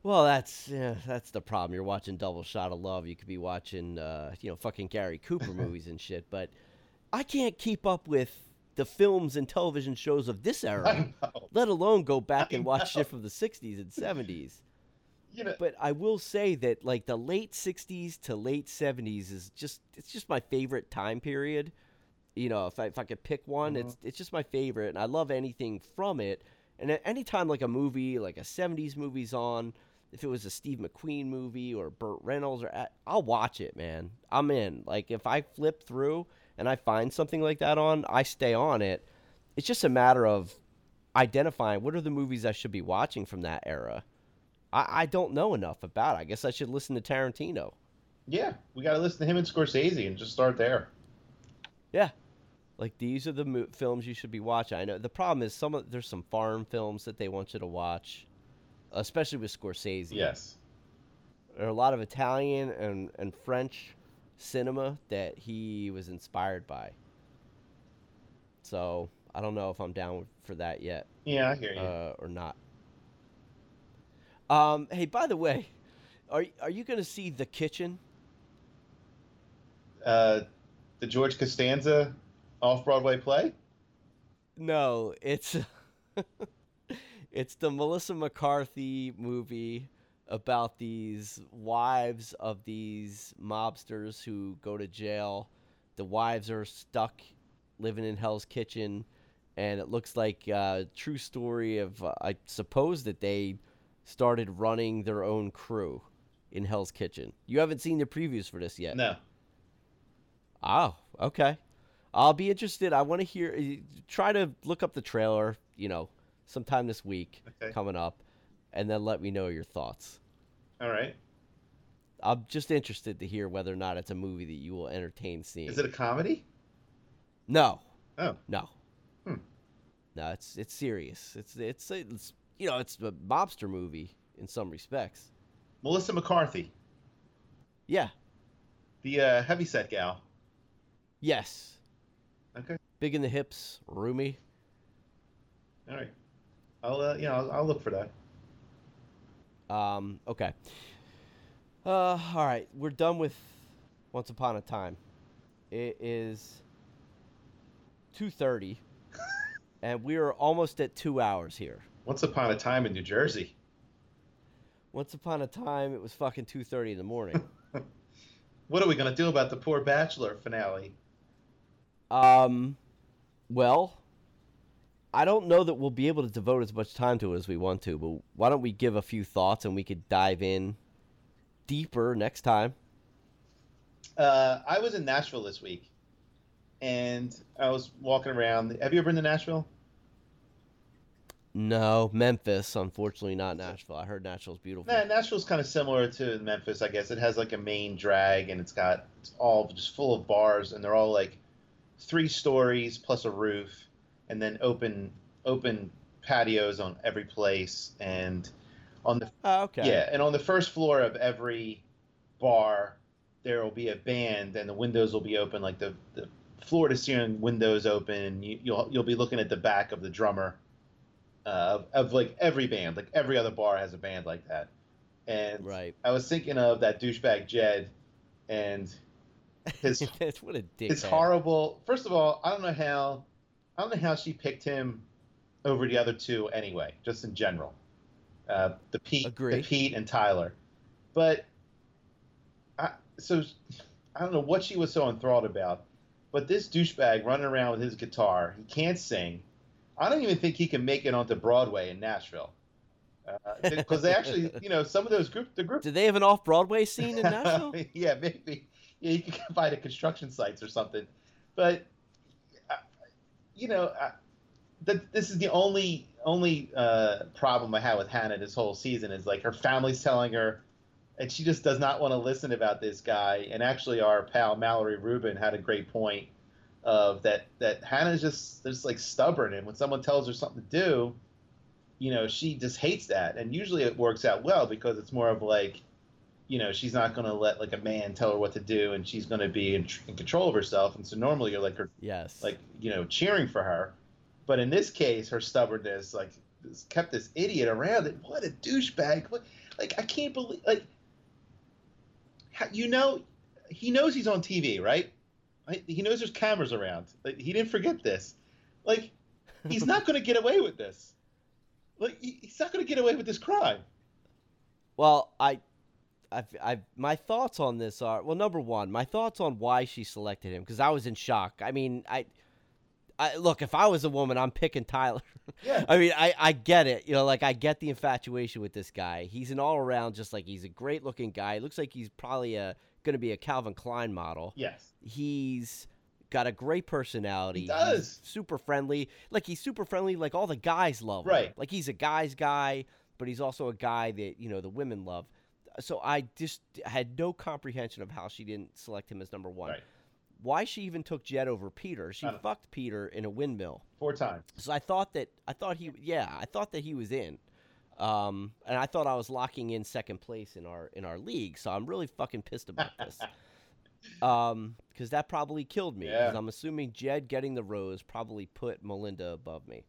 Well, that's yeah, that's the problem. You're watching Double Shot of Love. You could be watching, uh, you know, fucking Gary Cooper movies and shit. But I can't keep up with the films and television shows of this era, let alone go back and watch shit from the '60s and '70s. You know, But I will say that like the late '60s to late '70s is just it's just my favorite time period. You know, if I if I could pick one, it's it's just my favorite, and I love anything from it. And at any time like a movie, like a '70s movie's on, if it was a Steve McQueen movie or Burt Reynolds, or I'll watch it, man. I'm in. Like if I flip through and I find something like that on, I stay on it. It's just a matter of identifying what are the movies I should be watching from that era. I, I don't know enough about. it. I guess I should listen to Tarantino. yeah, we gotta listen to him and Scorsese and just start there. Yeah, like these are the mo- films you should be watching. I know the problem is some of there's some foreign films that they want you to watch, especially with Scorsese. Yes. there are a lot of Italian and and French cinema that he was inspired by. So I don't know if I'm down for that yet Yeah, I hear you. uh, or not. Um, hey, by the way, are are you going to see The Kitchen? Uh, the George Costanza off Broadway play. No, it's it's the Melissa McCarthy movie about these wives of these mobsters who go to jail. The wives are stuck living in Hell's Kitchen, and it looks like a true story of uh, I suppose that they started running their own crew in Hell's Kitchen. You haven't seen the previews for this yet. No. Oh, okay. I'll be interested. I want to hear. uh, Try to look up the trailer. You know, sometime this week Okay. coming up, and then let me know your thoughts. All right. I'm just interested to hear whether or not it's a movie that you will entertain seeing. Is it a comedy? No, Oh. no, Hmm. no. It's it's serious. It's it's it's you know it's a mobster movie in some respects. Melissa McCarthy, Yeah. the uh, heavyset gal. Yes. Big in the hips, roomy. All right. I'll uh, yeah, I'll, I'll look for that. Um, okay. Uh, all right, we're done with Once Upon a Time. It is two thirty, and we are almost at two hours here. Once upon a time in New Jersey. Once upon a time, it was fucking two thirty in the morning. What are we gonna do about the poor Bachelor finale? Um, well, I don't know that we'll be able to devote as much time to it as we want to, but why don't we give a few thoughts and we could dive in deeper next time? Uh, I was in Nashville this week, and I was walking around. Have you ever been to Nashville? No, Memphis. Unfortunately, not Nashville. I heard Nashville's beautiful. Nah, Nashville's kind of similar to Memphis, I guess. It has like a main drag, and it's got it's all just full of bars, and they're all like three stories plus a roof, and then open open patios on every place, and on the Oh, okay. yeah, and on the first floor of every bar, there will be a band, and the windows will be open, like the the floor to ceiling windows open. You, you'll you'll be looking at the back of the drummer, uh, of, of like every band, like every other bar has a band like that. And Right. I was thinking of that douchebag Jed, and his what a dick. his horrible. First of all, I don't know how, I don't know how she picked him over the other two anyway, just in general. Uh, the Pete, Agree. the Pete and Tyler, but I, so I don't know what she was so enthralled about. But this douchebag running around with his guitar, he can't sing. I don't even think he can make it onto Broadway in Nashville. Because they actually, you know, some of those group, the group Do they have an off Broadway scene in Nashville? yeah, maybe. You can buy at construction sites or something. But, uh, you know, uh, th- this is the only only uh, problem I have with Hannah this whole season is like her family's telling her, and she just does not want to listen about this guy. And actually, our pal Mallory Rubin had a great point of that that Hannah's just just like stubborn, and when someone tells her something to do, you know, she just hates that. And usually it works out well because it's more of like, you know, she's not going to let like a man tell her what to do, and she's going to be in, in control of herself. And so normally you're like her, yes. like you know, cheering for her. But in this case, her stubbornness like kept this idiot around. It. What a douchebag! What, like I can't believe like, how, you know, he knows he's on TV, right? He knows there's cameras around. Like, he didn't forget this. Like he's not going to get away with this. Like he- he's not going to get away with this crime. Well, I, I, I, my thoughts on this are well. Number one, my thoughts on why she selected him because I was in shock. I mean, I, I look if I was a woman, I'm picking Tyler. Yeah. I mean, I, I get it. You know, like I get the infatuation with this guy. He's an all around, just like he's a great looking guy. Looks like he's probably uh, a going to be a Calvin Klein model. Yes. He's got a great personality. He does. He's super friendly. Like he's super friendly. Like all the guys love him. Right. Like he's a guy's guy, but he's also a guy that you know the women love. So I just had no comprehension of how she didn't select him as number one. Right. Why she even took Jed over Peter? She don't- fucked Peter in a windmill. Four times. So I thought that I thought he yeah I thought that he was in, um, and I thought I was locking in second place in our in our league. So I'm really fucking pissed about this, um, because that probably killed me. 'cause Yeah. I'm assuming Jed getting the rose probably put Melinda above me,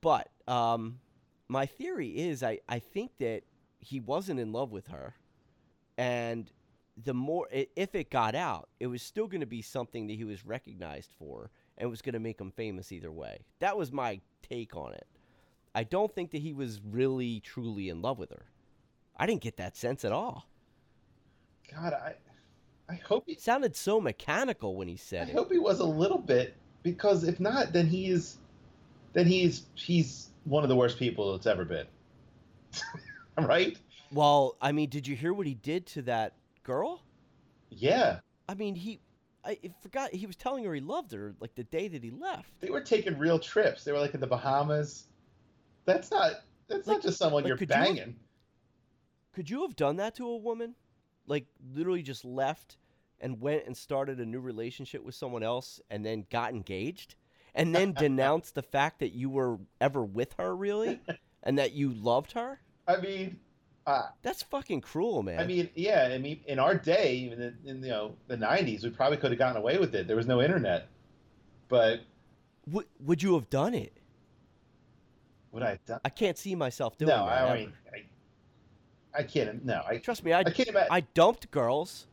but um, my theory is I I think that he wasn't in love with her, and the more if it got out, it was still going to be something that he was recognized for and was going to make him famous either way. That was my take on it. I don't think that he was really truly in love with her. I didn't get that sense at all. God, I, I hope he, It sounded so mechanical when he I said it. I hope he was a little bit because if not, then he's, then he's he's one of the worst people that's ever been. right? Well, I mean, did you hear what he did to that girl? Yeah, I mean, he I forgot he was telling her he loved her like the day that he left. they were taking real trips. They were like in the Bahamas. That's not that's Like- not just someone like, you're could you have- banging. Could you have done that to a woman? Like literally just left and went and started a new relationship with someone else and then got engaged and then denounced the fact that you were ever with her really and that you loved her? I mean, uh, That's fucking cruel, man. I mean, yeah. I mean, in our day, even in, in you know the '90s, we probably could have gotten away with it. There was no internet, but would would you have done it? would I have done? I can't see myself doing it. No, that. I mean, I, I can't. No, I Trust me, I I can't imagine. I dumped girls.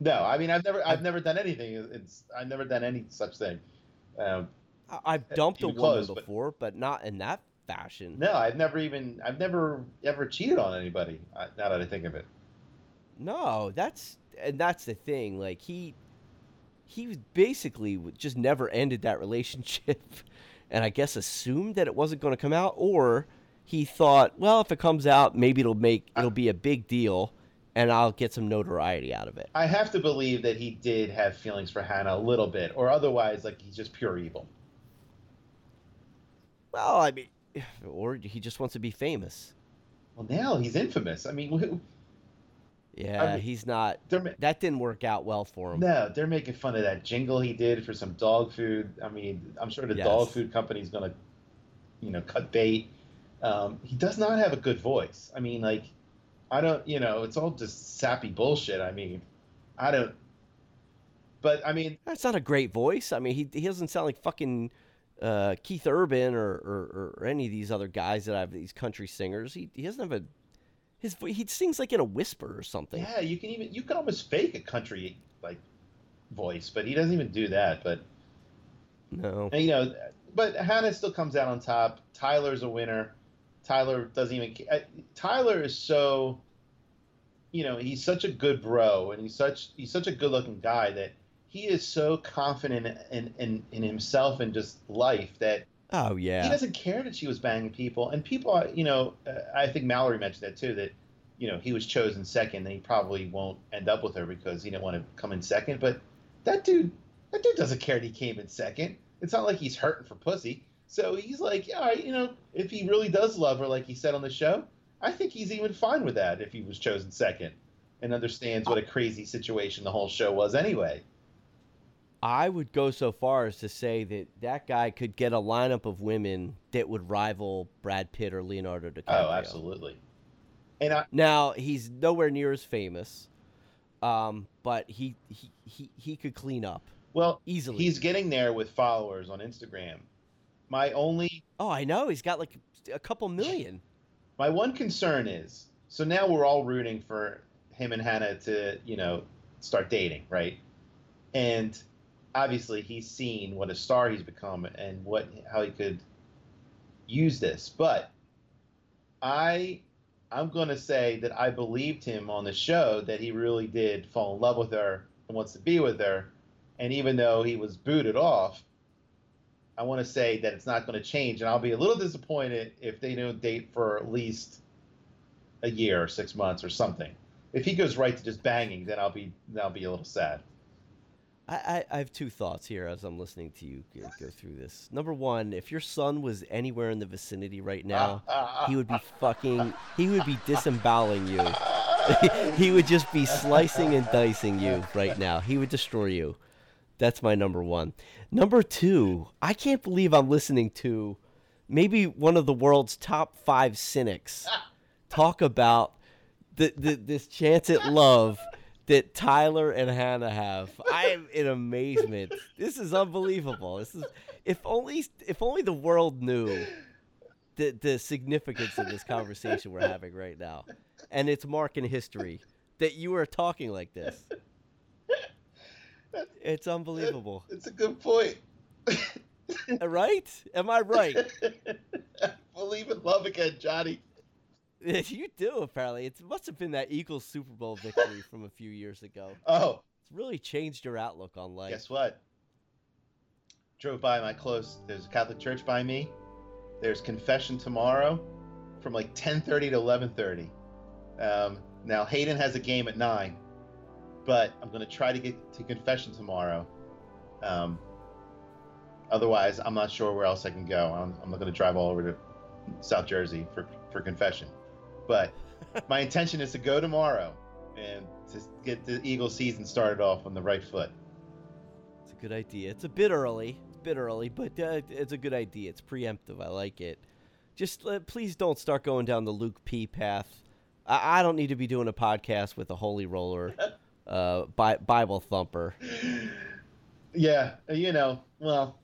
No, I mean I've never I've never done anything. It's I've never done any such thing. Um, I've dumped a woman close, but- before, but not in that fashion. no, I've never even I've never ever cheated on anybody. uh, Now that I think of it. No, that's and that's the thing. Like he he basically just never ended that relationship, and I guess assumed that it wasn't going to come out, or he thought, well, if it comes out, maybe it'll make it'll be a big deal, and I'll get some notoriety out of it. I have to believe that he did have feelings for Hannah a little bit, or otherwise, like he's just pure evil. Well, I mean, or he just wants to be famous. Well, now he's infamous. I mean, who, Yeah, I mean, he's not. That didn't work out well for him. no, they're making fun of that jingle he did for some dog food. I mean, I'm sure the dog food company's gonna, you know, cut bait. Um, he does not have a good voice. I mean, like, I don't, you know, it's all just sappy bullshit. I mean, I don't. But I mean, That's not a great voice. I mean, he he doesn't sound like fucking uh, Keith Urban or, or, or any of these other guys that have these country singers. He he doesn't have a his he sings like in a whisper or something. yeah, you can even you can almost fake a country like voice, but he doesn't even do that. But No. And, you know, but Hannah still comes out on top. Tyler's a winner. Tyler doesn't even. uh, Tyler is so, you know, he's such a good bro, and he's such he's such a good looking guy that he is so confident in in, in himself and just life that Oh yeah he doesn't care that she was banging people. And people, you know, uh, I think Mallory mentioned that too. That you know he was chosen second, and he probably won't end up with her because he didn't want to come in second. But that dude, that dude doesn't care that he came in second. It's not like he's hurting for pussy. So he's like, all right, you know, if he really does love her, like he said on the show, I think he's even fine with that if he was chosen second and understands what a crazy situation the whole show was anyway. I would go so far as to say that that guy could get a lineup of women that would rival Brad Pitt or Leonardo DiCaprio. Oh, absolutely. And I, Now he's nowhere near as famous, um, but he, he he he could clean up well, easily. He's getting there with followers on Instagram. My only, oh, I know. He's got like a couple million. my one concern is, so now we're all rooting for him and Hannah to, you know, start dating, right? And obviously he's seen what a star he's become and what how he could use this. But I I'm going to say that I believed him on the show that he really did fall in love with her and wants to be with her. And even though he was booted off, I want to say that it's not going to change. And I'll be a little disappointed if they don't date for at least a year or six months or something. If he goes right to just banging, then I'll be then I'll be a little sad. I, I, have two thoughts here as I'm listening to you go, go through this. Number one, if your son was anywhere in the vicinity right now, he would be fucking. He would be disemboweling you. he would just be slicing and dicing you right now. He would destroy you. That's my number one. Number two, I can't believe I'm listening to maybe one of the world's top five cynics talk about the, the this chance at love that Tyler and Hannah have. I am in amazement. This is unbelievable. This is if only if only the world knew the the significance of this conversation we're having right now and its mark in history that you are talking like this. It's unbelievable. It's a good point. Right? Am I right? Believe in love again, Johnny. You do apparently. It must have been that Eagles Super Bowl victory from a few years ago. Oh, It's really changed your outlook on life. guess what? Drove by my close. There's a Catholic church by me. There's confession tomorrow, from like 10:30 to 11:30. Um, now Hayden has a game at nine, but I'm gonna try to get to confession tomorrow. Um, otherwise, I'm not sure where else I can go. I'm, I'm not gonna drive all over to South Jersey for for confession. But my intention is to go tomorrow and to get the Eagles season started off on the right foot. It's a good idea. It's a bit early. It's a bit early, but uh, it's a good idea. It's preemptive. I like it. Just uh, please don't start going down the Luke P path. I, I don't need to be doing a podcast with a holy roller, uh, Bi- Bible thumper. Yeah, you know, well,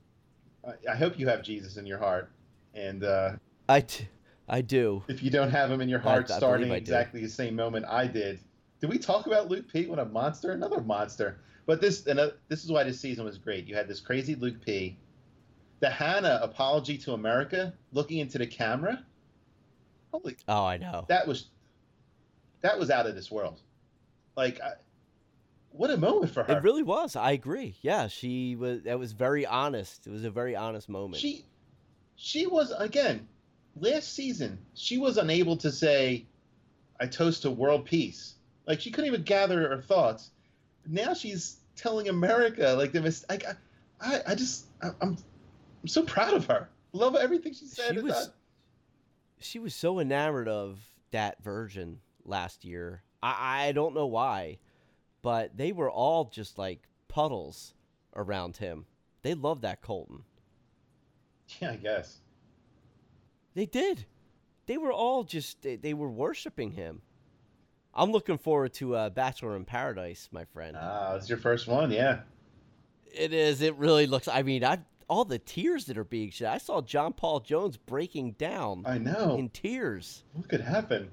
I, I hope you have Jesus in your heart. And uh, I, t- I do. if you don't have him in your heart I starting I exactly the same moment I did, did we talk about Luke P? What a monster, another monster. But this, and uh, this is why this season was great. You had this crazy Luke P, the Hannah apology to America, looking into the camera. Holy, Oh, I know. that was, that was out of this world. Like, I, what a moment for her. It really was. I agree. Yeah, she was. That was very honest. It was a very honest moment. She, she was again last season. She was unable to say, "I toast to world peace." Like she couldn't even gather her thoughts. Now she's telling America like the mis- like, I, I just I, I'm I'm so proud of her. Love everything she said. She was- she was so enamored of that version last year. I, I don't know why, but they were all just like puddles around him. They loved that Colton. Yeah, I guess. They did. They were all just they, they were worshiping him. I'm looking forward to uh, Bachelor in Paradise, my friend. Ah, it's your first one, yeah. It is. It really looks. I mean, I all the tears that are being shed. I saw John Paul Jones breaking down I know. in tears. What could happen?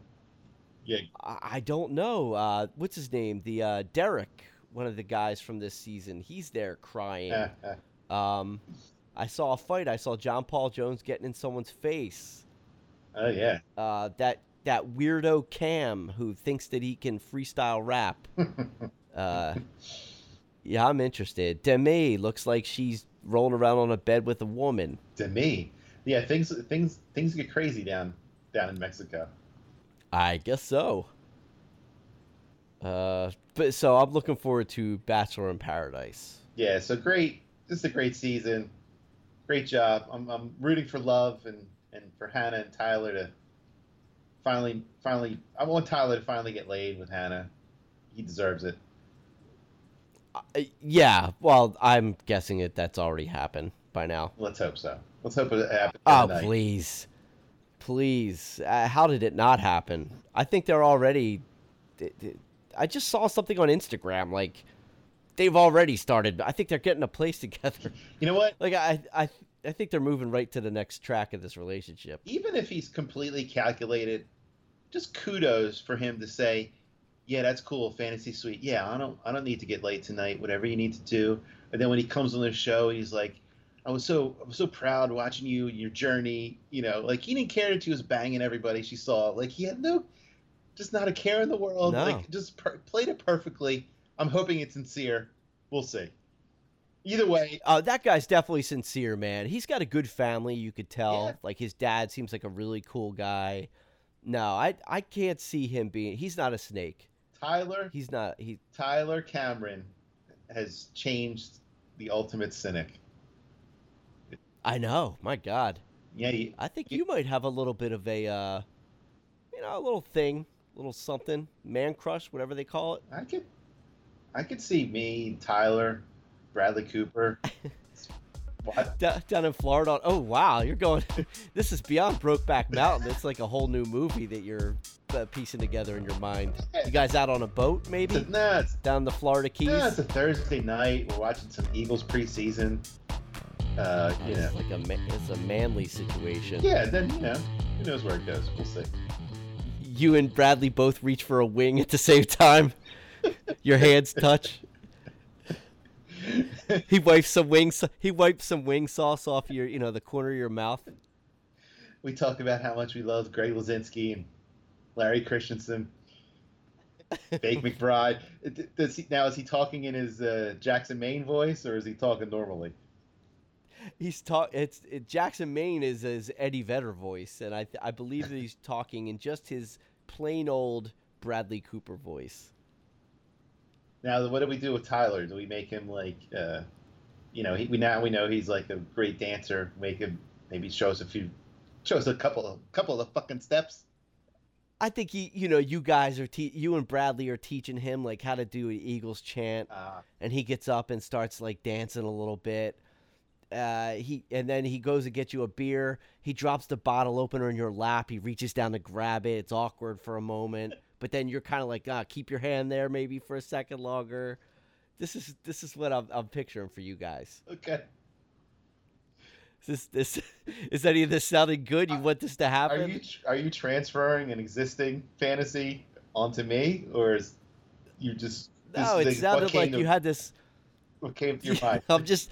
Yeah, I, I don't know. Uh, what's his name? The uh, Derek, one of the guys from this season. He's there crying. Um, I saw a fight. I saw John Paul Jones getting in someone's face. oh yeah. Uh, that that weirdo Cam who thinks that he can freestyle rap. Uh, yeah, I'm interested. Demi looks like she's rolling around on a bed with a woman. to me, yeah, things things things get crazy down down in Mexico. I guess so. Uh, but so I'm looking forward to Bachelor in Paradise. Yeah, so great. This is a great season. Great job. I'm I'm rooting for love and and for Hannah and Tyler to finally finally. I want Tyler to finally get laid with Hannah. He deserves it. Uh, yeah, well, I'm guessing that that's already happened by now. Let's hope so. Let's hope it happens. Oh, please. Please. Uh, how did it not happen? I think they're already. I just saw something on Instagram. Like, they've already started. I think they're getting a place together. You know what? Like, I, I, I think they're moving right to the next track of this relationship. even if he's completely calculated, just kudos for him to say, "Yeah, that's cool, fantasy suite. Yeah, I don't, I don't need to get late tonight. Whatever you need to do." And then when he comes on the show, he's like, "I was so, I was so proud watching you, and your journey. You know, like he didn't care that she was banging everybody she saw. Like he had no, just not a care in the world. No. Like just per- played it perfectly. I'm hoping it's sincere. We'll see. Either way, Uh, that guy's definitely sincere, man. He's got a good family. You could tell. Yeah. Like his dad seems like a really cool guy. No, I, I can't see him being. He's not a snake. Tyler, He's not. He. Tyler Cameron has changed the ultimate cynic. I know. My God. Yeah, I think You- you might have a little bit of a, uh, you know, a little thing, a little something, man crush, whatever they call it. I could, I could see me, Tyler, Bradley Cooper. what? D- down in Florida. Oh wow, you're going. this is beyond Brokeback Mountain. It's like a whole new movie that you're uh, piecing together in your mind. You guys out on a boat, maybe No, it's, down the Florida Keys. no, it's a Thursday night. We're watching some Eagles preseason. Uh, you It's know, like a ma- it's a manly situation. yeah. Then you know, who knows where it goes? We'll see. You and Bradley both reach for a wing at the same time. Your hands touch. He wipes some wings. He wipes some wing sauce off your, you know, the corner of your mouth. we talk about how much we love Greg Luzinski and Larry Christenson, Bake McBride. Does he, now is he talking in his uh, Jackson Maine voice or is he talking normally? He's talk. It's it, Jackson Maine is his Eddie Vedder voice, and I I believe that he's talking in just his plain old Bradley Cooper voice. Now, what do we do with Tyler? Do we make him like, uh, you know, he, we now we know he's like a great dancer. Make him maybe show us a few, show us a couple of couple of fucking steps. I think he, you know, you guys are te- you and Bradley are teaching him like how to do an Eagles chant, Uh, and he gets up and starts like dancing a little bit. Uh, he and then he goes to get you a beer. He drops the bottle opener in your lap. He reaches down to grab it. It's awkward for a moment, but then you're kind of like, ah, keep your hand there maybe for a second longer. This is this is what I'm, I'm picturing for you guys. okay. Is this this is any of this sounding good? You want this to happen? Are you are you transferring an existing fantasy onto me, or is you just no, it sounded like to- you had this. what came to your mind? I'm just,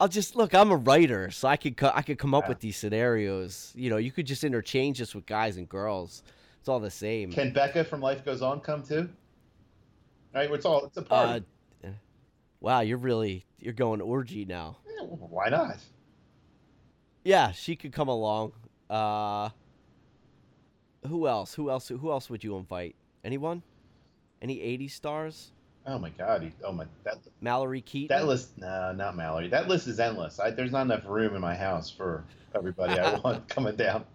I'll just look. I'm a writer, so I could co- I could come up Yeah. with these scenarios. You know, you could just interchange this with guys and girls. It's all the same. Can Becca from Life Goes On come too? right? It's all it's a party. Uh, wow, you're really you're going orgy now. Yeah, why not? Yeah, she could come along. Uh, who else? Who else? Who else would you invite? Anyone? Any '80s stars? Oh my god! Oh my that Mallory Keaton. that list. No, not Mallory. That list is endless. I, there's not enough room in my house for everybody I want coming down.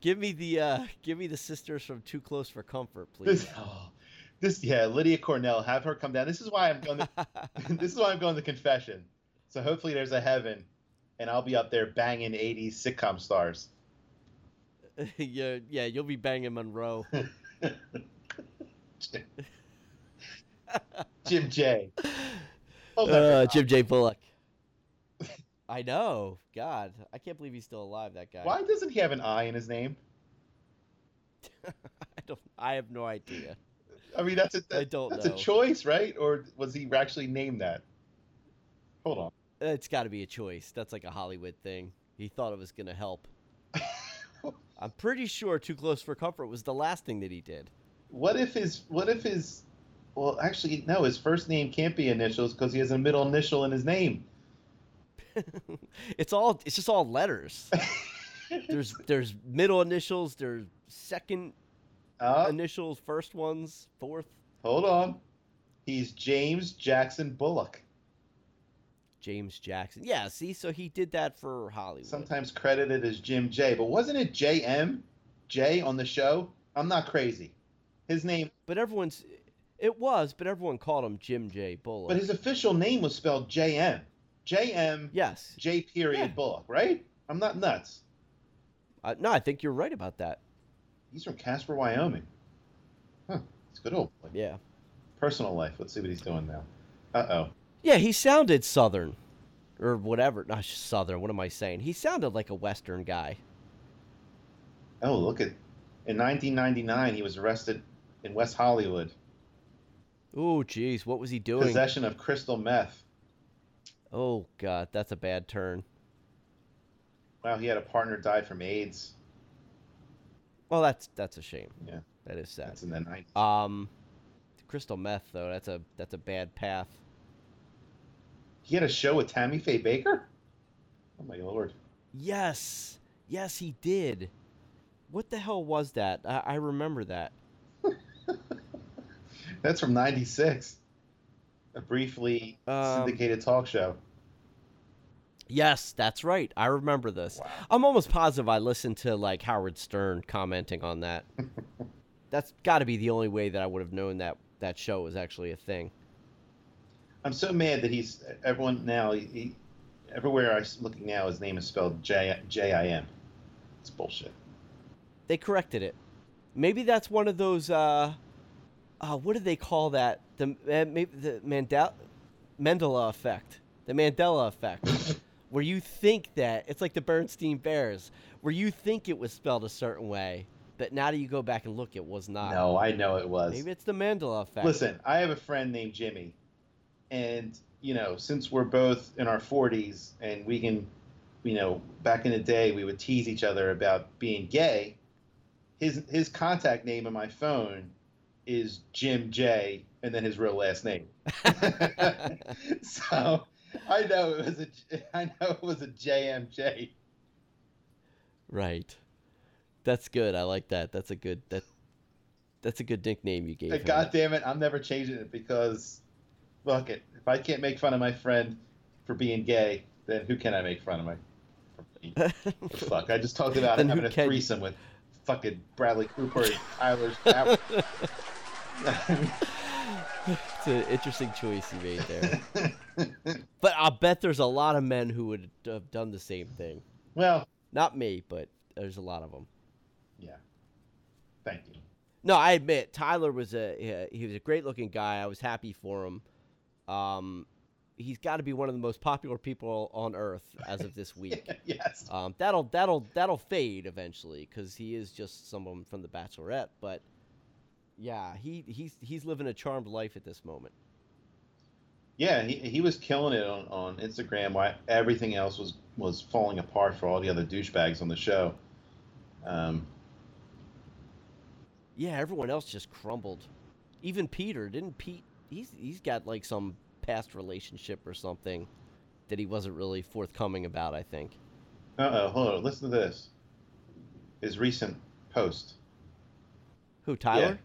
Give me the uh, give me the sisters from Too Close for Comfort, This, please. oh, this, yeah, Lydia Cornell. Have her come down. This is why I'm going. To, this is why I'm going to confession. So hopefully there's a heaven, and I'll be up there banging '80s sitcom stars. yeah, yeah, you'll be banging Monroe. Jim J. Oh, Uh, Jim J. Bullock. I know. God, I can't believe he's still alive. That guy. Why doesn't he have an I in his name? I don't. I have no idea. I mean, that's a I that- don't that's know. a choice, right? Or was he actually named that? Hold on. It's got to be a choice. That's like a Hollywood thing. He thought it was gonna help. I'm pretty sure Too Close for Comfort was the last thing that he did. What if his what if his well actually no his first name can't be initials because he has a middle initial in his name. it's all. It's just all letters. There's there's middle initials. There's second Uh, initials, first ones, fourth. hold on, he's James Jackson Bullock. James Jackson. Yeah. See, so he did that for Hollywood. Sometimes credited as Jim J, but wasn't it JM? J M J on the show? I'm not crazy. His name, But everyone's. It was, but everyone called him Jim J. Bullock. but his official name was spelled J M J M yes. J period Yeah. Bullock, right? I'm not nuts. Uh, no, I think you're right about that. He's from Casper, Wyoming. Huh. It's a good old boy. Yeah. Personal life. Let's see what he's doing now. Uh oh. Yeah, he sounded Southern, or whatever. Not Southern. What am I saying? He sounded like a Western guy. Oh, look at. In 1999, he was arrested in West Hollywood. Oh, jeez, what was he doing? Possession of crystal meth. Oh God, that's a bad turn. Wow, he had a partner died from AIDS. Well, that's that's a shame. Yeah. That is sad. That's in the 90s. Um, crystal meth though. That's a that's a bad path. He had a show with Tammy Faye Bakker? Oh my lord. Yes, yes, he did. What the hell was that? I, I remember that. That's from 96. A briefly Um, syndicated talk show. Yes, that's right. I remember this. Wow. I'm almost positive I listened to like Howard Stern commenting on that. that's got to be the only way that I would have known that that show was actually a thing. I'm so mad that he's everyone now. He, he, everywhere I'm looking now, his name is spelled J J I M. It's bullshit. They corrected it. Maybe that's one of those. Uh, uh, what do they call that? The uh, maybe the Mandela Mandela effect. The Mandela effect, where you think that it's like the Bernstein Bears, where you think it was spelled a certain way, but now that you go back and look, it was not. No, I know it was. Maybe it's the Mandela effect. Listen, I have a friend named Jimmy, and you know, since we're both in our 40s and we can, you know, back in the day we would tease each other about being gay. His his contact name on my phone is Jim J, and then his real last name. so I know it was a I know it was a JMJ. Right. That's good. I like that. That's a good that. That's a good nickname you gave uh, him. God damn it, I'm never changing it because, fuck it. If I can't make fun of my friend for being gay, then who can I make fun of my? For being, fuck, I just talked about having a can you? threesome with fucking Bradley Cooper and Tyler. It's an interesting choice you made there. But I'll bet there's a lot of men who would have done the same thing. well, Not me, but there's a lot of them. yeah. Thank you. No, I admit Tyler was a he was a great looking guy. I was happy for him. Um, he's got to be one of the most popular people on earth as of this week. yes. Um, that'll that'll that'll fade eventually because he is just someone from The Bachelorette. But yeah, he he's he's living a charmed life at this moment. Yeah, he, he was killing it on, on Instagram. While everything else was was falling apart for all the other douchebags on the show. Um, Yeah, everyone else just crumbled. Even Peter didn't Pete. He's he's got like some past relationship or something that he wasn't really forthcoming about. I think. Uh oh, hold on. Listen to this. His recent post. Who Tyler?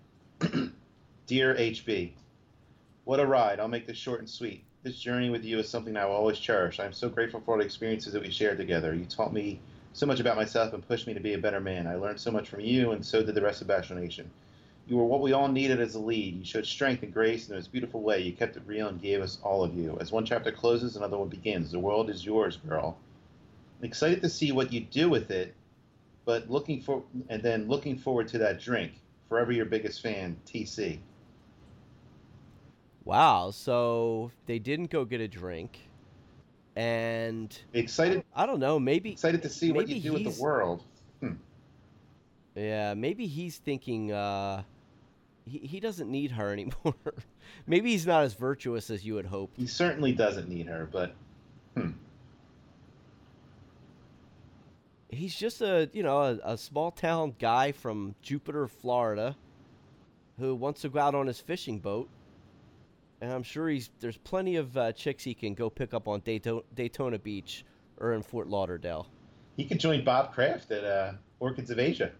Dear HB, what a ride. I'll make this short and sweet. This journey with you is something I will always cherish. I'm so grateful for all the experiences that we shared together. You taught me so much about myself and pushed me to be a better man. I learned so much from you, and so did the rest of Bachelor Nation. You were what we all needed as a lead. You showed strength and grace in most beautiful way. You kept it real and gave us all of you. As one chapter closes, another one begins. The world is yours, girl. I'm excited to see what you do with it, but looking for and then looking forward to that drink. Forever your biggest fan, TC. Wow. So they didn't go get a drink, and Excited I don't know. Maybe excited to see what you do with the world. Yeah, maybe he's thinking uh, he he doesn't need her anymore. maybe he's not as virtuous as you had hoped. He certainly doesn't need her, but He's just a you know a, a small town guy from Jupiter, Florida, who wants to go out on his fishing boat. And I'm sure he's there's plenty of uh, chicks he can go pick up on Daytona, Daytona Beach or in Fort Lauderdale. he could join Bob Kraft at uh, Orchids of Asia.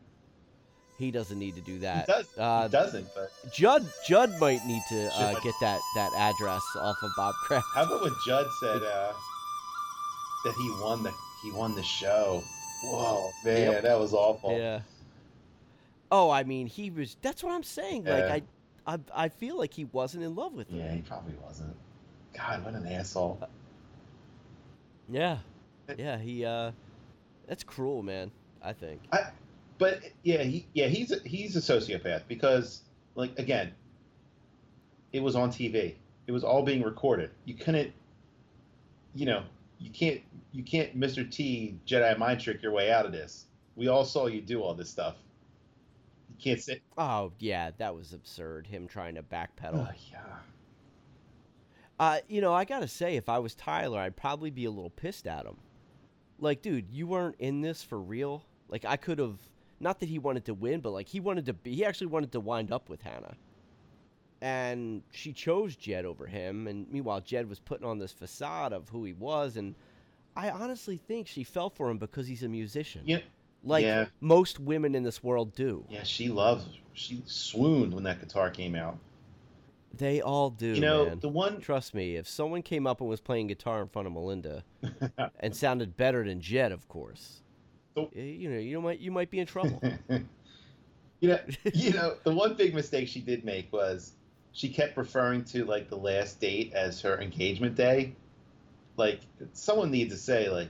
He doesn't need to do He that. does. Uh, he doesn't. But Judd Judd might need to uh, get that that address off of Bob Kraft. how about when Judd said uh, that he won the he won the show? Whoa, man, Yep. that was awful. Yeah. Oh, I mean, he was. That's what I'm saying. Like, Yeah. I, I, I feel like he wasn't in love with her. Yeah, he probably wasn't. God, what an asshole. Yeah. Yeah. He. Uh, that's cruel, man. I think. I, but yeah, he yeah he's a, he's a sociopath because like again, it was on TV. It was all being recorded. You couldn't, you know, you can't you can't Mr. T Jedi mind trick your way out of this. We all saw you do all this stuff. You can't say, Oh yeah, that was absurd. Him trying to backpedal. oh yeah, Uh, you know, I gotta say, if I was Tyler, I'd probably be a little pissed at him. Like, dude, you weren't in this for real. Like, I could have. Not that he wanted to win, but like he wanted to be. He actually wanted to wind up with Hannah. And she chose Jed over him. And meanwhile, Jed was putting on this facade of who he was. And I honestly think she fell for him because he's a musician. yeah, like yeah. most women in this world do. yeah. She loved. She swooned when that guitar came out. They all do. you know, man. the one Trust me, if someone came up and was playing guitar in front of Melinda and sounded better than Jed, of course, you know, you might you might be in trouble. you know, you know, the one big mistake she did make was she kept referring to like the last date as her engagement day. Like someone needs to say like,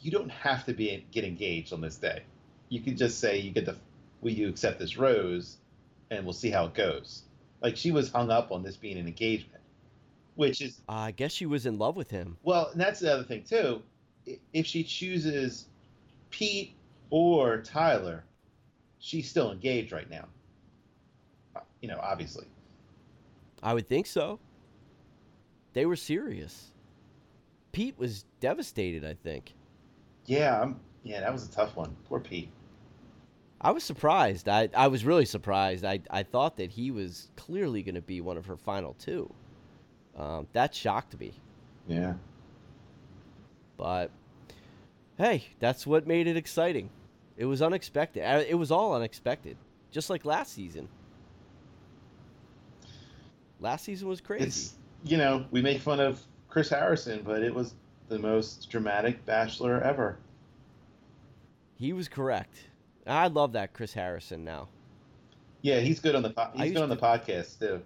you don't have to be get engaged on this day. You could just say you get the, will you accept this rose, and we'll see how it goes. Like she was hung up on this being an engagement, which is I guess she was in love with him. well, and that's the other thing too. If she chooses Pete or Tyler, she's still engaged right now. Uh, You know, obviously. I would think so. They were serious. Pete was devastated. I think. Yeah, I'm, yeah, that was a tough one. Poor Pete. I was surprised. I, I was really surprised. I, I thought that he was clearly going to be one of her final two. Um, that shocked me. Yeah. But hey, that's what made it exciting. It was unexpected. Uh, It was all unexpected, just like last season. Last season was crazy. It's you know we make fun of Chris Harrison, but it was the most dramatic Bachelor ever. He was correct. I love that Chris Harrison now. Yeah, he's good on the po- he's good on the to- podcast too.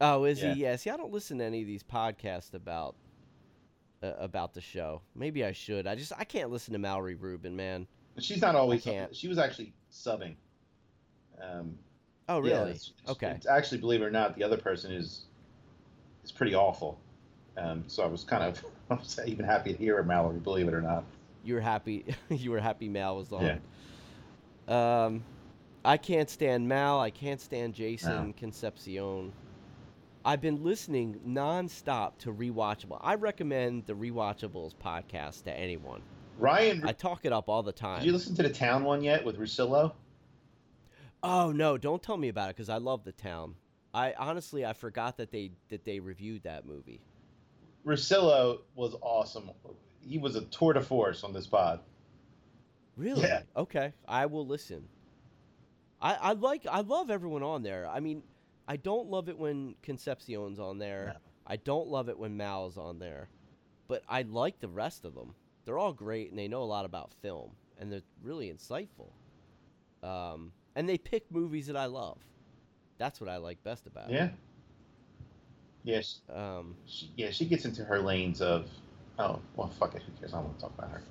Oh, is Yeah. he? Yeah. See, I don't listen to any of these podcasts about uh, about the show. Maybe I should. I just I can't listen to Mallory Rubin, man. She's not always. She was actually subbing. Um, Oh, yeah, really? it's- it's- okay. it's actually, believe it or not, the other person is is pretty awful. Um, so I was kind of I was even happy to hear Mallory, believe it or not. You were happy. you were happy Mal was on. Yeah. Um, I can't stand Mal. I can't stand Jason No. Concepcion. I've been listening nonstop to Rewatchable. I recommend the Rewatchables podcast to anyone. Ryan, I talk it up all the time. did you listen to the town one yet with Russillo? Oh no! Don't tell me about it because I love the town. I honestly I forgot that they that they reviewed that movie. Russillo was awesome. He was a tour de force on this pod. Really? Yeah. Okay, I will listen. I I like I love everyone on there. I mean, I don't love it when Concepcion's on there. No. I don't love it when Mal's on there, but I like the rest of them. They're all great and they know a lot about film and they're really insightful. Um, and they pick movies that I love. That's what I like best about it. Yeah. Yes. it. Um, She, yeah, she gets into her lanes of, oh, well, fuck it. Who cares? I don't want to talk about her.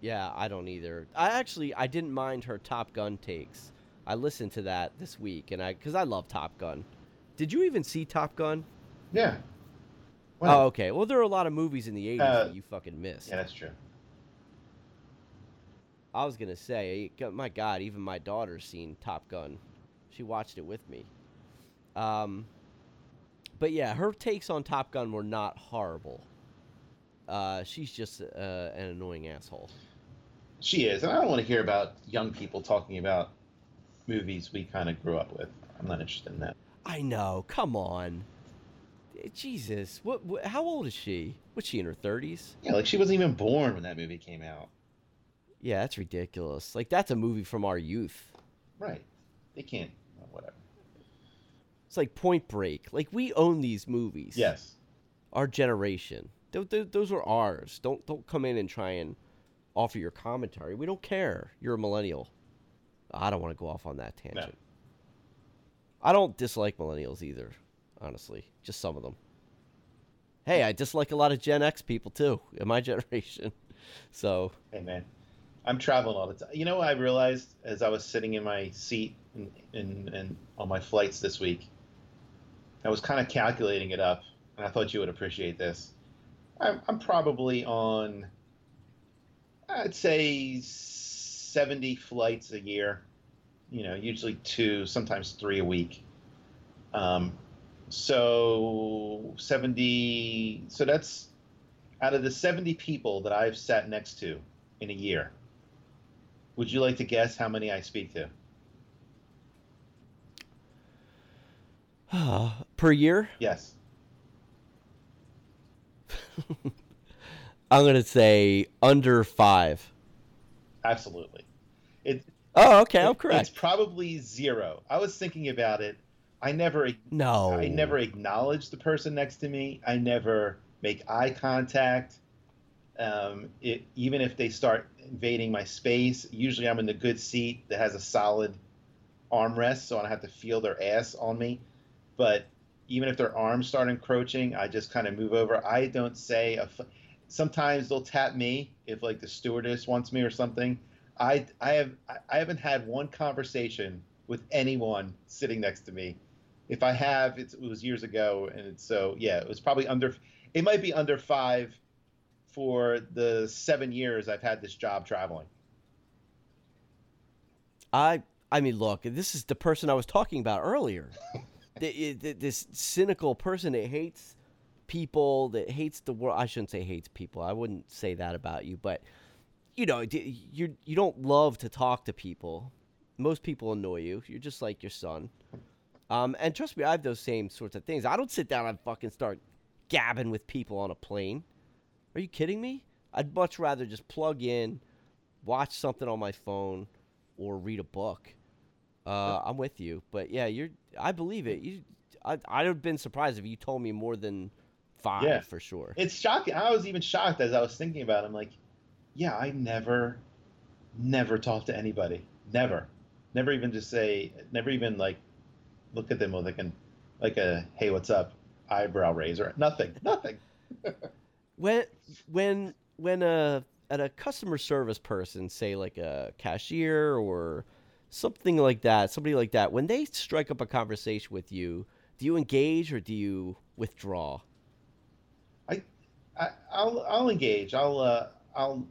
Yeah, I don't either. I actually I didn't mind her Top Gun takes. I listened to that this week, and I because I love Top Gun. Did you even see Top Gun? Yeah. Oh, okay. Well, there are a lot of movies in the '80s Uh, that you fucking missed. yeah, that's true. I was gonna say, my God, even my daughter's seen Top Gun. She watched it with me. Um, but yeah, her takes on Top Gun were not horrible. Uh, she's just uh, an annoying asshole. She is. And I don't want to hear about young people talking about movies we kind of grew up with. I'm not interested in that. I know. Come on. Eh, Jesus, what, what? How old is she? Was she in her thirties? Yeah, like she wasn't even born when that movie came out. Yeah, that's ridiculous. Like that's a movie from our youth. Right. They can't. oh, whatever. It's like Point Break. Like we own these movies. Yes. Our generation. Th- th- those are ours. Don't don't come in and try and offer your commentary. We don't care. You're a millennial. I don't want to go off on that tangent. I don't dislike millennials either, honestly. Just some of them. Hey, I dislike a lot of Gen X people too in my generation. So Hey, man. I'm traveling all the time. You know what I realized as I was sitting in my seat in on my flights this week? I was kind of calculating it up, and I thought you would appreciate this. I'm, I'm probably on, I'd say, 70 flights a year. You know, usually two, sometimes three a week. Um, so 70, so that's out of the 70 people that I've sat next to in a year, would you like to guess how many I speak to? Ah, per year, Yes. I'm gonna say under five. Absolutely. It, Oh, okay, I'm correct. It's probably zero. I was thinking about it. I never No, I never acknowledge the person next to me. I never make eye contact. Um, it, even if they start invading my space, usually I'm in the good seat that has a solid armrest, so I don't have to feel their ass on me. But even if their arms start encroaching, I just kind of move over. I don't say a. F- Sometimes they'll tap me if like the stewardess wants me or something. I I have I- haven't had one conversation with anyone sitting next to me. If I have, it was years ago, and so yeah, it was probably under. It might be under five for the seven years I've had this job traveling. I I mean, look, this is the person I was talking about earlier. the, the, this cynical person that hates people, that hates the world. I shouldn't say hates people. I wouldn't say that about you, but you know, you you don't love to talk to people. Most people annoy you. You're just like your son. Um, and trust me, I have those same sorts of things. I don't sit down and fucking start gabbing with people on a plane. Are you kidding me? I'd much rather just plug in, watch something on my phone, or read a book. Uh, I'm with you, but yeah, you're. I believe it. You, I, I'd have been surprised if you told me more than five Yeah. for sure. It's shocking. I was even shocked as I was thinking about it. I'm like, yeah, I never, never talk to anybody. Never. Never even just say, never even like look at them with like, an, like a, hey, what's up? Eyebrow raiser. Nothing. Nothing. when when when a at a customer service person, say like a cashier or something like that, somebody like that, when they strike up a conversation with you, do you engage or do you withdraw? I, I'll, I'll engage. I'll, uh, I'll,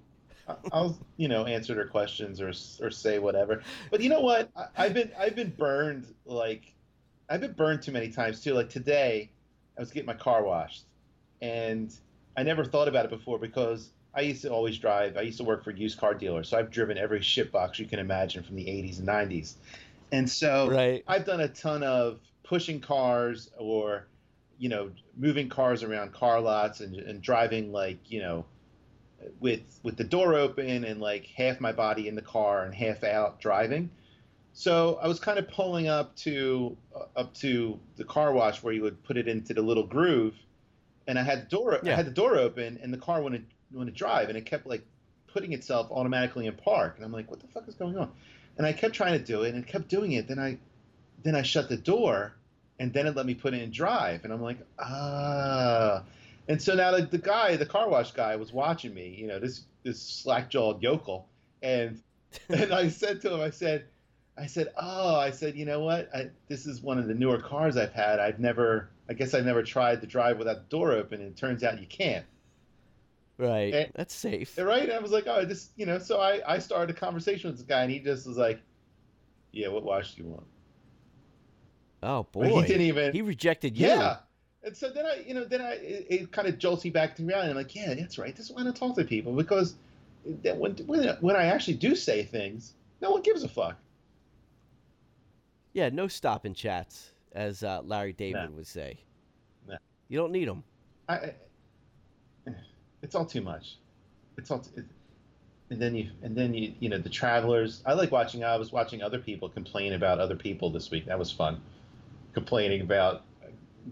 I'll, you know, answer their questions or, or say whatever. But you know what? I, I've been, I've been burned. Like, I've been burned too many times too. Like today, I was getting my car washed, and I never thought about it before because I used to always drive. I used to work for used car dealers, so I've driven every shit box you can imagine from the 80s and 90s. And so Right. I've done a ton of pushing cars or, you know, moving cars around car lots and, and driving like, you know, with with the door open and like half my body in the car and half out driving. So I was kind of pulling up to uh, up to the car wash where you would put it into the little groove, and I had the door I had the door open and the car wouldn't wouldn't drive and it kept like putting itself automatically in park and I'm like what the fuck is going on, and I kept trying to do it and it kept doing it. Then I then I shut the door and then it let me put it in drive and I'm like ah. And so now the, the guy, the car wash guy, was watching me. You know, this this slack jawed yokel, and and I said to him, I said, I said, oh, I said, you know what? I, this is one of the newer cars I've had. I've never, I guess I've never tried to drive without the door open, and it turns out you can't. Right. Eh, That's safe. Right? And I was like, oh, this, you know. So I I started a conversation with this guy, and he just was like, yeah, what watch do you want? Oh But boy. he didn't even. He rejected you. Yeah. And so then I, you know, then I, it, it kind of jolts me back to reality. I'm like, yeah, that's right. This is why I don't talk to people because that when, when, when I actually do say things, no one gives a fuck. Yeah, no stopping chats, as uh, Larry David would say. No. You don't need them. I, I- it's all too much. It's all, it, and then you, and then you, you know, the travelers. I like watching. I was watching other people complain about other people this week. That was fun. Complaining about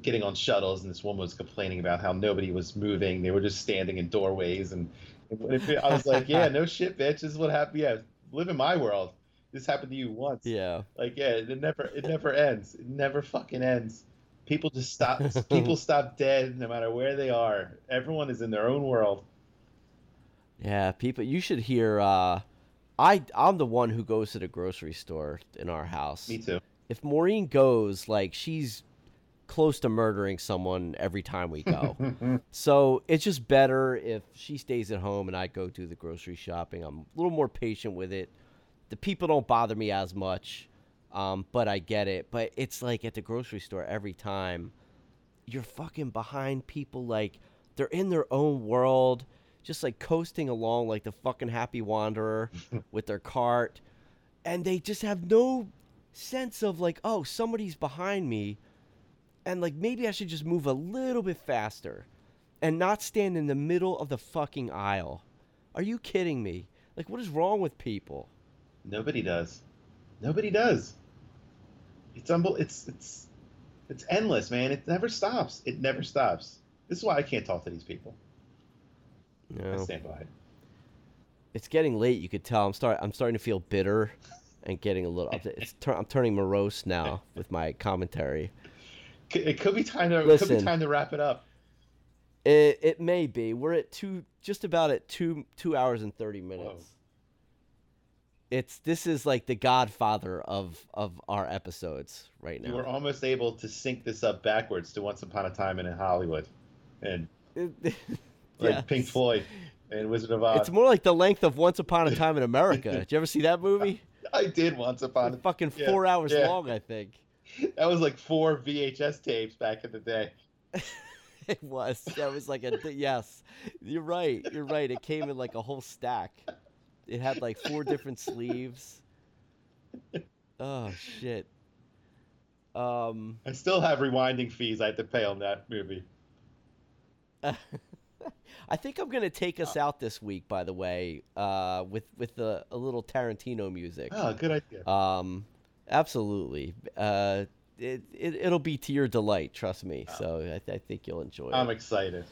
getting on shuttles, and this woman was complaining about how nobody was moving. They were just standing in doorways, and I was like, "Yeah, no shit, bitch. This is what happened. Yeah, live in my world. This happened to you once. Yeah. Like, yeah, it never, it never ends. It never fucking ends. People just stop. people stop dead, no matter where they are. Everyone is in their own world. Yeah, people. You should hear. Uh, I I'm the one who goes to the grocery store in our house. Me too. If Maureen goes, like she's close to murdering someone every time we go. so it's just better if she stays at home and I go do the grocery shopping. I'm a little more patient with it. The people don't bother me as much, um, but I get it. But it's like at the grocery store every time, you're fucking behind people like they're in their own world, just like coasting along like the fucking happy wanderer with their cart, and they just have no sense of like, oh, somebody's behind me, and like maybe I should just move a little bit faster, and not stand in the middle of the fucking aisle. Are you kidding me? Like, what is wrong with people? Nobody does. Nobody does. It's unbel- It's it's it's endless, man. It never stops. It never stops. This is why I can't talk to these people. No. I stand by it. It's getting late. You could tell. I'm start. I'm starting to feel bitter, and getting a little. It's. Tur- I'm turning morose now with my commentary. It could be time to it could be Listen. time to wrap it up. It. It may be. We're at two. Just about at two. Two hours and thirty minutes. Whoa. It's. This is like the Godfather of of our episodes right now. You were almost able to sync this up backwards to Once Upon a Time in Hollywood, and like Yes. Pink Floyd and Wizard of Oz. It's more like the length of Once Upon a Time in America. Did you ever see that movie? I did Once Upon. It's fucking yeah, four hours yeah. long, I think. That was like four VHS tapes back in the day. It was. That was like a yes. You're right. You're right. It came in like a whole stack. It had like four different sleeves. Oh shit. Um I still have rewinding fees I have to pay on that movie. I think I'm gonna take us out this week, by the way, uh, with with a, a little Tarantino music. Oh, good idea. Um, absolutely. Uh, it, it it'll be to your delight, trust me. So I, th- I think you'll enjoy it. I'm excited.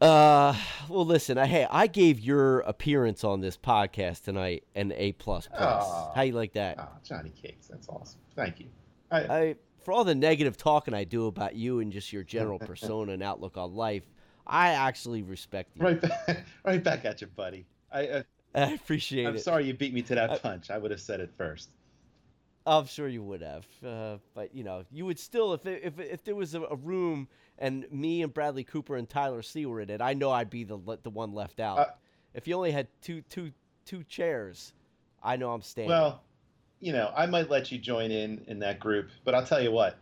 Uh, well, listen. I, hey, I gave your appearance on this podcast tonight an A plus plus. How you like that? Oh, Johnny Cakes. That's awesome. Thank you. I, I for all the negative talking I do about you and just your general persona and outlook on life, I actually respect you. right, back, right back at you, buddy. I, uh, I appreciate it. I'm sorry you beat me to that I- punch. I would have said it first. I'm sure you would have, uh, but you know, you would still if it, if if there was a, a room and me and Bradley Cooper and Tyler C were in it, I know I'd be the the one left out. Uh, if you only had two two two chairs, I know I'm staying. Well, you know, I might let you join in in that group, but I'll tell you what.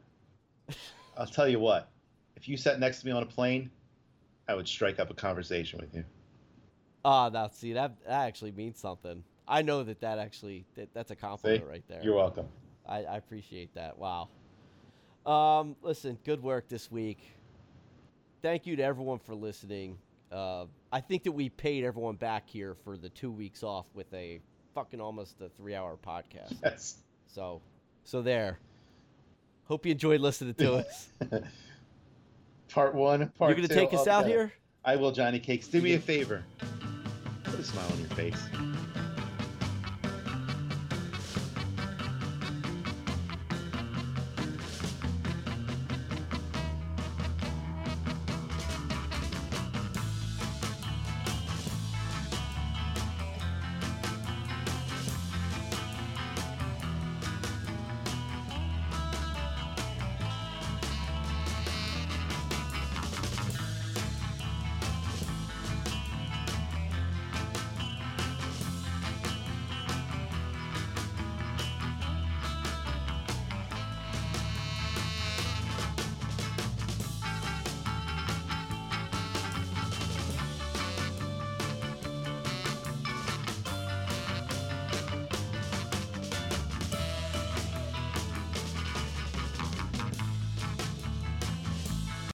I'll tell you what. If you sat next to me on a plane, I would strike up a conversation with you. Ah, now see that that actually means something. I know that that actually that, that's a compliment See? right there. You're welcome. I, I appreciate that. Wow. Um, listen, good work this week. Thank you to everyone for listening. Uh, I think that we paid everyone back here for the two weeks off with a fucking almost a three hour podcast. Yes. So, so there. Hope you enjoyed listening to us. Part one. Part You're gonna two, take us out here. I will, Johnny Cakes. Do me a favor. Put a smile on your face.